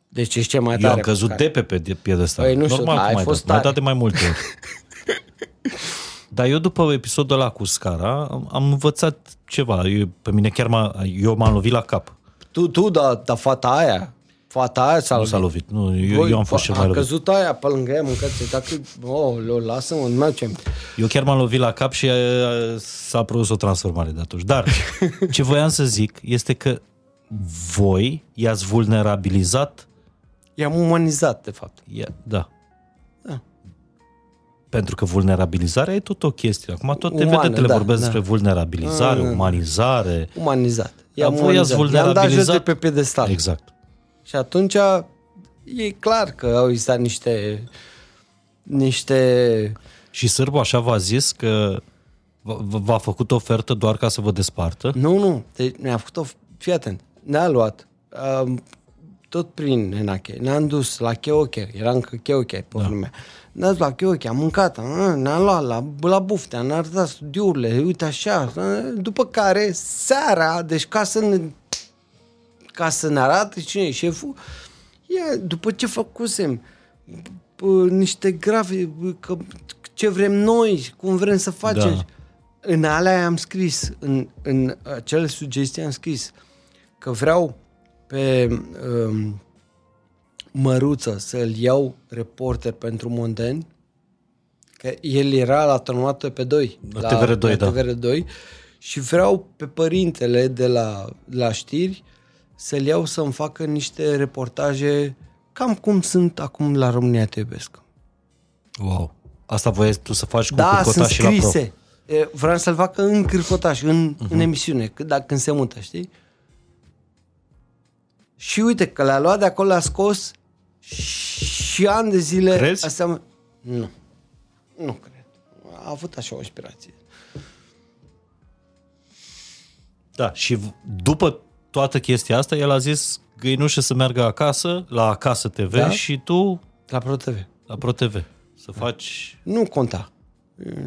Deci ești cel mai Eu tare. am căzut cu de care. pe pe piedestal. Păi, nu știu, Normal dar că ai mai fost dat. Mai tare. dat de mai multe ori. Dar eu după episodul ăla cu scara am, am învățat ceva. Eu, pe mine chiar m-a, eu m-am lovit la cap. Tu, tu, dar da, fata aia, fata aia s-a Nu s-a lovit. Nu, eu, Voi, eu am fost cel mai a lovit. căzut aia pe lângă ea, mâncați dacă, oh, le lasă-mă, nu mai ce Eu chiar m-am lovit la cap și uh, s-a produs o transformare de atunci. Dar ce voiam să zic este că voi i-ați vulnerabilizat I-am umanizat, de fapt. Ia, da. Da. Pentru că vulnerabilizarea e tot o chestie. Acum toate Umană, vedetele da, vorbesc da. despre vulnerabilizare, Mm. umanizare. Umanizat. Dar I-am voi ați umanizat. I-am dat jos de vulnerabilizat- pe pedestal. Exact. Și atunci e clar că au existat niște niște Și Sârbu așa v-a zis că v- v-a făcut ofertă doar ca să vă despartă? Nu, nu. Deci ne-a făcut o... Fii atent. Ne-a luat um, tot prin Nenache. Ne-am dus la Cheoche. Era încă Cheoche pe da. vremea. Ne-am dus la Cheoche, am mâncat, a, ne-am luat la, la bufte, am arătat studiurile, uite așa. a, După care, seara, deci ca să ne, ca să ne arate cine e șeful, ia, după ce făcusem p- niște grave, că, ce vrem noi, cum vrem să facem. Da. În alea am scris, în, în acele sugestii am scris că vreau pe um, Măruță să-l iau reporter pentru Mondeni, că el era la Tonomato pe 2. La TVR2, la da. TVR2 și vreau pe părintele de la, la știri să-l iau să-mi facă niște reportaje cam cum sunt acum la România Te iubesc. Wow. Asta voiai tu să faci cu Da, sunt Cârcotaș și la pro. scrise. E, Vreau să-l facă în cârcotaș, în, Mhm. uh-huh. în emisiune, când, dacă, când se mută, știi? Și uite că le-a luat de acolo, le-a scos și ani de zile... Crezi? Asta, mă- nu. Nu cred. A avut așa o inspirație. Da, și v- după toată chestia asta, el a zis găinușă să meargă acasă, la Acasă TV Da. și tu La ProTV. la ProTV. Să faci... Nu conta.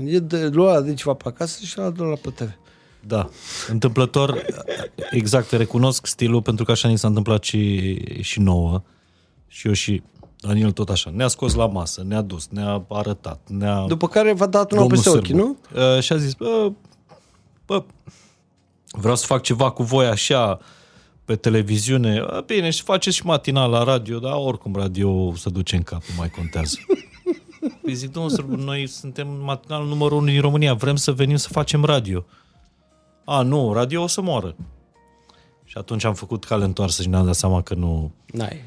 E de lua de ceva pe acasă și l-a dat la ProTV. Da, întâmplător, exact, te recunosc stilul pentru că așa ni s-a întâmplat și, și nouă. Și eu și Daniel tot așa. Ne-a scos la masă, ne-a dus, ne-a arătat, ne-a... După care v-a dat una Domnul peste ochi, Sârbu. nu? Uh, și a zis, bă, bă, vreau să fac ceva cu voi așa pe televiziune. "A, Bine, și faceți și matinal la radio, dar oricum radio se duce în cap, nu mai contează. Păi zic, domnul Sârbu, noi suntem matinal numărul unu din România, vrem să venim să facem radio. A, nu, radio o să moară. Și atunci am făcut cale întoarsă și ne-am dat seama că nu... N-ai.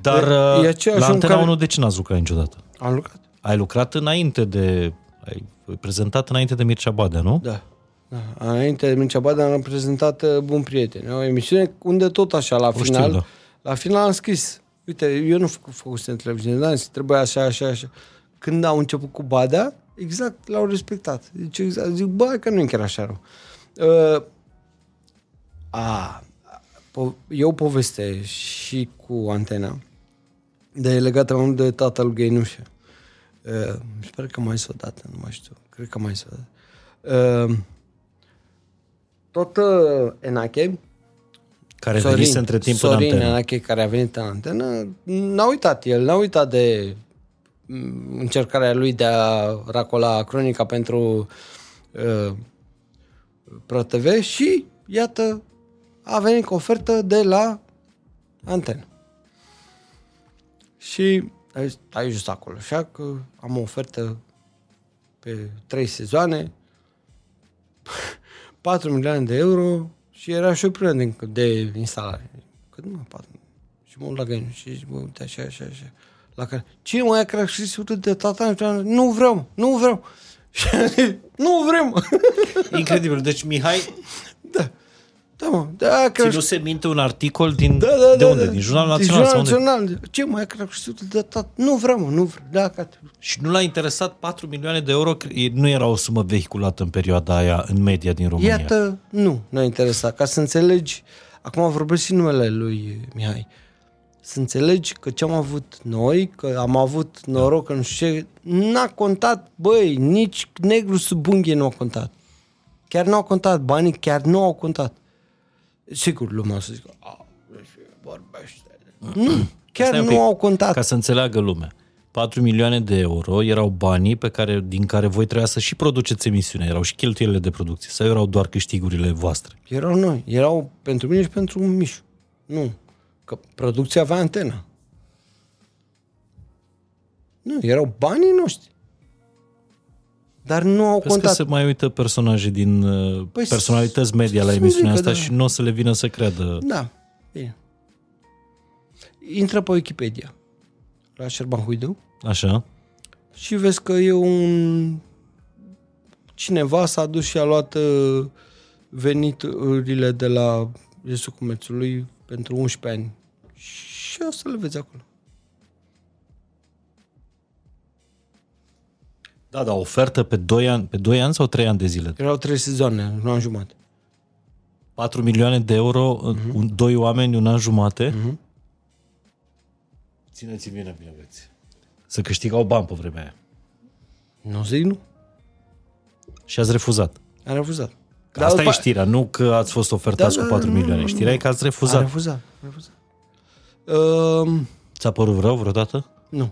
Dar E- e uh, aceeași la om Antena care- 1 de ce n-ați lucrat niciodată? Am lucrat. Ai lucrat înainte de... Ai prezentat înainte de Mircea Badea, nu? Da. Da. Înainte de Mircea Badea am prezentat uh, Bun Prieten. O emisiune unde tot așa, la știu, final, da. la final am scris, uite, eu nu fac făcusem televiziune, dar trebuie așa, așa, așa. Când au început cu Badea, exact l-au respectat. Deci, exact, zic, bă, că nu e chiar așa rău. Uh, a, po- e o poveste și cu antena, de legată mai mult de tatăl Găinușă. Uh, sper că mai s-o dată, nu mai știu. Cred că mai s-o dată. Uh, tot uh, Enache, Care venise între timp Sorin în antenă. Enache, care a venit în antenă, n-a uitat el, n-a uitat de mm, încercarea lui de a racola cronica pentru uh, ProTV și, iată, a venit cu ofertă de la antenă. Și a zis, ai just acolo, așa că am o ofertă pe trei sezoane, 4 milioane de euro și era și o problemă de, de instalare. Cât mă, 4 Și mă uit la găină și zic, bă, uite așa, așa, așa. La care, cine mai a care a scris urât de tata? Nu vreau, nu vreau. Și am zis, nu vrem. Incredibil. Deci Mihai, da. Da, mă. Da, că Ținuse minte un articol din... da, da, de da, unde? da. Din Jurnalul Din Național? Jurnalul sau unde? Național. Ce mai că știut de tot? Nu vreau, mă, nu vreau. Da, că Și nu l-a interesat 4 milioane de euro? Cre- Nu era o sumă vehiculată în perioada aia în media din România. Iată, nu, nu a interesat. Ca să înțelegi, acum vorbesc și numele lui Mihai, să înțelegi că ce am avut noi, că am avut noroc, că nu știu ce, n-a contat, băi, nici negru sub unghie nu a contat. Chiar nu au contat, banii chiar nu au contat. Sigur, lumea o să zică, a, vorbește. Nu, chiar Stai un nu pic, au contat. Ca să înțeleagă lumea. 4 milioane de euro erau banii pe care, din care voi trebuia să și produceți emisiunea. Erau și cheltuielile de producție. Sau erau doar câștigurile voastre? Erau noi, erau pentru mine și pentru un Mișu. Nu, că producția avea antena. Nu, erau banii noștri. Dar nu au Crezi că contat. se mai uită personaje din uh, Păi personalități media la să emisiunea zică, asta da. și nu o să le vină să creadă. Da, bine. Intră pe Wikipedia la Șerban Huidu Așa? și vezi că e un... Cineva s-a dus și a luat uh, veniturile de la Iesul Comerțului pentru 11 ani. Și o să le vezi acolo. Da, da, ofertă pe 2 ani, pe 2 ani sau 3 ani de zile? Erau trei sezoane, un an jumate. 4 milioane de euro, uh-huh. un, doi oameni, un an jumate. Uh-huh. Țineți bine, bine, băieți. Să câștigau bani pe vremea aia. Nu zic nu. Și ați refuzat. A refuzat. Dar Asta după- e știrea, nu că ați fost ofertați Da, cu da, 4 nu, milioane. nu, Știrea e că ați A refuzat. refuzat. A refuzat. Um, Ți-a părut rău vreodată? nu.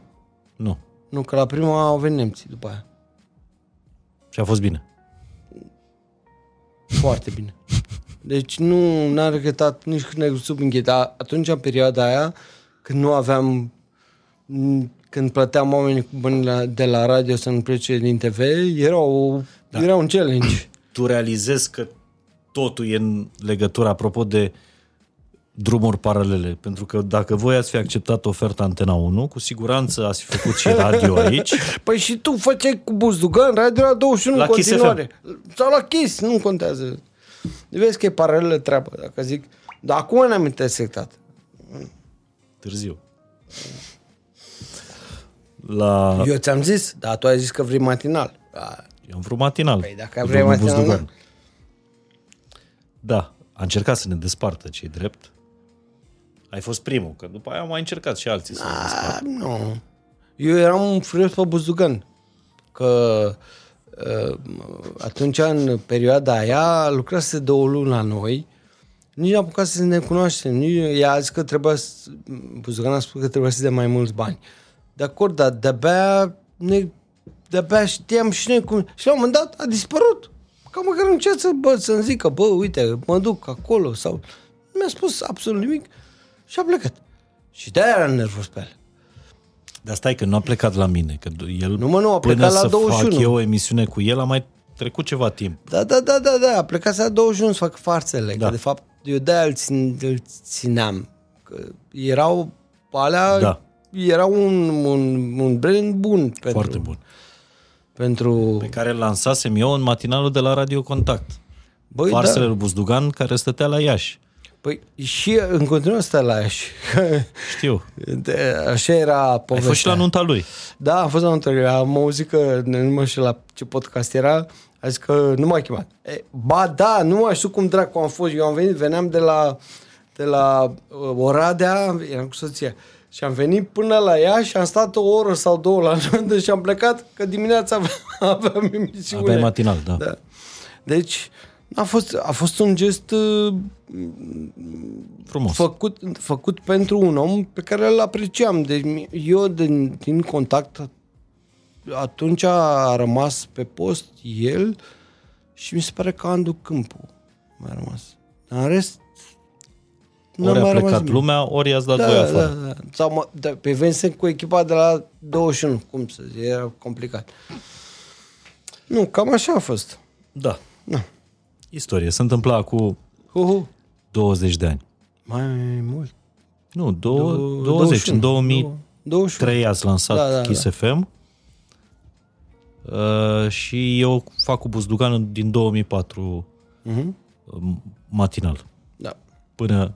Nu. Nu, că la prima au venit nemții după aia. Și a fost bine. Foarte bine. Deci nu n-am regretat nici când negru sub înghie, dar atunci, în perioada aia, când nu aveam m, când plăteam oamenii cu bani la, de la radio să nu plece din TV, era, o, da. era un challenge. Tu realizezi că totul e în legătură, apropo de drumuri paralele. Pentru că dacă voi ați fi acceptat oferta Antena 1, cu siguranță ați fi făcut și radio aici. Păi și tu făceai cu Buzdugan radio la 21 La în Kiss continuare. Sau la Kiss, nu contează. Vezi că e paralelă treaba, dacă zic. Dar acum ne-am intersectat. Târziu. La... Eu ți-am zis, dar tu ai zis că vrei matinal. Da. Eu am vrut matinal. Păi dacă cu vrei domnul matinal, Buzdugan. Da, a încercat să ne despartă cei drept. Ai fost primul, că după aia au mai încercat și alții să ne despartă. A, nu. Eu eram un furios pe Buzdugan. Că uh, atunci, în perioada aia, lucrase două luni la noi. Nici n-am apucat să ne cunoaștem. Nici, ea a zis că trebuia să... Buzdugan a spus că trebuia să dea mai mulți bani. De acord, dar de-abia, ne, de-abia știam și noi cum... Și la un moment dat a dispărut. Ca măcar încet să, bă, să-mi zică, bă, uite, mă duc acolo sau... Nu mi-a spus absolut nimic și a plecat. Și de-aia era nervos pe el. Dar stai că nu a plecat la mine, că el Nu, mă, nu, a până plecat la să 21. fac eu o emisiune cu el a mai trecut ceva timp. Da, da, da, da, da, a plecat la 21 să facă farțele, da. Da. că de fapt eu de-aia îl, țin, îl țineam. Că erau alea, Da. era un, un, un brand bun pentru, Foarte bun. pentru Pe care îl lansasem eu în matinalul de la Radio Contact. Băi, Farsele da. lui Buzdugan care stătea la Iași. Păi și în continuare stă la Iași. Știu. De, așa era Ai povestea. fost și la nunta lui. Da, am fost la nuntă. Am auzit că, nu mai știu la ce podcast era, a zis că nu m-a chemat. E, ba da, nu mai știu cum dracu am fost. Eu am venit, veneam de la, de la uh, Oradea, eram cu soția, și am venit până la ea și am stat o oră sau două la nuntă și am plecat că dimineața aveam, aveam emisiune. Aveai matinal, da. Da. Deci, a fost, a fost un gest uh, Frumos. făcut, făcut pentru un om pe care îl apreciam. Deci eu din, din contact atunci a rămas pe post el și mi se pare că Andu Câmpu mai a rămas. Dar în rest n-a ori a mai rămas plecat nimeni. lumea, ori i-ați dat voi da, afară. da, da. Sau mă, da, pe Vincent cu echipa de la 21, cum să zic, era complicat. Nu, cam așa a fost. Da. Da. Istorie. Se întâmpla cu Hu, hu. 20 de ani. Mai mult. Nu, două, Dou- 20. În 21. 2003 ați lansat Da, da, Kiss da. FM. Uh, și eu fac cu Buzdugan din 2004 Mhm. uh, matinal. până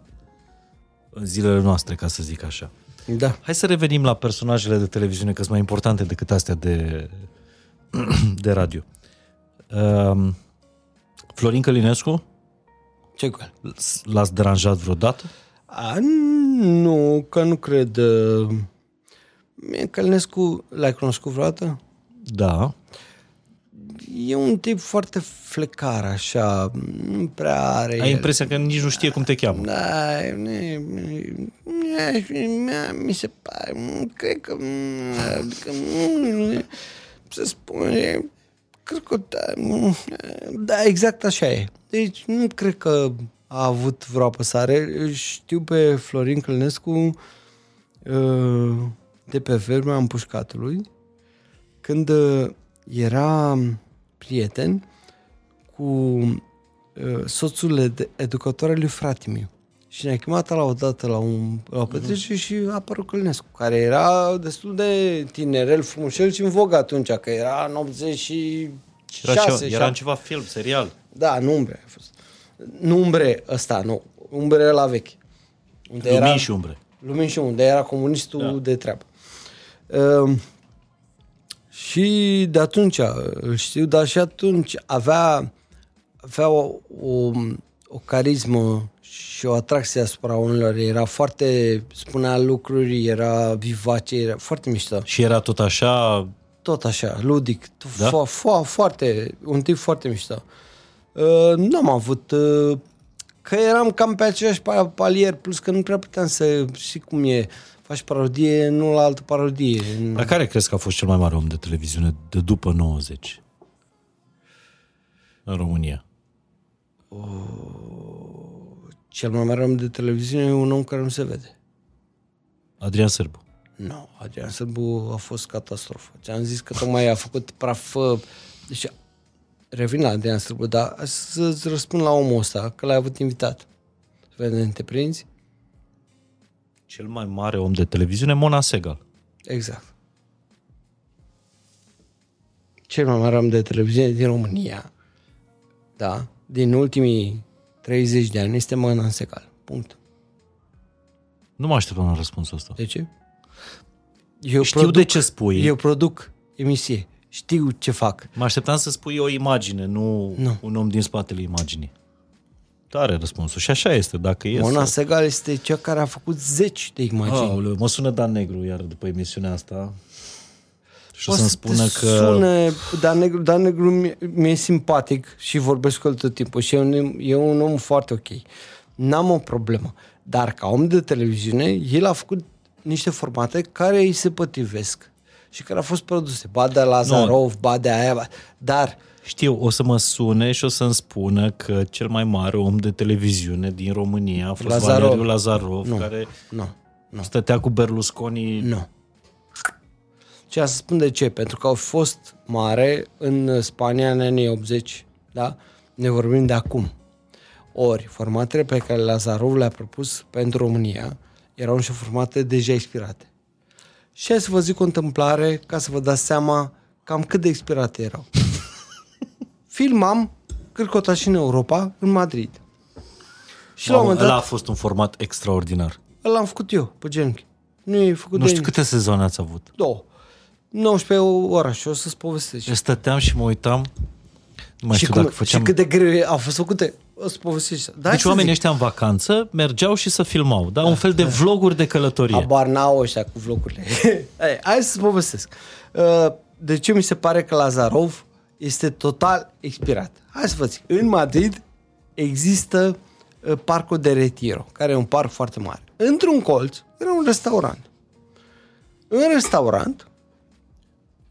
în zilele noastre, ca să zic așa. Da. Hai să revenim la personajele de televiziune, că sunt mai importante decât astea de, de radio. Um, Florin Călinescu, Ce cu el? l-ați deranjat vreodată? A, nu, că nu cred. uh, Mie Călinescu, l-ai cunoscut vreodată? Da. E un tip foarte flecar, așa, nu prea are... Ai el. impresia că nici nu știe cum te cheamă. Da, ne, ne, ne, mi se pare, nu cred că, adică, nu, să spune, cred că, da, nu, da, exact așa e. Deci nu cred că a avut vreo apăsare. Știu pe Florin Călnescu uh, de pe vremea împușcatului, când uh, era prieten cu uh, soțul ed- educator al lui Fratimiu. Și ne-a chemat la o dată la, un, la o petrecere și a apărut Călinescu, care era destul de tinerel, frumușel și în vogă atunci, că era în 86. Era, ceva, era în șapte. ceva film, serial. Da, în umbre a fost. Nu umbre ăsta, nu. Umbre la vechi. Unde Lumini și umbre. Lumini și unde era comunistul Da. da. de treabă. Uh, și de atunci îl știu, dar și atunci avea, avea o, o, o carismă și o atracție asupra oamenilor. Era foarte, spunea lucruri, era vivace, era foarte mișto. Și era tot așa... Tot așa, ludic, Da? fo- fo- foarte, un tip foarte mișto. Uh, n-am avut, uh, că eram cam pe același pa- palier, plus că nu prea puteam să, știi cum e, faci parodie, nu la altă parodie. La care crezi că a fost cel mai mare om de televiziune de după 90? În România. Cel mai mare om de televiziune e un om care nu se vede. Adrian Sârbu. Nu, Adrian Sârbu a fost catastrofă. Ți-am zis că tocmai a făcut praf... uh, Deci, revin la Adrian Sârbu, dar să-ți răspund la omul ăsta, că l-ai avut invitat. Să vedem, te prinzi? Cel mai mare om de televiziune, Mona Segal. Exact. Cel mai mare om de televiziune din România, da, din ultimii 30 de ani, este Mănan Segal. Punct. Nu mă așteptam la răspunsul ăsta. De ce? Eu Știu de ce spui. Eu produc emisie. Știu ce fac. Mă așteptam să spui o imagine, nu, Nu. un om din spatele imaginii. Tare răspunsul. Și așa este, dacă e Mona să... Segal este cea care a făcut zeci de imagini. Aoleu, mă sună Dan Negru iar după emisiunea asta. Și o O să-mi să te spună că... Sune, Dan Negru, Dan Negru mi- mi-e simpatic și vorbesc cu el tot timpul și e un, e un om foarte ok. N-am o problemă. Dar ca om de televiziune, el a făcut niște formate care îi se potrivesc și care au fost produse. Ba de Lazarov, ba de aia, ba... dar Știu, o să mă sune și o să-mi spună că cel mai mare om de televiziune din România a fost Lazarov. Valeriu Lazarov, Nu. care nu, nu, stătea cu Berlusconi. nu. Ce să spun de ce? Pentru că au fost mare în Spania în anii 80, da? Ne vorbim de acum. Ori, formatele pe care Lazarov le-a propus pentru România erau niște formate deja expirate. Și hai să vă zic o întâmplare ca să vă dați seama cam cât de expirate erau. Filmam Cârcota și în Europa, în Madrid. Și la un Mamă, moment ăla a dat, fost un format extraordinar. ăla am făcut eu, pe genunchi. Nu e făcut Nu de știu câte sezoane ați avut. Două. 19 ora și o să-ți povestesc. Eu stăteam și mă uitam, nu mai și, știu cum, dacă făceam... și cât de greu au fost făcute. O să povestesc. Da, Deci oamenii ăștia în vacanță mergeau și să filmau, da? Un fel de vloguri de călătorie. Abar n-au ăștia cu vlogurile. Hai, hai să povestesc. Uh, De ce mi se pare că Lazarov este total expirat? Hai să vă zic. În Madrid există uh, Parcul de Retiro, care e un parc foarte mare. Într-un colț era un restaurant. În restaurant,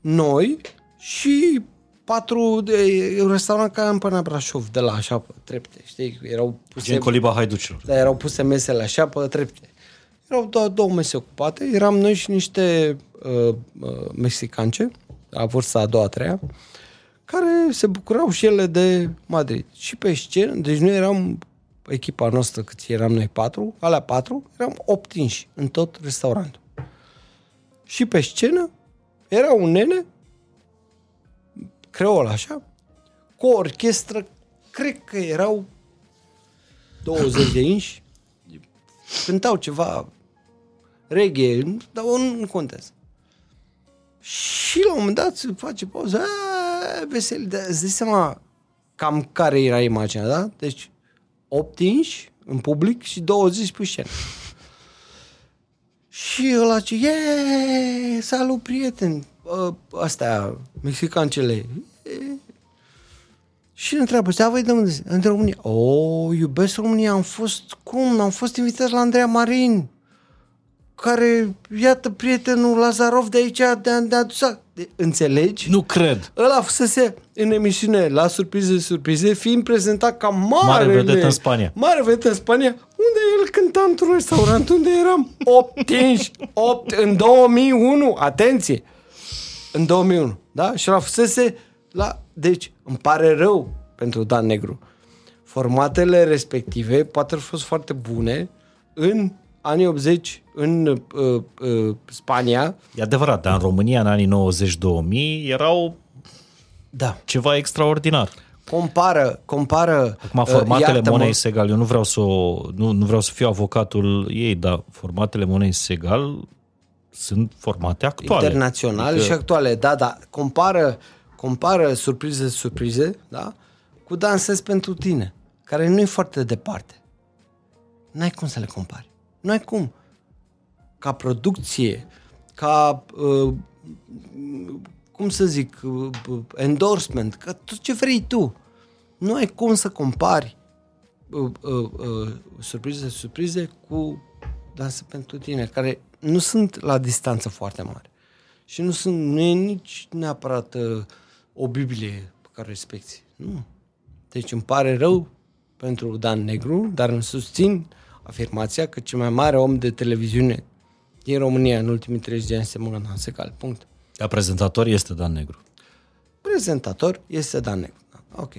noi și patru de, e un restaurant ca în până Brașov, de la așa pe trepte, știi? Erau puse Gen coliba haiducilor. dar erau puse mesele așa pe trepte. Erau două, două mese ocupate, eram noi și niște uh, uh, mexicance, la vârsta a doua, a treia, care se bucurau și ele de Madrid. Și pe scenă, deci noi eram, echipa noastră, cât eram noi patru, alea patru, eram optinși în tot restaurantul. Și pe scenă era un nene, creol așa, cu o orchestră, cred că erau 20 de inși, cântau ceva reggae, dar nu, nu contează. Și la un moment dat se face pauză, "A, vesel, dar îți dai seama cam care era imaginea, da? Deci 8 inși în public și 20 pe scenă. Și ăla ce, "Ye, salut prieten, Ă, astea, mexicancele. E, și îl întreabă, da, voi de unde? sunt?" În România. O, iubesc România, am fost, cum? Am fost invitat la Andreea Marin, care, iată, prietenul Lazarov de aici de-a, de adus. De, înțelegi? Nu cred. Ăla fusese în emisiune la surprize, surprize, fiind prezentat ca mare, Mare vedetă în Spania. Mare vedetă în Spania, unde el cânta într-un restaurant unde eram 8 inși, 8 în 2001, atenție, în 2001, da? Și ăla fusese la... Deci, îmi pare rău pentru Dan Negru. Formatele respective poate au fost foarte bune în anii 80 în uh, uh, Spania. E adevărat, dar în România, în anii 90-2000, erau Da. ceva extraordinar. Compară, compară... Acum, formatele iartă-mă, Monei Segal, eu nu vreau, să o, nu, nu vreau să fiu avocatul ei, dar formatele Monei Segal sunt formate actuale. internaționale Adică- și actuale, da, da. Compară, compară surprize, surprize, da, cu Dansez pentru tine, care nu e foarte departe. N-ai cum să le compari. Nu ai cum. Ca producție, ca, uh, cum să zic, uh, endorsement, ca tot ce vrei tu. Nu ai cum să compari uh, uh, uh, surprize, surprize cu danse pentru tine, care nu sunt la distanță foarte mare. Și nu sunt, nu e nici neapărat uh, o Biblie pe care o respecti. Nu. Deci îmi pare rău pentru Dan Negru, dar îmi susțin afirmația că cel mai mare om de televiziune din România în ultimii 30 de ani se mă Dan Secal. Punct. Dar prezentator este Dan Negru. Prezentator este Dan Negru. Da, Ok.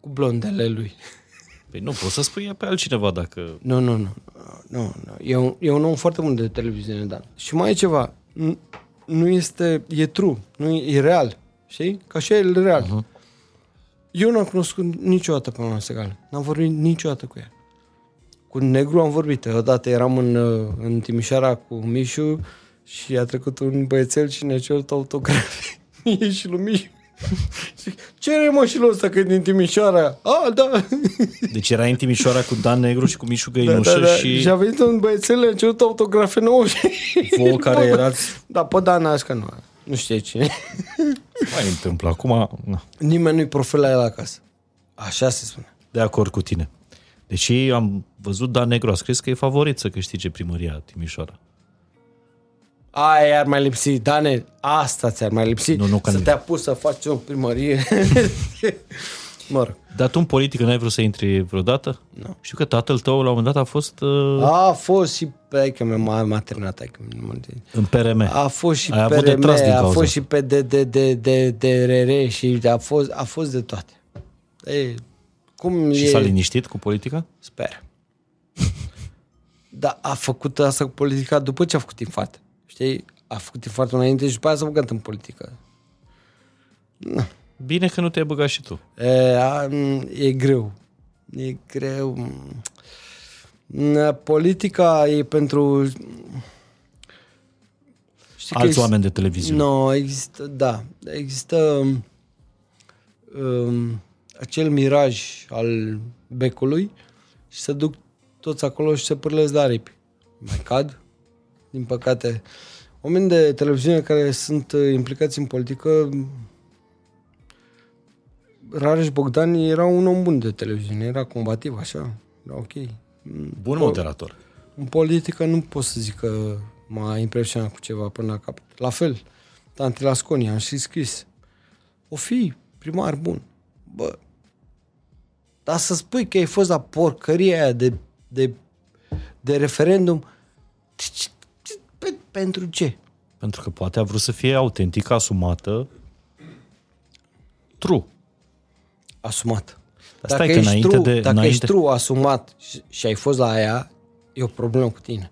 Cu blondele lui. Păi nu poți să spui pe altcineva dacă... Nu, nu, nu. nu, nu. E, un, e un om foarte bun de televiziune, Dan. Și mai e ceva. Nu, nu este... E true. Nu e, e real. Știi? Că așa e el real. Uh-huh. Eu nu am cunoscut niciodată pe Mama Segal. N-am vorbit niciodată cu ea. Cu Negru am vorbit. Odată eram în, uh, în Timișoara cu Mișu și a trecut un băiețel și ne-a cerut autografe. Mie și lui Mișu. Zic, Cere mă și lui ăsta că e din Timișoara. A, da. Deci era în Timișoara cu Dan Negru și cu Mișu Da, Găinușă da, da. și... Și a venit un băiețel, le-a cerut autografe nouă și... Vouă care erați- Da, pe Dana că nu. Nu știe cine. Mai întâmplă acum... Na. Nimeni nu-i profil la el acasă. Așa se spune. De acord cu tine. Deși am văzut Dan Negru, a scris că e favorit să câștige primăria Timișoara. Aia ar mai lipsi, Dane, asta ți-ar mai lipsi. Nu, nu, că să nu. te apuci să faci o primărie. mă rog. Dar tu în politică n-ai vrut să intri vreodată? Nu. Știu că tatăl tău la un moment dat a fost uh, A fost și pe că m-a, m-a terminat aici. în PRM. A fost și Ai avut de PRM, tras din a cauza fost și pe de, de, de, de, de RR și a fost, a fost de toate. E, cum și e... s-a liniștit cu politica? Sper. Dar a făcut asta cu politica după ce a făcut infat. Știi? A făcut infat înainte și după aia s-a băgat în politică. Bine că nu te-ai băgat și tu. E, a, m, e greu. E greu. M, Politica e pentru... Știi că Alți există- oameni de televiziune. Nu, există, da. Există um, acel miraj al becului și se duc toți acolo și se pârlesc de aripi. Mai cad, din păcate. Oameni de televiziune care sunt uh, implicați în politică Rareș Bogdan era un om bun de televiziune, era combativ, așa, era ok. Bun moderator. În politică nu pot să zic că m-a impresionat cu ceva până la capăt. La fel, Tanti Lasconi, am și scris. O fi primar bun. Bă, dar să spui că ai fost la porcăria aia de, de, de referendum, ce- ce- pe, pentru ce? Pentru că poate a vrut să fie autentică, asumată, true. Asumat. Dar stai că înainte true, de- Dacă înainte- ești true, asumat și, și ai fost la aia, e o problemă cu tine.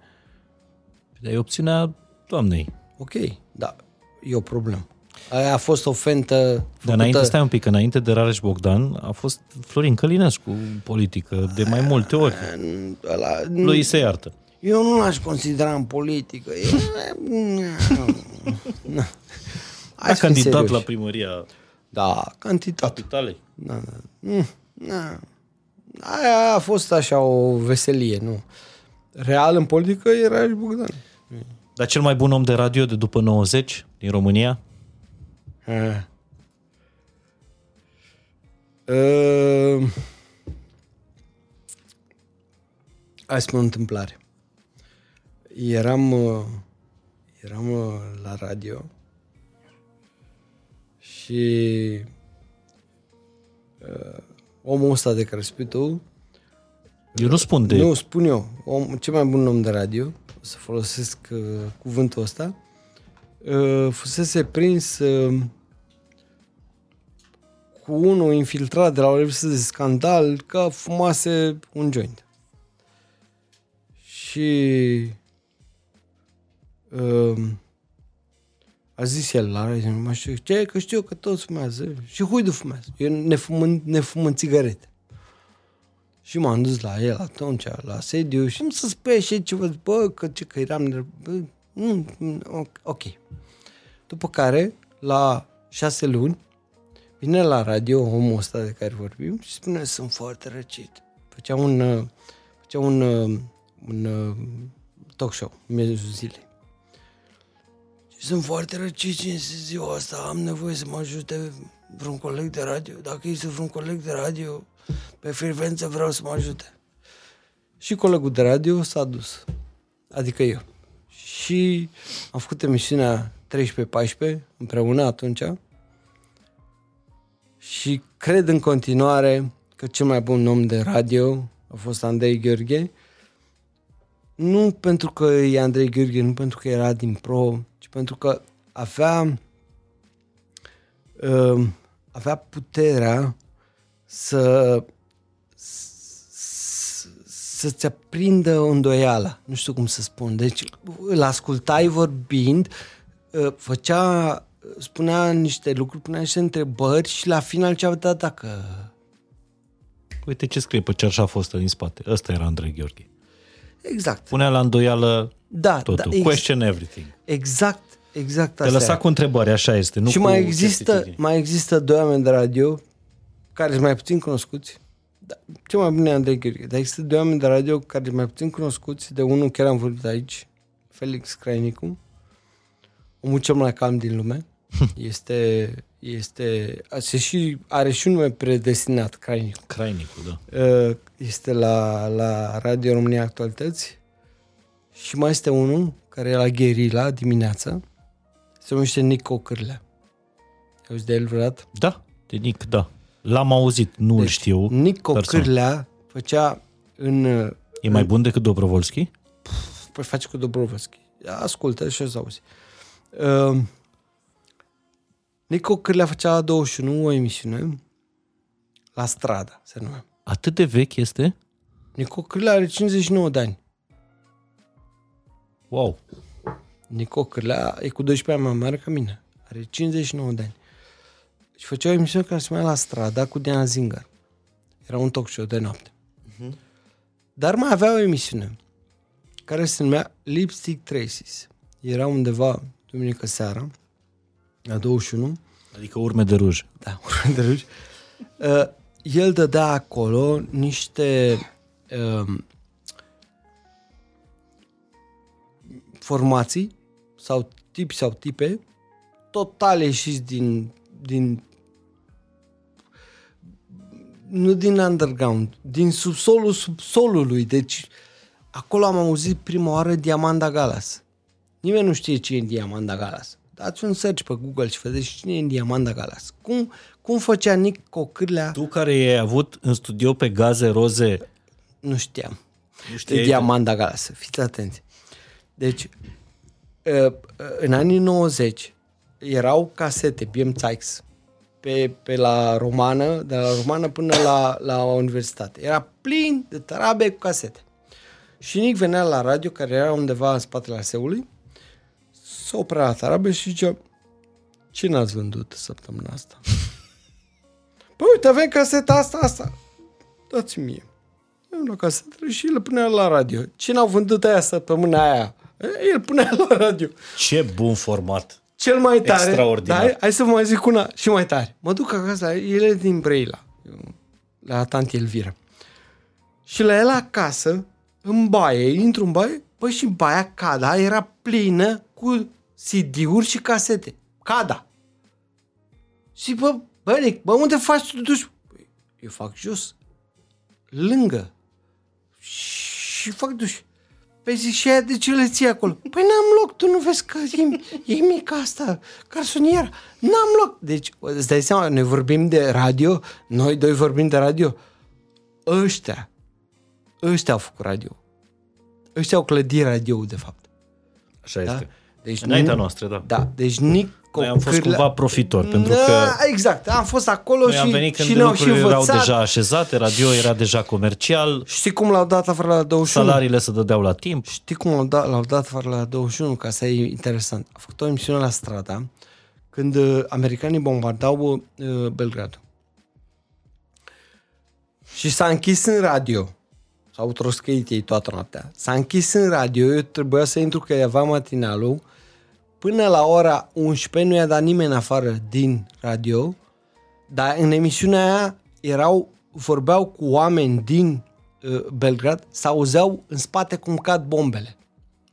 Dar e opțiunea doamnei. Ok, da, e o problemă. Aia a fost o fentă Dar făcută... înainte, stai un pic, înainte de Rareș Bogdan a fost Florin Călinescu în politică de mai multe ori. Ăla, Lui se iartă. Eu nu l-aș considera în politică. Eu... A candidat la primăria Da, candidat. capitalei. Da, da. Mm, da. Aia a fost așa o veselie, nu. Real în politică era și Bogdan. Dar cel mai bun om de radio de după 90 din România? Uh. Uh. Hai să spun o întâmplare. Eram, uh, eram uh, la radio și uh, omul ăsta de care spui tu, Eu nu spun de... nu, spun eu, om, cel mai bun om de radio, o să folosesc uh, cuvântul ăsta, uh, fusese prins uh, cu unul infiltrat de la o revistă de scandal că fumase un joint. Și uh, a zis el la radio, nu mai știu ce, că știu că toți fumează. Și huidu fumează. Eu ne fum, ne fum în țigarete. Și m-am dus la el atunci, la sediu și nu să spui și ceva, bă, că ce că eram, nerv- bă, nu, nu, ok. După care, la șase luni, vine la radio omul ăsta de care vorbim și spune, sunt foarte răcit. Făcea un, uh, făcea un, uh, un uh, talk show, în miezul zilei. Și sunt foarte răcit și în ziua asta am nevoie să mă ajute vreun coleg de radio. Dacă este vreun coleg de radio, pe frecvență vreau să mă ajute. Și colegul de radio s-a dus. Adică eu. Și am făcut emisiunea 13-14 împreună atunci și cred în continuare că cel mai bun om de radio a fost Andrei Gheorghe. Nu pentru că e Andrei Gheorghe, nu pentru că era din pro, ci pentru că avea uh, avea puterea să să- să-ți aprindă îndoiala. Nu știu cum să spun. Deci îl ascultai vorbind, uh, făcea, spunea niște lucruri, punea niște întrebări și la final ce dat dacă... Uite ce scrie pe cearșafa ăsta din spate. Ăsta era Andrei Gheorghe. Exact. Punea la îndoială Da, totul. da, ex- Question everything. exact, exact Te asta lăsa e. cu întrebări, așa este. Nu și cu mai există, certitudini. mai există doi oameni de radio care sunt mai puțin cunoscuți. Da, cel mai bun e Andrei Gheorghe. Dar există doi oameni de radio care sunt mai puțin cunoscuți. De unul chiar am vorbit aici, Felix Crainicu, omul cel mai calm din lume. Este, este, se și, are și un nume predestinat, Crainicu. Crainicul, da. Uh, Este la, la Radio România Actualități și mai este unul care e la Gherila dimineața. Se numește Nico Cârlea. Ai auzit de el vreodată? Da, de Nic, da. L-am auzit, nu îl știu. Nico personal. Cârlea făcea în... uh, E mai bun decât Dobrovolski? Păi face cu Dobrovski. Ascultă și o să auzi. Uh, Nico Cârlea făcea la 21 o emisiune la strada, se numea. Atât de vechi este? Nico Cârlea are 59 de ani. Wow. Nico Cârlea e cu 12 ani mai mare ca mine. Are 59 de ani. Și făcea o emisiune care se numea La Strada cu Diana Zingar. Era un talk show de noapte. Dar mai avea o emisiune care se numea Lipstick Traces. Era undeva duminică seara, la 21, Adică urme de ruj. da, urmă de rugi. Uh, el dădea acolo niște um, formații sau tipi sau tipe total ieșiți din, din nu din underground, din subsolul subsolului. Deci acolo am auzit prima oară Diamanda Galas. Nimeni nu știe cine e Diamanda Galas. Dați un search pe Google și vedeți cine e Diamanda Galas. Cum, cum făcea Nico Cârlea? Tu care ai avut în studio pe gaze roze, Nu știam. nu De știai? Diamanda Galas. Fiți atenți. Deci, uh, uh, în anii 90 erau casete BM Tykes pe, pe la romană, de la romană până la, la universitate. Era plin de tarabe cu casete. Și Nic venea la radio, care era undeva în spatele aseului, se oprea la tarabe și zicea Ce n-ați vândut săptămâna asta? Păi uite, avem caseta asta, asta. Dați mie. Eu la casetă și le punea la radio. Ce n-au vândut aia săptămâna aia? El punea la radio. Ce bun format! Cel mai tare. Extraordinar. Da, hai, hai să vă mai zic una și mai tare. Mă duc acasă, el e din Brăila, la tanti Elvira. Și la el acasă, în baie, intru în baie, păi și baia cada era plină cu CD-uri și casete. Cada. Și bă, bă, Nick, bă, unde faci tu duș? Păi, eu fac jos. Lângă. Și fac duș. Păi zic, și aia de ce le ții acolo? Păi n-am loc, tu nu vezi că e, e mică asta, garsoniera. N-am loc. Deci, îți dai seama, noi vorbim de radio, noi doi vorbim de radio. Ăștia, ăștia au făcut radio. Ăștia au clădit radio de fapt. Așa Da? este. Deci Înaintea nu- noastră, da. Da, deci Nic Noi am fost Cârlea- cumva profitori, pentru Da, că Exact, am fost acolo noi și, am venit când și ne-au și lucrurile erau învățat. deja așezate, radio era deja comercial, Știi cum l-au dat afară la 21? salariile se dădeau la timp. Știi cum l-au dat, l-au dat afară la 21? Ca să e interesant. A făcut o emisiune la strada când uh, americanii bombardau uh, Belgradul. Și s-a închis în radio. S-au troscăit ei toată noaptea. S-a închis în radio, eu trebuia să intru că aveam matinalul. Până la ora 11 nu i-a dat nimeni afară din radio, dar în emisiunea aia erau, vorbeau cu oameni din uh, Belgrad, s-auzeau în spate cum cad bombele.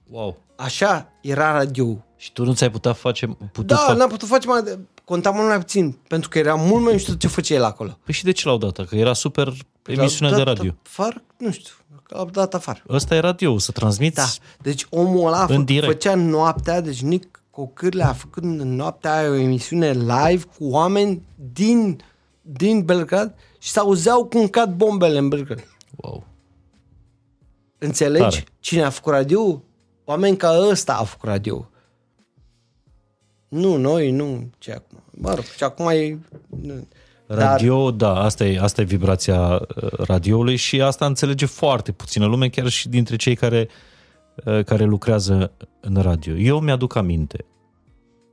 Wow. Așa era radio. Și tu nu ți-ai putea face... Putut Da, fa- n-am putut face mai... de- Conta mult mai puțin, pentru că era mult mai mișto ce făcea el acolo. Păi și de ce l-au dat? Că era super emisiunea L-au de dat radio. Afară, nu știu, că l-au dat afară. Ăsta e radio, să transmiți Da, deci omul ăla În fă, direct. făcea noaptea, deci Nic Cocârle a făcut în noaptea aia o emisiune live cu oameni din, din Belgrad și s-auzeau cum cad bombele în Belgrad. Wow. Înțelegi? Tare. Cine a făcut radio? Oameni ca ăsta a făcut radio. Nu, noi, nu, ce acum. Mă rog, și acum e... nu. Radio, da, asta e, asta e vibrația uh, radioului și asta înțelege foarte puțină lume, chiar și dintre cei care, uh, care lucrează în radio. Eu mi-aduc aminte,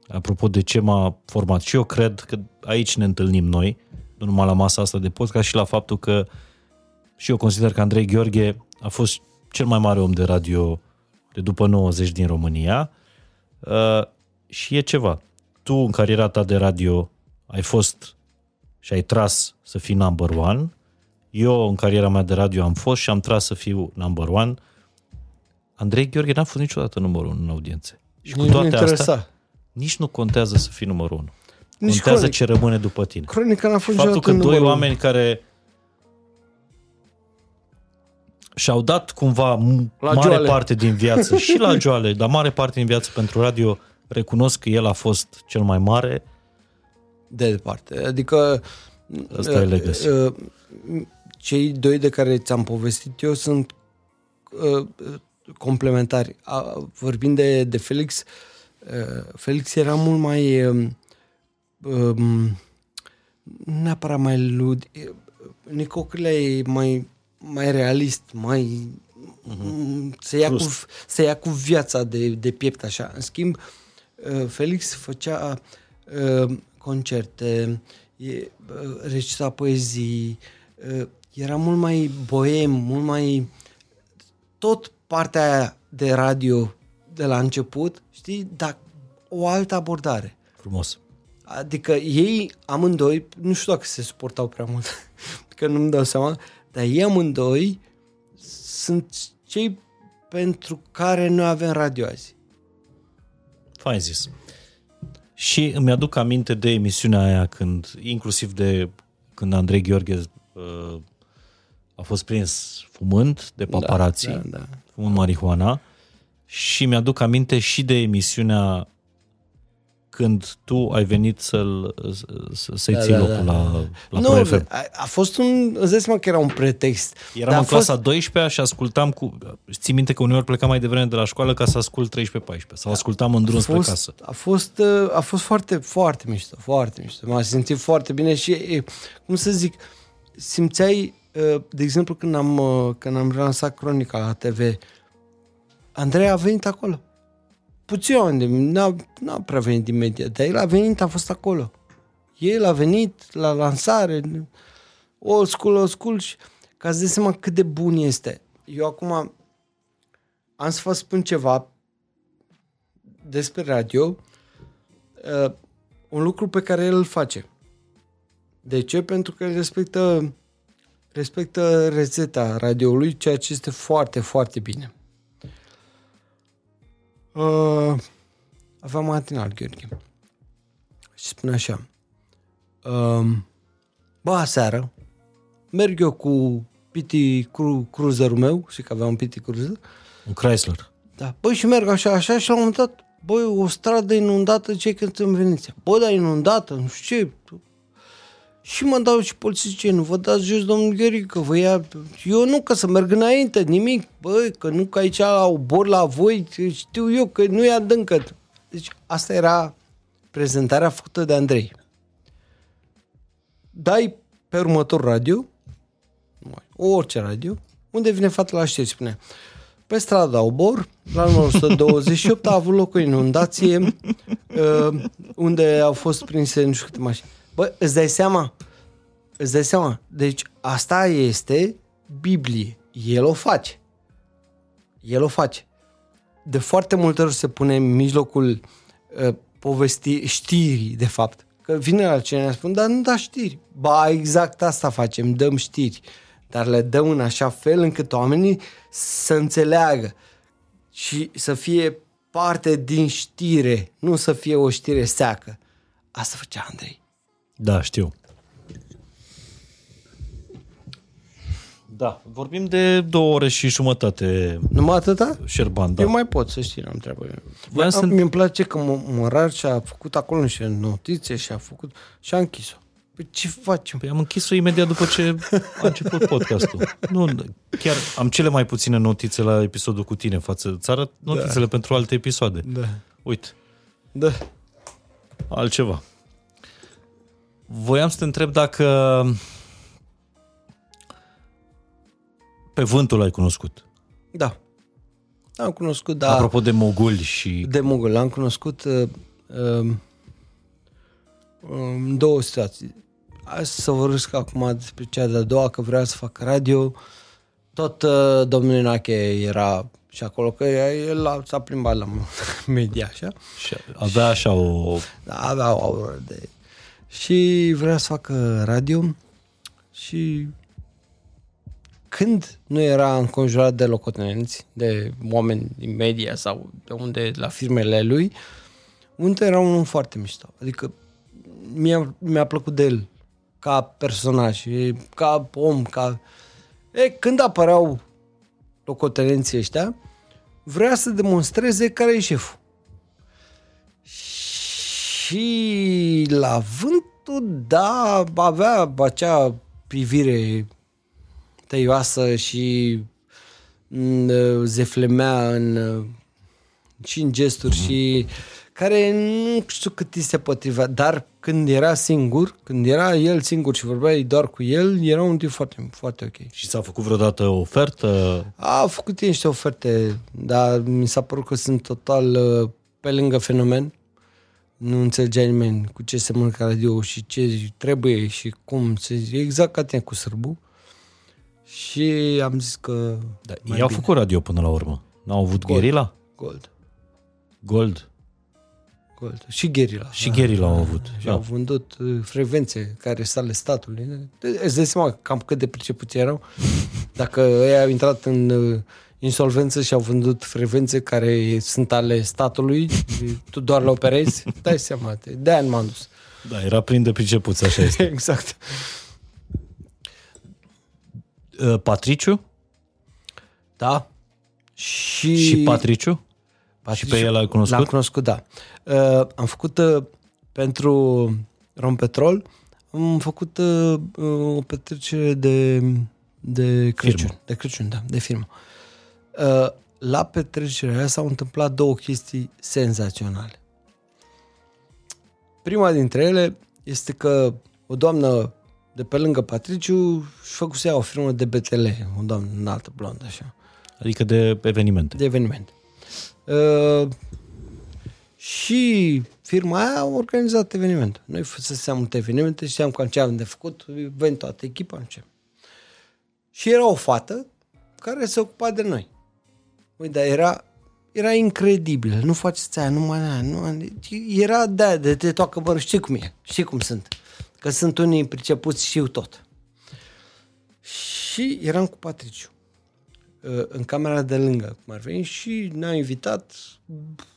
apropo de ce m-a format și eu cred că aici ne întâlnim noi, nu numai la masa asta de podcast și la faptul că și eu consider că Andrei Gheorghe a fost cel mai mare om de radio de după 90 din România uh, și e ceva. Tu în cariera ta de radio ai fost și ai tras să fii number one. Eu în cariera mea de radio am fost și am tras să fiu number one. Andrei Gheorghe n-a fost niciodată numărul unu în audiențe. Și cu Nici nu toate astea, interesa. nici nu contează să fii numărul unu. Nici Contează cronic. ce rămâne după tine. Cronica n-a fost Faptul că niciodată doi numărul unu. oameni care și-au dat cumva m- La mare joale. parte din viață și la joale, dar mare parte din viață pentru radio, recunosc că el a fost cel mai mare. De departe. Adică... Ăsta e legacy. uh, Cei doi de care ți-am povestit eu sunt uh, complementari. A, vorbind de, de Felix, uh, Felix era mult mai... um, um, nu neapărat mai lud. Nico Cârlea e mai, mai realist, mai... Uh-huh. Se, ia cu, Crust. se ia cu viața de, de piept așa. În schimb, uh, Felix făcea uh, concerte, e, uh, recita poezii, uh, era mult mai boem, mult mai... Tot partea aia de radio de la început, știi, dar o altă abordare. Frumos. Adică ei amândoi, nu știu dacă se suportau prea mult, că nu-mi dau seama, dar ei amândoi sunt cei pentru care noi avem radio azi. Fain zis. Și îmi aduc aminte de emisiunea aia când, inclusiv de când Andrei Gheorghe uh, a fost prins fumând de paparații, Da, da. fumând marihuana și mi-aduc aminte și de emisiunea când tu ai venit să-l, să, să-i Da, ții da, locul da. la, la nu, Pro FM. a, a fost un, îți dai seama că era un pretext. Eram Dar în a fost- clasa 12 și ascultam cu... Ții minte că uneori plecam mai devreme de la școală ca să ascult 13-14 sau ascultam în drum a spre fost, casă. a fost, uh, a fost foarte, foarte mișto, foarte mișto. M-am simțit foarte bine și, e, cum să zic, simțeai, uh, de exemplu, când am, uh, când am lansat Cronica la TV, Andrei a venit acolo. Puțin oameni, n-a, n-a prea venit din media, dar el a venit, a fost acolo. El a venit la lansare, old school, old school și ca să dai seama cât de bun este. Eu acum am să vă spun ceva despre radio, uh, un lucru pe care el îl face. De ce? Pentru că respectă, respectă rețeta radioului, ceea ce este foarte, foarte bine. Uh, aveam matinal, Gheorghe. Și spune așa. Uh, bă, aseară, merg eu cu Piti cru, Cruiserul meu, și că aveam un Piti Cruiser. Un Chrysler. Da. Băi, și merg așa, așa, și la un moment dat, băi, o stradă inundată, ce când în Veneția. Bă, dar inundată, nu știu ce. Și mă dau și polițistul ce, nu vă dați jos, domnul Gheri, că vă ia... Eu nu, că să merg înainte, nimic. Băi, că nu, că aici au bor la voi, știu eu că nu e adâncă. Deci asta era prezentarea făcută de Andrei. Dai pe următor radio, orice radio, unde vine fata la știri, spune pe strada Obor, la numărul 128, a avut loc o inundație uh, unde au fost prinse nu știu câte mașini. Bă, îți dai seama? Îți dai seama? Deci asta este Biblie. El o face. El o face. De foarte multe ori se pune în mijlocul uh, povesti, știrii, de fapt. Că vine la cineva și spune, dar nu da știri. Ba, exact asta facem, dăm știri. Dar le dăm în așa fel încât oamenii să înțeleagă și să fie parte din știre, nu să fie o știre seacă. Asta făcea Andrei. Da, știu. Da, vorbim de două ore și jumătate, Numai atâta? Șerban, da. Eu mai pot să știi, n-am treabă. Voiam să- Mi-mi place că mă- Morar și-a făcut acolo niște notițe și a făcut și a închis-o. Păi ce facem? Păi am închis-o imediat după ce a început podcastul. Nu, chiar am cele mai puține notițe la episodul cu tine față. Îți arăt notițele da. pentru alte episoade. Da. Uite, Da. altceva. Voiam să te întreb dacă pe vântul ai cunoscut. Da. Am cunoscut, Da. da. Apropo de moguli și... de Mogul. L-am cunoscut uh, uh, în două situații. Hai să vorbesc acum despre cea de-a doua, că vreau să fac radio. Tot uh, domnul Inache era și acolo, că el a- s-a plimbat la media, așa. și avea așa o... Da, avea o aură de... Și vrea să facă radio și când nu era înconjurat de locotenenți, de oameni din media sau de unde, la firmele lui, unde era un om foarte mișto. Adică mi-a, mi-a plăcut de el ca personaj, e ca om, ca... E, când apăreau locotenenții ăștia, vrea să demonstreze care e șeful. Și la vântul, da, avea acea privire tăioasă și mm, zeflemea în, și în gesturi și care nu știu cât îi se potrivea, dar când era singur, când era el singur și vorbeai doar cu el, era un tip foarte, foarte ok. Și ți-a făcut vreodată o ofertă? A făcut el niște oferte, dar mi s-a părut că sunt total uh, pe lângă fenomen. Nu înțelegea nimeni cu ce se mănâncă radio și ce trebuie și cum. Se, exact ca tine cu sârbu. Și am zis că... Da, mai ei au bine. făcut radio până la urmă. N-au avut Gold. gherila? Gold. Gold. Gold. Și Gherila. Și gherila au avut. Și Da. au vândut uh, frecvențe care sunt ale statului. De- Îți dai seama cam cât de pricepuți erau? Dacă ei au intrat în uh, insolvență și au vândut frecvențe care sunt ale statului, tu doar le operezi, dai seama, te- de-aia nu m-am dus. da, era plin de pricepuți, așa este. Exact. Uh, Patriciu? Da. Și, Și Patriciu? Și pe el l-ai cunoscut? L-am cunoscut, da. Uh, am făcut uh, pentru Rompetrol, am făcut uh, uh, o petrecere de, de Crăciun. Firmă. De Crăciun, da, de firmă. Uh, la petrecerea aia s-au întâmplat două chestii senzaționale. Prima dintre ele este că o doamnă de pe lângă Patriciu și făcuse ea o firmă de BTL, o doamnă înaltă, blondă, așa Adică de evenimente. de eveniment. Uh, Și firma aia a organizat eveniment. Noi fusesem multe evenimente, știam cam ce am de făcut, venim toată echipa, nu ce. Și era o fată care se ocupa de noi. Uite, dar era, era incredibil. Nu faceți aia, nu mai nu, Era de de te toacă bără, știi cum e, știi cum sunt. Că sunt unii pricepuți, știu tot. Și eram cu Patriciu uh, în camera de lângă, cum ar veni, și ne-a invitat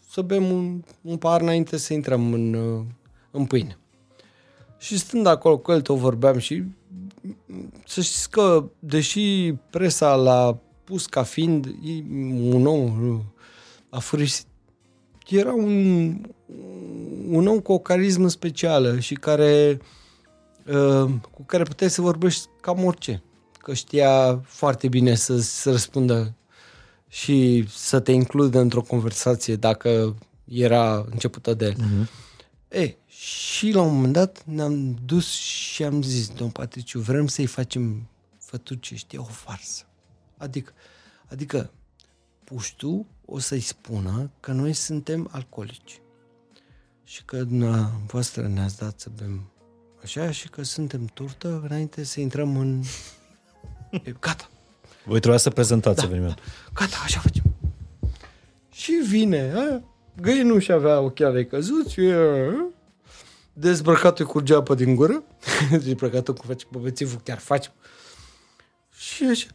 să bem un, un par înainte să intrăm în, uh, în pâine. Și stând acolo cu el, tot vorbeam și să știți că, deși presa l-a pus ca fiind un om afurisit, era un, un om cu o carismă specială și care, uh, cu care puteai să vorbești cam orice. Că știa foarte bine să, să răspundă și să te includă într-o conversație dacă era începută de el. Uh-huh. E, și la un moment dat ne-am dus și am zis, domn Patriciu, vrem să-i facem fătuce, știi, o farsă. Adică, adică puștu o să-i spună că noi suntem alcoolici și că voastră ne-ați dat să bem așa și că suntem turtă înainte să intrăm în... E, gata. Voi trebuia să prezentați da, evenimentul. Da. Gata, așa facem. Și vine, a? găinul și avea ochelari căzuți, dezbrăcatul cu geapă din gură, dezbrăcatul cu face băbețivul, chiar faci. Și așa,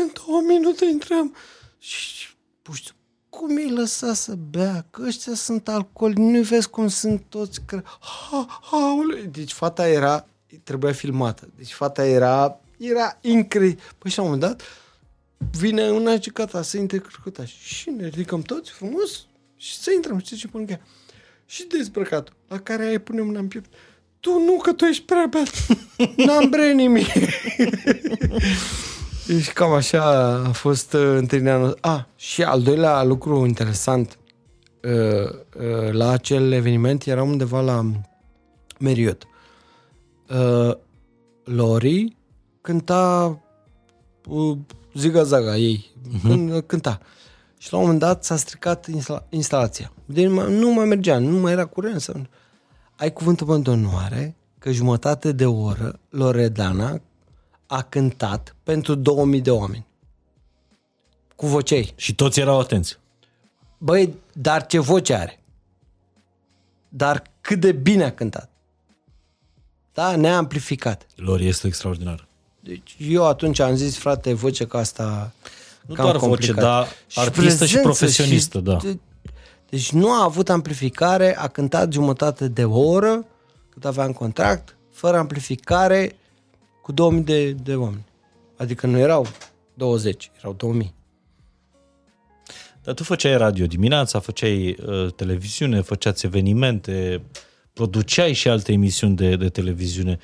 în două minute intrăm și puști, cum îi lăsa să bea? Că ăștia sunt alcooli, nu vezi cum sunt toți. Că... Ha, ha, deci fata era, trebuia filmată. Deci fata era, era incredibil. Păi și la un moment dat, vine una și gata, să intre crăcătaș. Și ne ridicăm toți frumos și să intrăm. Știi ce pun chiar? Și dezbrăcatul, la care ai pune mâna în piept. Tu nu, că tu ești prea beat. N-am bre nimic. Deci cam așa a fost uh, întâlnirea noastră. Ah, și al doilea lucru interesant, uh, uh, la acel eveniment eram undeva la Meriot. Uh, Lori cânta uh, ziga-zaga ei, uh-huh. cânta. Și la un moment dat s-a stricat instala- instalația. Deci nu mai mergea, nu mai era curent. Să... Ai cuvântul pentru onoare că jumătate de oră Loredana a cântat pentru 2000 de oameni. Cu vocei. Și toți erau atenți. Băi, dar ce voce are? Dar cât de bine a cântat. Da, neamplificat. Lor este extraordinar. Deci eu atunci am zis, frate, voce ca asta Nu doar complicat. voce, dar și artistă și profesionistă, și, da. Deci nu a avut amplificare, a cântat jumătate de oră, cât avea în contract, fără amplificare, cu 2000 de, de oameni. Adică nu erau 20, erau 2000. Dar tu făceai radio dimineața, făceai uh, televiziune, făceați evenimente, produceai și alte emisiuni de, de televiziune.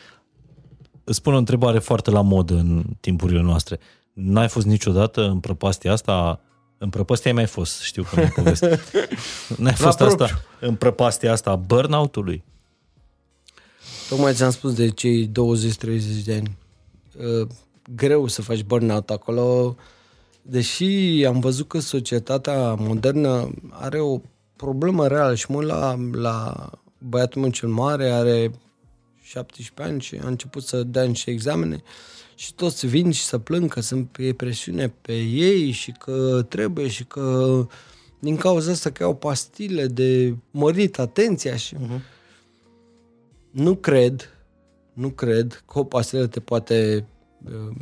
Îți spun o întrebare foarte la modă în timpurile noastre. N-ai fost niciodată în prăpastia asta? În prăpastia ai mai fost, știu că nu poveste. N-ai fost asta în prăpastia asta a burnout-ului? Tocmai ți-am spus de cei 20-30 de ani. Uh, greu să faci burnout acolo, deși am văzut că societatea modernă are o problemă reală și mă la, la băiatul meu cel mare, are 17 ani și a început să dea niște examene și toți vin și să plâng că sunt pe presiune pe ei și că trebuie și că din cauza asta că au pastile de mărit atenția și uh-huh. Nu cred, nu cred că o pastilă te poate uh,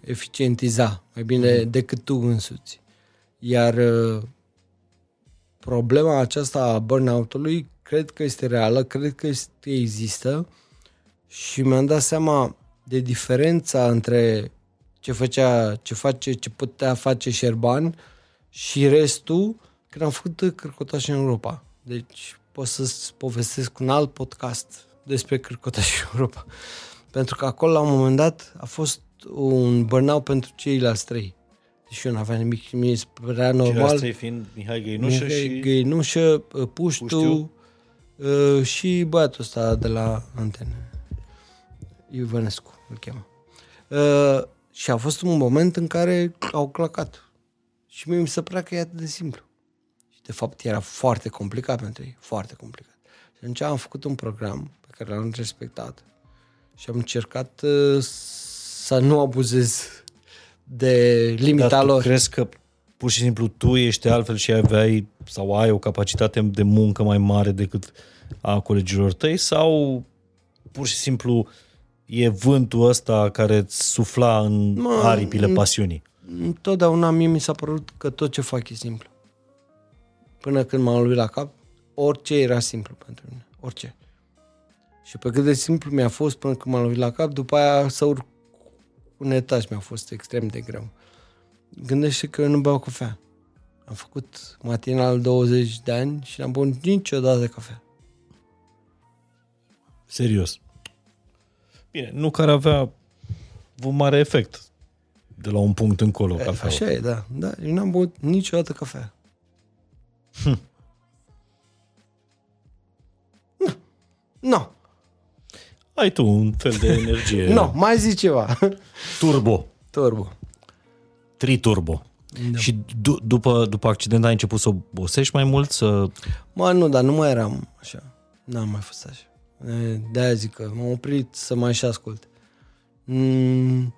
eficientiza mai bine mm. decât tu însuți. Iar uh, problema aceasta a burnout-ului cred că este reală, cred că este, există și mi-am dat seama de diferența între ce făcea, ce face, ce putea face Șerban și restul când am făcut cărcotaș în Europa. Deci pot să-ți povestesc un alt podcast despre Cârcota și Europa. Pentru că acolo, la un moment dat, a fost un burnout pentru ceilalți trei. Deci eu n-aveam nimic și mi se părea normal. Ceilalți trei fiind Mihai Găinușă Mihai și... Găinușă, uh, Puștu, Puștiu. Uh, și băiatul ăsta de la antene. Ivănescu îl cheamă. Uh, și a fost un moment în care au clacat. Și mie mi se părea că e atât de simplu. Și de fapt era foarte complicat pentru ei, foarte complicat. Și atunci am făcut un program pe care l-am respectat și am încercat uh, să nu abuzez de limita Dar tu lor. crezi că pur și simplu tu ești altfel și aveai sau ai o capacitate de muncă mai mare decât a colegilor tăi sau pur și simplu e vântul ăsta care îți sufla în Mă, aripile n- pasiunii? Întotdeauna mie mi s-a părut că tot ce fac e simplu. Până când m-am lovit la cap, orice era simplu pentru mine. Orice. Și pe cât de simplu mi-a fost până când m-am lovit la cap, după aia să urc un etaj mi-a fost extrem de greu. Gândește că eu nu beau cafea. Am făcut matinal 20 de ani și n-am băut niciodată cafea. Serios. Bine, nu care avea un mare efect de la un punct încolo. E, cafeaua. Așa e, da. da. Eu n-am băut niciodată cafea. Nu. Nu. Ai tu un fel de energie Nu, mai zi ceva. turbo, Turbo. triturbo. Da. Și d- după, după accident ai început să obosești mai mult, să... Mă, nu, dar nu mai eram așa. N-am mai fost așa. E, De-aia zic că m-am oprit să mai și ascult. Mm,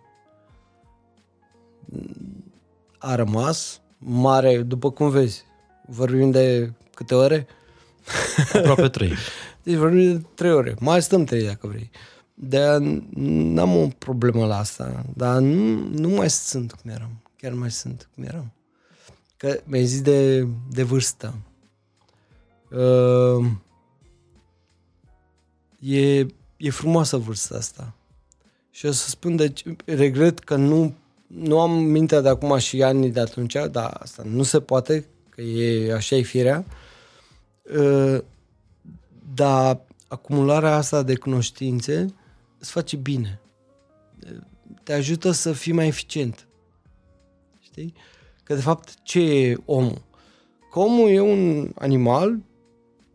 a rămas mare, după cum vezi. Vorbim de câte ore? aproape trei. Deci vorbim de trei ore. Mai stăm trei dacă vrei. de n-am o problemă la asta, dar nu, nu mai sunt cum eram. Chiar nu mai sunt cum eram. Că mi-ai zis de, de vârstă. Uh, e, e frumoasă vârsta asta. Și o să spun, deci, regret că nu, nu am mintea de acum și anii de atunci, dar asta nu se poate, că e așa e firea. Uh, dar acumularea asta de cunoștințe îți face bine. Te ajută să fii mai eficient. Știi? Că de fapt ce e omul? Că omul e un animal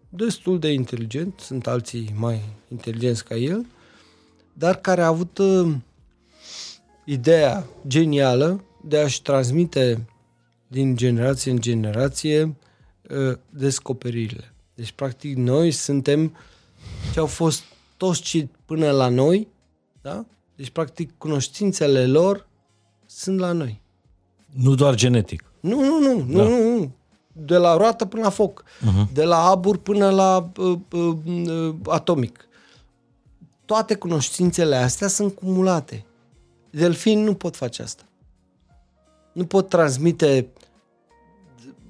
destul de inteligent, sunt alții mai inteligenți ca el, dar care a avut uh, ideea genială de a-și transmite din generație în generație uh, descoperirile. Deci, practic, noi suntem ce au fost toți cei până la noi, da? Deci, practic, cunoștințele lor sunt la noi. Nu doar genetic. Nu, nu, nu, nu, Da. nu, nu. De la roată până la foc. Uh-huh. De la abur până la uh, uh, uh, atomic. Toate cunoștințele astea sunt cumulate. Delfini nu pot face asta. Nu pot transmite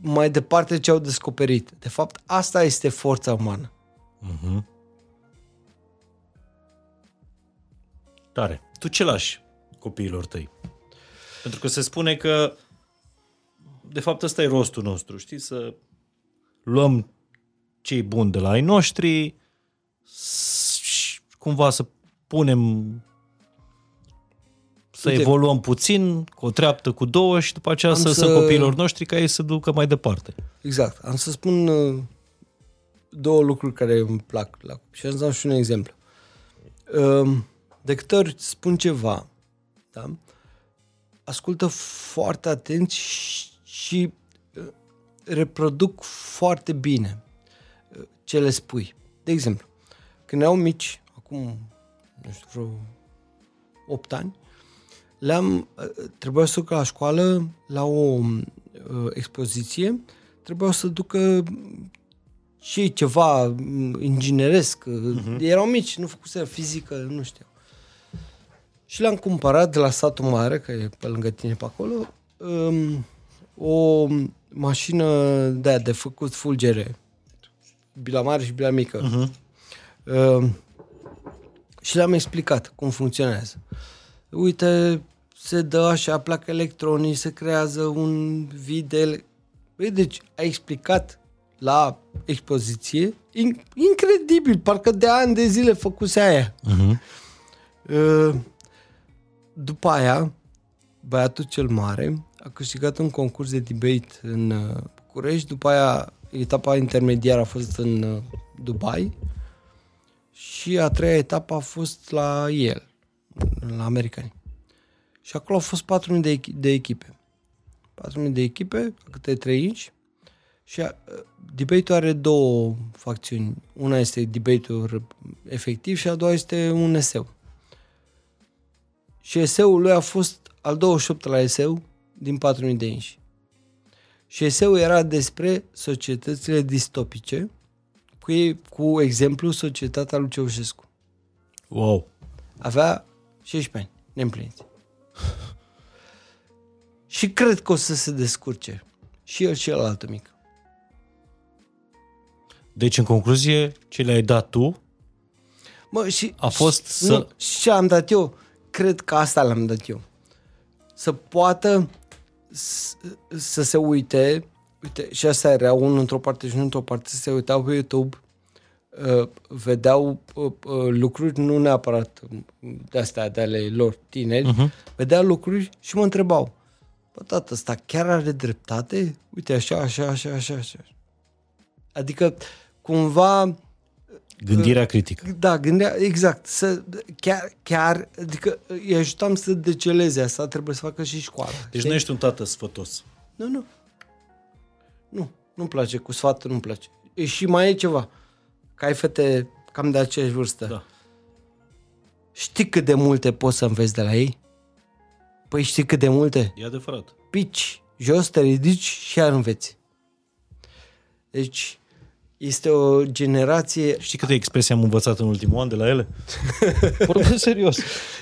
mai departe ce au descoperit. De fapt, asta este forța umană. Uh-huh. Tare. Tu ce lași copiilor tăi? Pentru că se spune că de fapt ăsta e rostul nostru, știi? Să luăm cei buni de la ai noștri și cumva să punem să Uite. evoluăm puțin, cu o treaptă, cu două și după aceea Am să, să să- copiilor noștri ca ei să ducă mai departe. Exact. Am să spun uh, două lucruri care îmi plac la copii. Și am să dau și un exemplu. Uh, de câte ori spun ceva, da? ascultă foarte atent și, și uh, reproduc foarte bine uh, ce le spui. De exemplu, când erau mici, acum, nu știu, vreo 8 ani, le-am, uh, trebuia să duc la școală la o uh, expoziție, trebuiau să ducă și ceva mm, ingineresc. Uh-huh. Erau mici, nu făcuse fizică, nu știu. Și le-am cumpărat de la satul mare, că e pe lângă tine pe acolo, um, o mașină de aia de făcut fulgere. Bila mare și bila mică. Uh-huh. Um, și le-am explicat cum funcționează. Uite, se dă așa, placă electronii, se creează un vid de... ele- Băi, deci a explicat la expoziție, in, incredibil, parcă de ani de zile făcuse aia. Uh-huh. Uh, După aia, băiatul cel mare a câștigat un concurs de debate în uh, București, după aia etapa intermediară a fost în uh, Dubai și a treia etapă a fost la el, la americani. Și acolo au fost 4.000 de, echi- de echipe. 4.000 de echipe, câte 3 inci, Și uh, debate-ul are două facțiuni. Una este debate-ul efectiv și a doua este un eseu. Și eseul lui a fost al 28-lea eseu din 4000 de inși. Și eseul era despre societățile distopice, cu, ei, cu exemplu societatea lui Ceaușescu. Wow. Avea 16 ani, neîmpliniți. Și cred că o să se descurce. Și el și altă mic. Deci, în concluzie, ce le-ai dat tu Mă, și, a fost și, să... Nu, și ce am dat eu? Cred că asta l-am dat eu. Să poată să, să se uite, uite, și asta era unul într-o parte și unul într-o parte, să se uitau pe YouTube, uh, vedeau uh, uh, lucruri, nu neapărat de astea de ale lor tineri, uh-huh. vedeau lucruri și mă întrebau, bă, tată, ăsta chiar are dreptate? Uite, așa, așa, așa, așa, așa. Adică, cumva, Gândirea critică. da, gândea, exact, să, chiar, chiar, adică îi ajutam să deceleze asta, trebuie să facă și școala. Deci știi? nu ești un tată sfătos. Nu, nu. Nu, nu-mi place, cu sfatul nu-mi place. E, și mai e ceva, că ai fete cam de aceeași vârstă. Da. Știi cât de multe poți să înveți de la ei? Păi știi cât de multe? E adevărat. Pici, jos, te ridici și iar înveți. Deci, este o generație Știi câte expresii am învățat în ultimul an de la ele? Vorbesc serios.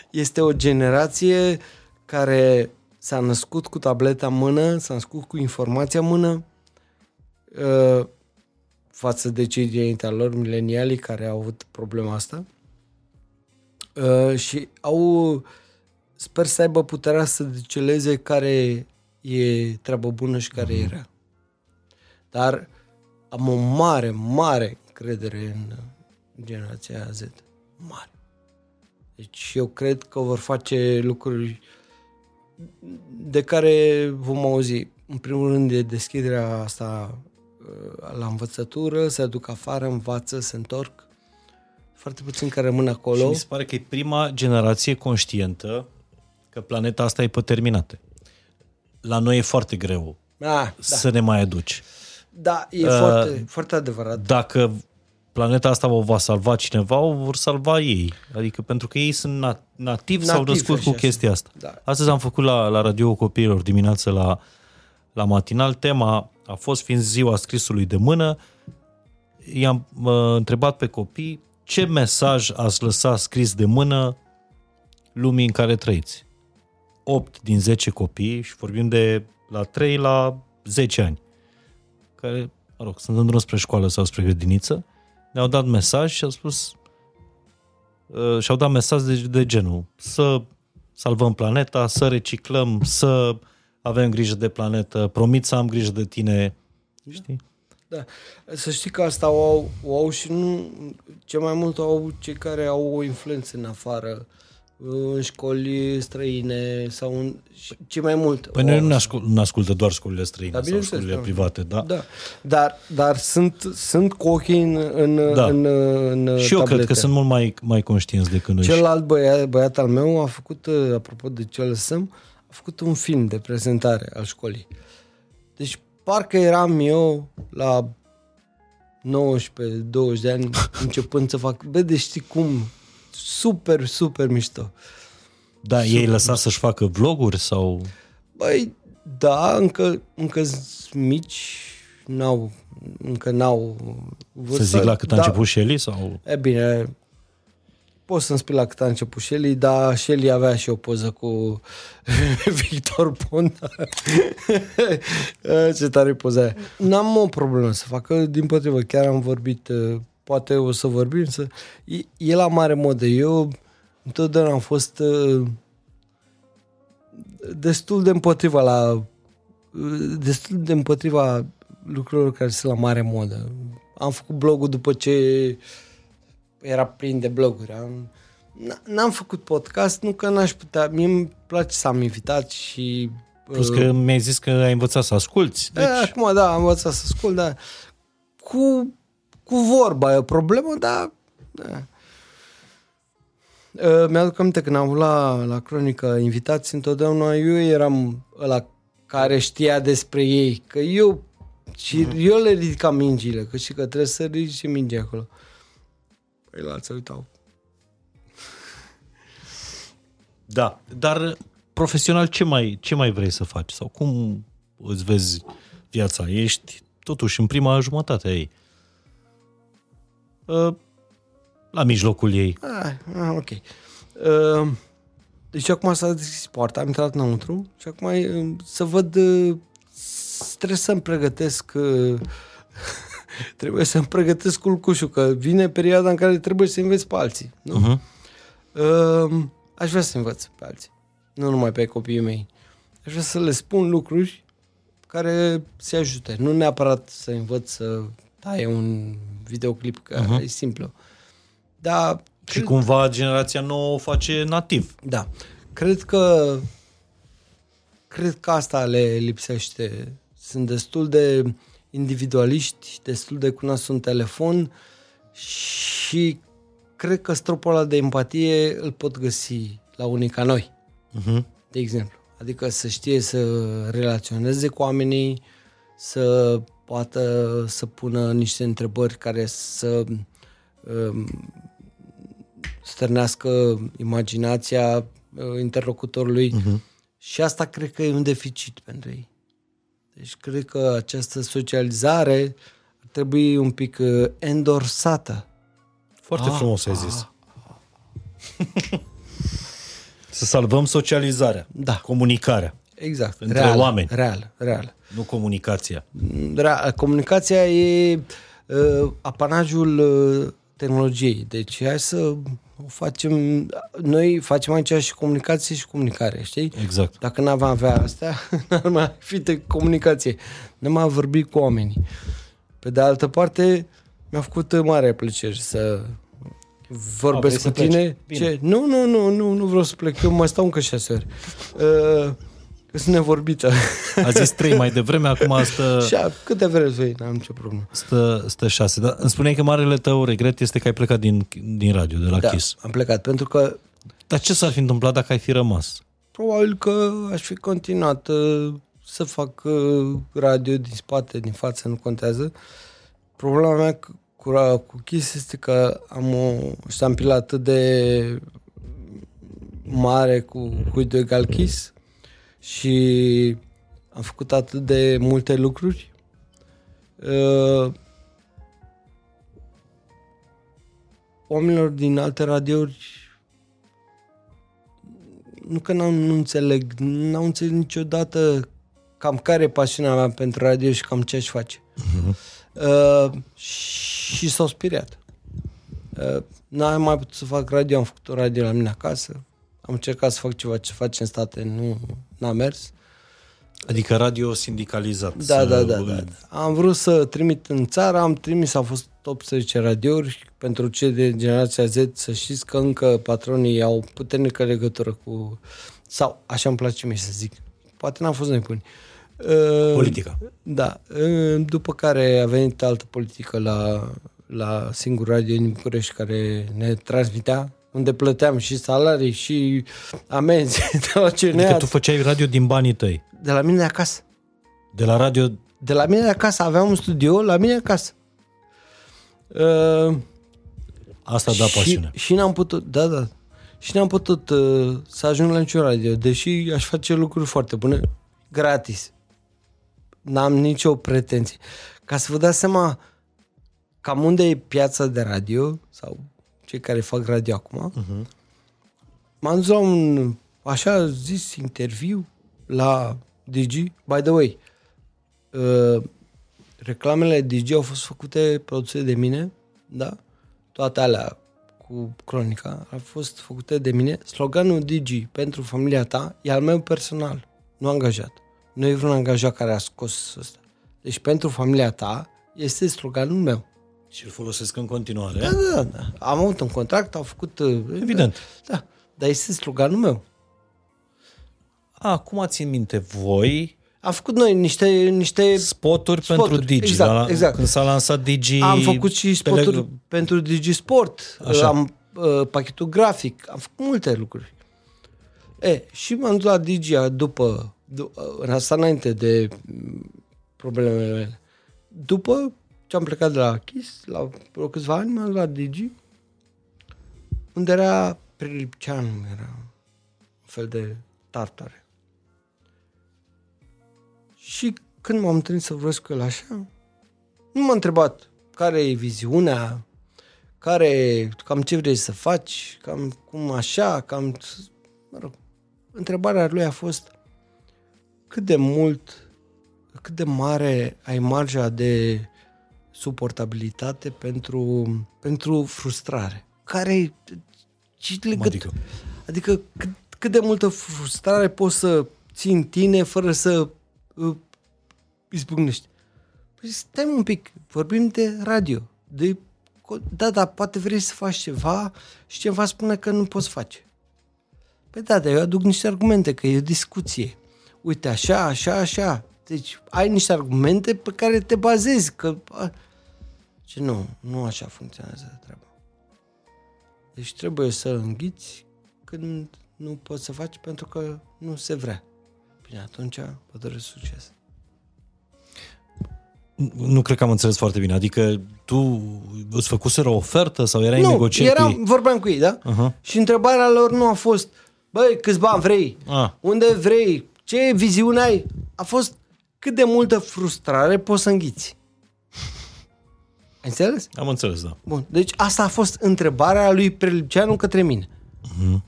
Este o generație care s-a născut cu tableta în mână, s-a născut cu informația în mână, uh, față de cei dinaintea lor, milenialii, care au avut problema asta. Uh, și au, sper să aibă puterea să deceleze care e treabă bună și care e rea. Dar am o mare, mare încredere în generația Z. Mare. Deci eu cred că vor face lucruri de care vom auzi. În primul rând e deschiderea asta uh, la învățătură, se aduc afară, învață, se întorc. Foarte puțin care rămân Și acolo. mi se pare că e prima generație conștientă că planeta asta e pe terminate. La noi e foarte greu Ah, da, să ne mai aduci. da, e Uh, foarte, foarte adevărat. Dacă planeta asta o va salva cineva, o vor salva ei. Adică pentru că ei sunt nat- nativi, s-au Nativi, născut cu așa chestia asta. Da. Astăzi am făcut la, la radio copiilor dimineață la, la matinal. Tema a fost fiind ziua scrisului de mână. I-am uh, întrebat pe copii ce mesaj ați lăsat scris de mână lumii în care trăiți. 8 din 10 copii și vorbim de la 3 la 10 ani care, mă rog, sunt în drum spre școală sau spre grădiniță, ne-au dat mesaj și au spus uh, și-au dat mesaj de, de genul să salvăm planeta, să reciclăm, să avem grijă de planetă, promit să am grijă de tine, știi? Da. Să știi că asta o au, o au și nu... Ce mai mult o au cei care au o influență în afară, în școli străine sau în... și Ce mai mult. Păi o noi au nu ne, asta. ascult, nu ascultă doar școlile străine Da, sau bineînțeles, școlile da. private, da? Da, dar, dar sunt, sunt cu ochii în, în, Da. în, în Și eu cred tablete. că sunt mult mai, mai conștienți decât noi. Celălalt băiat, băiat al meu a făcut, uh, apropo de ce lăsăm, a făcut un film de prezentare al școlii. Deci parcă eram eu la 19-20 de ani începând să fac, bă, deci știi cum, super, super mișto. Da, ei lăsat să-și facă vloguri sau... Băi, da, încă, încă sunt mici, n-au, încă n-au vârstă. Să zic la cât a da, început Shelly sau... E bine, poți să-mi spui la cât a început Shelly, dar Shelly avea și o poză cu Victor Ponta. Ce tare poza aia. N-am o problemă să facă, din potrivă, chiar am vorbit, uh, poate o să vorbim, să... E, e la mare modă. Eu întotdeauna am fost uh, destul de împotriva la uh, destul de împotriva lucrurilor care sunt la mare modă. Am făcut blogul după ce era plin de bloguri. Am, n- n-am făcut podcast, nu că n-aș putea. Mie îmi place să am invitat și... Plus uh, că mi-ai zis că ai învățat să asculți. deci... Deci, Acum, da, am învățat să ascult, dar cu, cu vorba e o problemă, dar... Da. Uh, Mi-aduc aminte când am avut la, la cronică invitați, întotdeauna eu eram ăla care știa despre ei, că eu Și eu le ridicam mingile, că știi că trebuie să ridice mingii acolo. Păi la alții uitau. Da, dar profesional ce mai, ce mai vrei să faci? Sau cum îți vezi viața? Ești totuși în prima jumătate a ei. Uh, La mijlocul ei. Ah, ah, ok. Uh, deci acum s-a deschis poarta, am intrat înăuntru și acum uh, să văd, uh, trebuie să-mi pregătesc, uh, trebuie să-mi pregătesc culcușul, că vine perioada în care trebuie să înveți pe alții. Nu? Uh-huh. Uh, aș vrea să învăț pe alții, nu numai pe copiii mei. Aș vrea să le spun lucruri care se ajute. Nu neapărat să învăț să taie un videoclip, că uh-huh. e simplu. Dar Și cumva generația nouă o face nativ. da. Cred că cred că asta le lipsește. Sunt destul de individualiști, destul de cu nasul în telefon și cred că stropul ăla de empatie îl pot găsi la unii ca noi, Uh-huh. de exemplu. Adică să știe să relaționeze cu oamenii, să poată să pună niște întrebări care să um, stârnească imaginația uh, interlocutorului uh-huh. și asta cred că e un deficit pentru ei. Deci cred că această socializare ar trebui un pic uh, endorsată. Foarte ah, frumos ai zis. să salvăm socializarea, Da. comunicarea, Exact. Între real, oameni. Real, real. nu comunicația. Real. Comunicația e uh, apanajul uh, tehnologiei. Deci hai să o facem... Noi facem aici și comunicație și comunicare, știi? Exact. Dacă n-am avea astea, n-ar mai fi de comunicație. Nu mai vorbi cu oamenii. Pe de altă parte, mi-a făcut mare plăcere să vorbesc vrei cu să tine. pleci? Bine. Ce? Nu, nu, nu, nu, nu vreau să plec. Eu mai stau încă șase ori. Uh, că sunt nevorbită. A zis trei mai devreme, acum stă, Și a, câte vreți voi, n-am nicio problemă. stă, stă șase. Dar îmi spuneai că marele tău regret este că ai plecat din, din radio, de la Da, Kiss. am plecat, pentru că Dar ce s-ar fi întâmplat dacă ai fi rămas? probabil că aș fi continuat uh, să fac uh, radio din spate, din față, nu contează. Problema mea cu, cu, cu Kiss este că am o ștampilă atât de mare cu Huido Egal Kiss și am făcut atât de multe lucruri. Uh, oamenilor din alte radiouri nu că n-au, nu înțeleg, n-au înțeles niciodată cam care e pasiunea mea pentru radio și cam ce aș face. Uh, și s-au speriat. Uh, n-am mai putut să fac radio, am făcut o radio la mine acasă. Am încercat să fac ceva ce face în state, nu n-a mers. Adică radio sindicalizat. Da, să- da, da, da. Am vrut să trimit în țară, am trimis, au fost 18 radiouri. Pentru cei de generația Z să știți că încă patronii au puternică legătură cu... Sau, așa îmi place mie să zic. Poate n-am fost nebuni. Uh, Politica. Da. Uh, După care a venit altă politică la, la singur radio din București care ne transmitea unde plăteam și salarii și amenzi de la Adică CNA, tu făceai radio din banii tăi. de la mine de acasă. De la radio... De la mine de acasă aveam un studio, la mine acasă. Uh, Asta da și, pasiune. și n-am putut, da, da. Și n-am putut uh, să ajung la niciun radio, deși aș face lucruri foarte bune, gratis. N-am nicio pretenție. Ca să vă dați seama cam unde e piața de radio, sau cei care fac radio acum, uh-huh. m-am dus la un, așa zis, interviu la Digi. By the way, uh, reclamele Digi au fost făcute, produse de mine, da? Toate alea cu cronica au fost făcute de mine. Sloganul Digi pentru familia ta e al meu personal, nu angajat. Nu e vreun angajat care a scos ăsta. Deci pentru familia ta este sloganul meu. Și îl folosesc în continuare. Da, da, da. Am avut un contract, au făcut... uh, Evident. Da, dar este sloganul meu. Acum țin minte, voi Am făcut noi niște, niște spoturi, Spoturi, pentru Digi. exact, la, exact. Când s-a lansat Digi... Am făcut și pe spoturi lângă- pentru Digisport, Așa. am uh, pachetul grafic, am făcut multe lucruri. E, și m-am dus la Digi după, du- uh, în asta înainte de mm, problemele mele. după ce am plecat de la Kiss, la vreo câțiva ani, m-am dus la Digi, unde era Prelipceanu, era un fel de tartare. Și când m-am întâlnit să vorbesc cu el așa, nu m-a întrebat care e viziunea, care, cam ce vrei să faci, cam cum așa, cam, mă rog, întrebarea lui a fost cât de mult, cât de mare ai marja de suportabilitate pentru, pentru frustrare. Care ce legăt... Adică? adică cât, cât de multă frustrare poți să ții în tine fără să uh, izbucnești. Păi stai un pic, vorbim de radio. De, da, da, poate vrei să faci ceva și cineva spune că nu poți face. Păi da, dar eu aduc niște argumente, că e o discuție. Uite, așa, așa, așa. Deci ai niște argumente pe care te bazezi, că... Ce nu, nu așa funcționează treaba. Deci trebuie să înghiți când nu poți să faci pentru că nu se vrea. Bine, atunci vă doresc succes. Nu cred că am înțeles foarte bine. Adică tu îți făcuseră o ofertă sau erai nu, în negocieri era, cu ei? vorbeam cu ei, da? Uh-huh. Și întrebarea lor nu a fost, băi, câți bani vrei? Ah. Unde vrei? Ce viziune ai? A fost cât de multă frustrare poți să înghiți. Ai înțeles? Am înțeles, da. Bun. Deci asta a fost întrebarea lui Prelipceanu către mine. Uh-huh.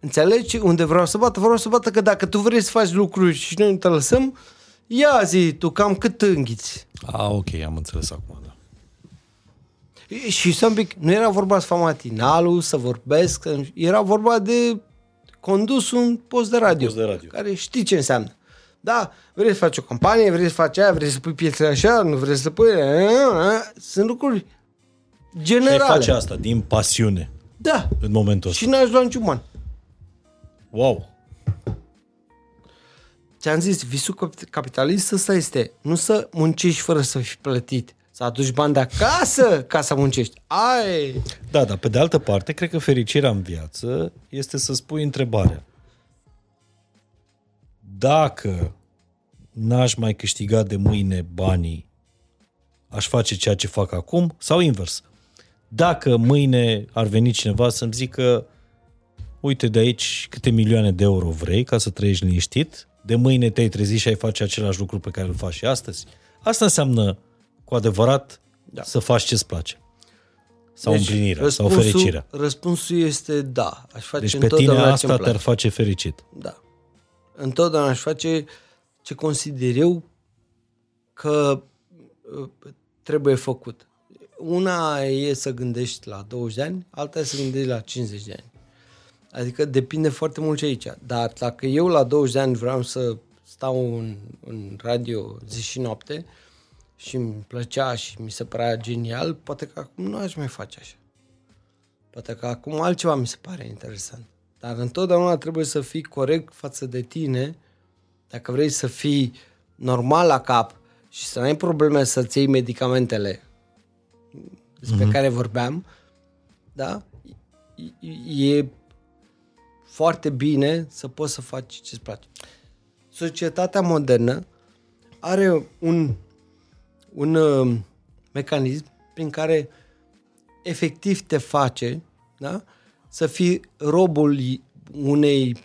Înțelegi unde vreau să bată? Vreau să bată că dacă tu vrei să faci lucruri și noi nu te lăsăm, ia zi tu cam cât înghiți. Ah, ok, am înțeles acum, da. Și să un pic, nu era vorba să fac matinalul, să vorbesc, să- era vorba de condus un post de radio. Post de radio. Care știi ce înseamnă. Da, vrei să faci o campanie, vrei să faci aia, vrei să pui pietre așa, nu vrei să pui... Sunt lucruri Și ai generale. face asta din pasiune Da. în momentul ăsta. Și n-aș lua niciun ban. Wow! Ți-am zis, visul cap- capitalist ăsta este nu să muncești fără să fii plătit, să aduci bani de acasă ca să muncești. Ai! Da, dar pe de altă parte, cred că fericirea în viață este să spui întrebarea. Dacă n-aș mai câștiga de mâine banii, aș face ceea ce fac acum sau invers. Dacă mâine ar veni cineva să-mi zică uite de aici câte milioane de euro vrei ca să trăiești liniștit, de mâine te-ai trezit și ai face același lucru pe care îl faci și astăzi. Asta înseamnă cu adevărat da. să faci ce-ți place. Sau deci, împlinirea, sau fericirea. Răspunsul este da. Aș face Deci pe întotdeauna tine ce-mi asta place. te-ar face fericit. Da. Întotdeauna aș face ce consider eu că uh, trebuie făcut. Una e să gândești la 20 de ani, alta e să gândești la 50 de ani. Adică depinde foarte mult și aici. Dar dacă eu la 20 de ani vreau să stau în, în radio zi și noapte și îmi plăcea și mi se părea genial, poate că acum nu aș mai face așa. Poate că acum altceva mi se pare interesant. Dar întotdeauna trebuie să fii corect față de tine dacă vrei să fii normal la cap și să n-ai probleme să-ți iei medicamentele despre mm-hmm. care vorbeam, da? E- E foarte bine să poți să faci ce-ți place. Societatea modernă are un, un uh, mecanism prin care efectiv te face da? Să fii robul unei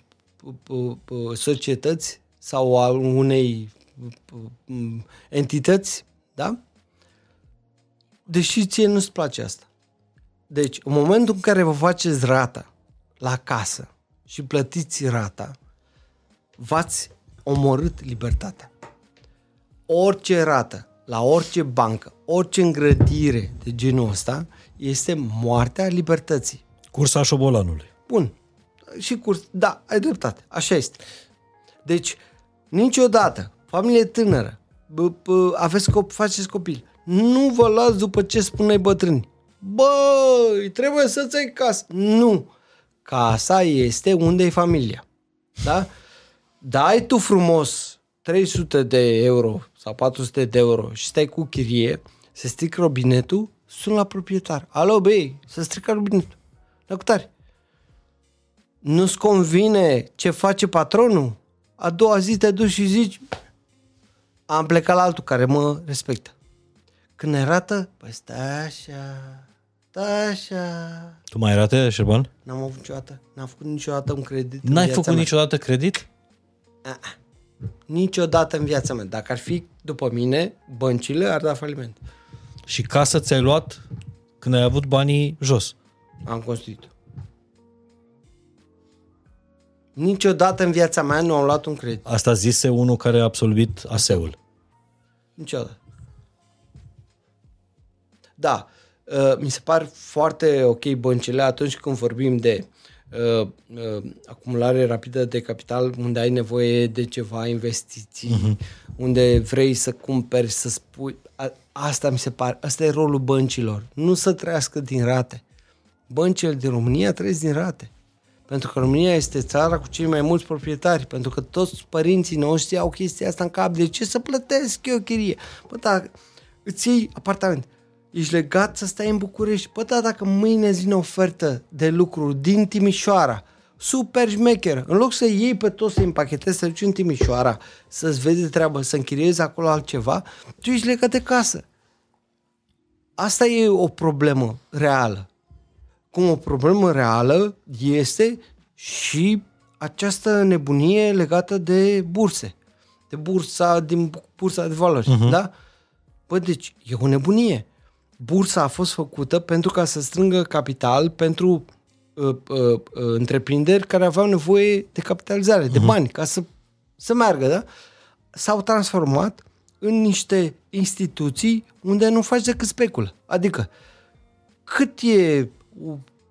p- p- societăți sau a unei p- m, entități, da? Deși ție nu-ți place asta. Deci, în momentul în care vă faceți rata la casă și plătiți rata, v-ați omorât libertatea. Orice rată, la orice bancă, orice îngrădire de genul ăsta, este moartea libertății. Cursa șobolanului. Bun. Și curs. Da, ai dreptate. Așa este. Deci, niciodată, familie tânără, b- b- aveți cop- faceți copil, nu vă luați după ce spuneai bătrâni. Băi, trebuie să-ți ai casă. Nu. Casa este unde e familia. Da? Dai tu frumos 300 de euro sau 400 de euro și stai cu chirie, se strică robinetul, sun la proprietar. Alo, băi, să strică robinetul. La cutare. Nu-ți convine ce face patronul? A doua zi te duci și zici am plecat la altul care mă respectă. Când ne rată, păi stai așa, stai așa. Tu mai arate, Șerban? N-am avut niciodată, n-am făcut niciodată un credit în N-ai viața făcut mea. niciodată credit? Niciodată în viața mea. Dacă ar fi după mine, băncile ar da faliment. Și casa ți-ai luat când ai avut banii jos. Am construit-o. Niciodată în viața mea nu am luat un credit. Asta zise unul care a absolvit ASEUL. Niciodată. Da, uh, mi se par foarte ok băncile atunci când vorbim de uh, uh, acumulare rapidă de capital, unde ai nevoie de ceva investiții, uh-huh. unde vrei să cumperi, să spui... A, asta mi se pare, asta e rolul băncilor. Nu să trăiască din rate. Băncile din România trăiesc din rate. Pentru că România este țara cu cei mai mulți proprietari, pentru că toți părinții noștri au chestia asta în cap. De ce să plătesc eu chirie? Bă, da, îți iei apartament, ești legat să stai în București. Bă, da, dacă mâine îți vine ofertă de lucru din Timișoara, super șmecher, în loc să iei pe toți să împachetezi, să duci în Timișoara, să-ți vezi de treabă, să închiriezi acolo altceva, tu ești legat de casă. Asta e o problemă reală cum o problemă reală este și această nebunie legată de burse, de bursa din bursa de valori, uh-huh. da? Bă, deci e o nebunie. Bursa a fost făcută pentru ca să strângă capital pentru uh, uh, uh, întreprinderi care aveau nevoie de capitalizare, uh-huh. de bani, ca să, să meargă, da? S-au transformat în niște instituții unde nu faci decât speculă. Adică, cât e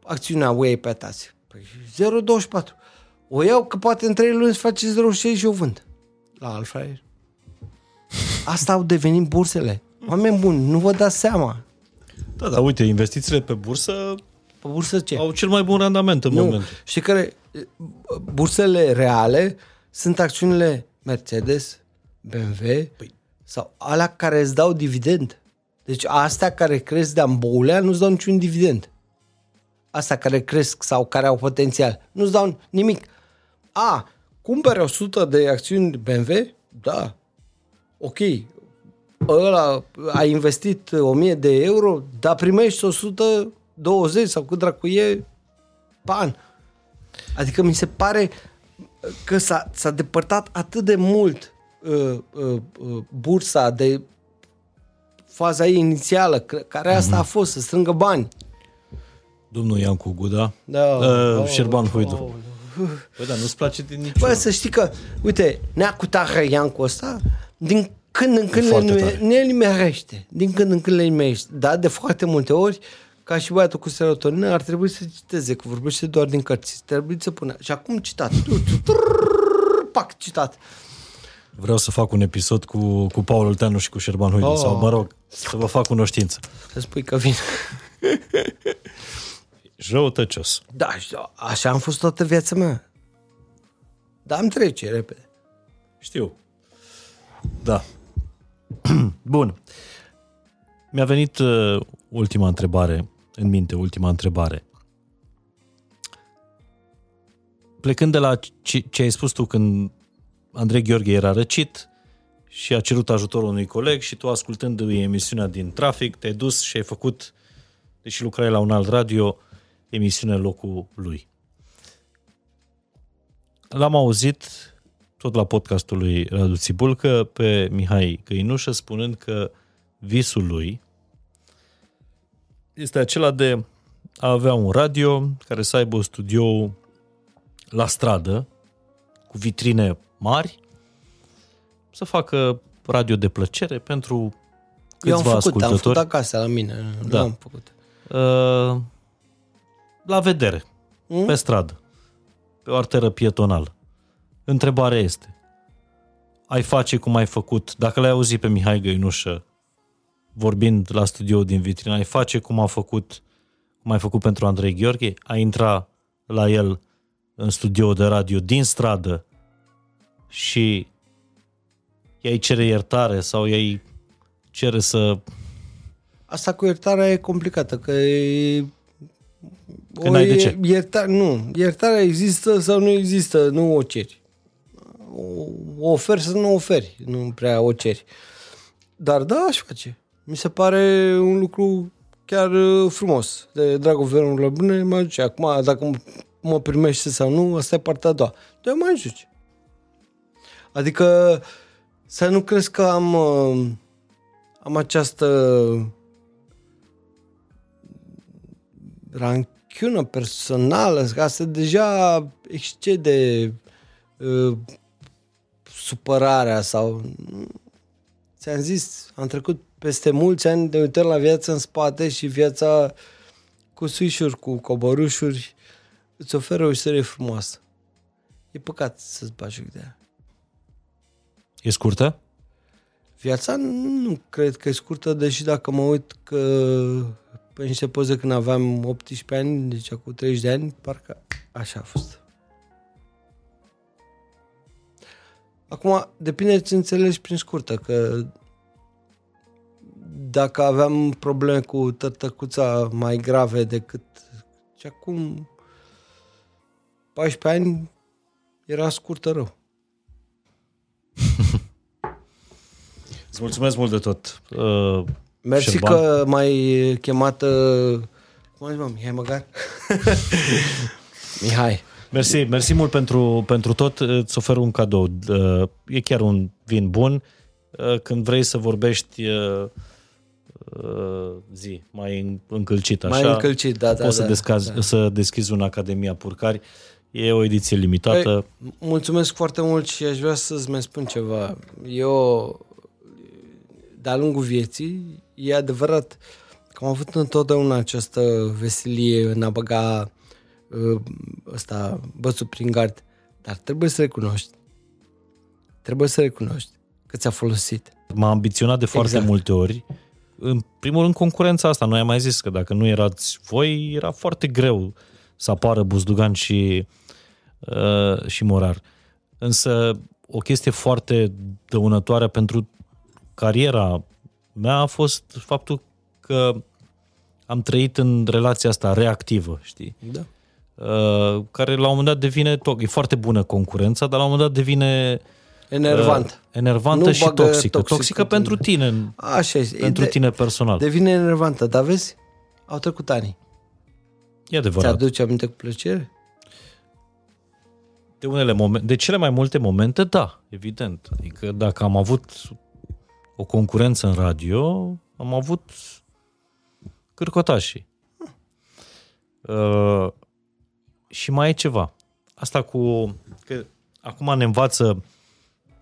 acțiunea UE pe tați? Păi 0,24. O iau că poate în 3 luni se face 0,6 și o vând. La Alfa Asta au devenit bursele. Oameni buni, nu vă dați seama. Da, dar uite, investițiile pe bursă Pe bursă ce? au cel mai bun randament în nu. moment. Știi care bursele reale sunt acțiunile Mercedes, BMW păi. sau alea care îți dau dividend. Deci astea care cresc de amboulea nu-ți dau niciun dividend. Astea care cresc sau care au potențial nu-ți dau nimic. A, cumpere 100 de acțiuni BMW? Da. Ok. Ăla a investit 1000 de euro, dar primești 120 sau cât dracu e ban. Adică mi se pare că s-a, s-a depărtat atât de mult uh, uh, uh, bursa de faza ei inițială, că- care asta a fost, să strângă bani. Domnul Iancu Guda, Da. uh, Oh, Șerban Huidu. oh. Păi da, nu-ți place din nici Bă, să știi că, uite, neacu tahă Iancu ăsta, din când în când le, foarte nume- tare. ne nimerește. Din când în când le nimerește. Dar de foarte multe ori, ca și băiatul cu serotonină, ar trebui să citeze, că vorbește doar din cărți. Trebuie să pună. Și acum citat. Trrrr, Pac, citat. Vreau să fac un episod cu, cu Paul Olteanu și cu Șerban Huidu, Oh. sau mă rog, să vă fac cunoștință. Să spui că vin. Răutăcios. Da, și așa am fost toată viața mea. Dar am trece repede. Știu. Da. Bun. Mi-a venit uh, ultima întrebare în minte, ultima întrebare. Plecând de la ce, ce ai spus tu când Andrei Gheorghe era răcit și a cerut ajutorul unui coleg și tu ascultându-i emisiunea din trafic te-ai dus și ai făcut, deși lucrai la un alt radio, emisiune în locul lui. L-am auzit tot la podcastul lui Radu Țibulcă pe Mihai Căinușă spunând că visul lui este acela de a avea un radio care să aibă studio la stradă cu vitrine mari să facă radio de plăcere pentru Eu am câțiva făcut, am făcut ascultători acasă la mine. Da. Da. am făcut. uh, la vedere, Mm? pe stradă, pe o arteră pietonală. Întrebarea este, ai face cum ai făcut, dacă l-ai auzit pe Mihai Găinușă vorbind la studio din vitrină, ai face cum a făcut, cum ai făcut pentru Andrei Gheorghe, ai intra la el în studio de radio din stradă și i-ai cere iertare sau i-ai cere să Asta cu iertarea e complicată, că e... Că n-ai de ce. Ierta, nu, iertarea există sau nu există, nu o ceri. O, o oferi sau nu o oferi, nu prea o ceri. Dar da, aș face. mi se pare un lucru chiar uh, frumos. De dragul vremurilor bune, mă duce. Acum, dacă m- mă primește sau nu, asta e partea a doua. Dar mă ajunge. Adică să nu crezi că am, uh, am această ranchiună personală, că asta deja excede uh, supărarea sau... Ți-am zis, am trecut peste mulți ani de uităm la viața în spate și viața cu suișuri, cu coborușuri, îți oferă o istorie frumoasă. E păcat să-ți bagi joc de ea. E scurtă? Viața nu cred că e scurtă, deși dacă mă uit că pe niște poze când aveam 18 ani, deci cu 30 de ani, parcă așa a fost. Acum, depinde ce înțelegi prin scurtă, că dacă aveam probleme cu tătăcuța mai grave decât și acum 14 ani era scurtă rău. Îți mulțumesc mult de tot. Uh, Mersi Șerban. că m-ai chemat uh, cum ai zis, mă, Mihai Măgar? Mihai. Mersi, mersi mult pentru, pentru tot. Îți ofer un cadou. Uh, E chiar un vin bun. Uh, Când vrei să vorbești uh, uh, zi, mai încălcit așa, Mai încălcit, da, da, poți da, să, descazi, da. să deschizi un Academia Purcari. E o ediție limitată. Păi, mulțumesc foarte mult și aș vrea să-ți mai spun ceva. Eu, de-a lungul vieții, e adevărat că am avut întotdeauna această veselie în a băga uh, ăsta, bățul prin gard. Dar trebuie să recunoști, trebuie să recunoști că ți-a folosit. M-a ambiționat de foarte Exact. multe ori. În primul rând, concurența asta. Noi am mai zis că dacă nu erați voi, era foarte greu să apară Buzdugan și, uh, și Morar. Însă, o chestie foarte dăunătoare pentru cariera mea a fost faptul că am trăit în relația asta reactivă, știi? Da. Uh, care la un moment dat devine, to- e foarte bună concurența, dar la un moment dat devine Enervant. uh, enervantă Nu și bagă toxică. toxic Toxică în pentru tine, Așa este. pentru de, tine personal. Devine enervantă, dar vezi? Au trecut ani. E adevărat. Ți-aduce aminte cu plăcere? De unele momente, de cele mai multe momente, da, evident. Adică dacă am avut o concurență în radio, am avut cârcotașii. Uh, și mai e ceva. Asta cu... Că acum ne învață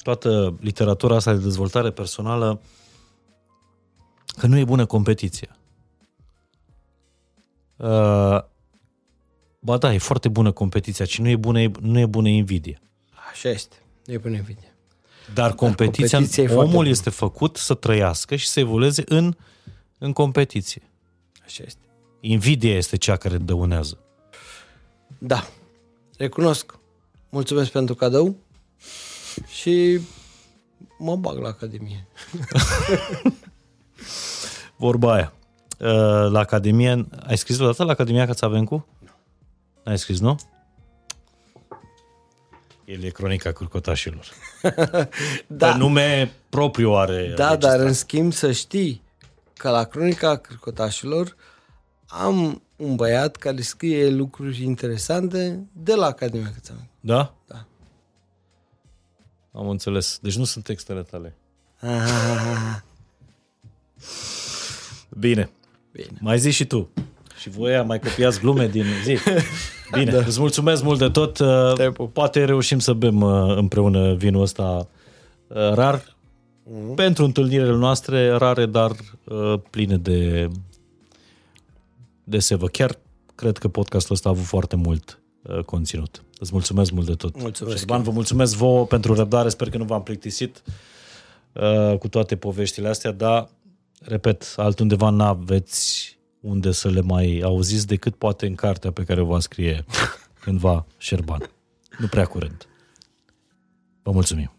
toată literatura asta de dezvoltare personală că nu e bună competiția. Uh, ba da, e foarte bună competiția, ci nu e bună, nu e bună invidia. Așa este. Nu e până invidie. Dar competiția, competiția e foarte omul bună. este făcut să trăiască și să evolueze în, în competiție. Așa este. Invidia este cea care dăunează. Da. Recunosc. Mulțumesc pentru cadou și mă bag la Academie. Vorba aia. Uh, La Academie, ai scris odată la Academia Cațavencu? N-ai scris, nu? El e cronica cârcotașilor. Da, Pe nume propriu are da dar înregistrat. în schimb să știi că la Cronica Cârcotașilor am un băiat care scrie lucruri interesante de la Academia Cățamen. Da? Da. Am înțeles. Deci nu sunt textele tale. Bine. Bine. Mai zi și tu. Și voi mai copiați glume din zi. Bine, da. îți mulțumesc mult de tot. Te pup. Poate reușim să bem uh, împreună vinul ăsta uh, rar. Mhm. Pentru întâlnirile noastre rare, dar uh, pline de, de sevă. Chiar cred că podcastul ăsta a avut foarte mult uh, conținut. Îți mulțumesc mult de tot. Mulțumesc. Șerban, vă mulțumesc vouă pentru răbdare. Sper că nu v-am plictisit uh, cu toate poveștile astea, dar, repet, altundeva n-aveți unde să le mai auziți decât poate în cartea pe care o va scrie cândva Șerban. Nu prea curând. Vă mulțumim.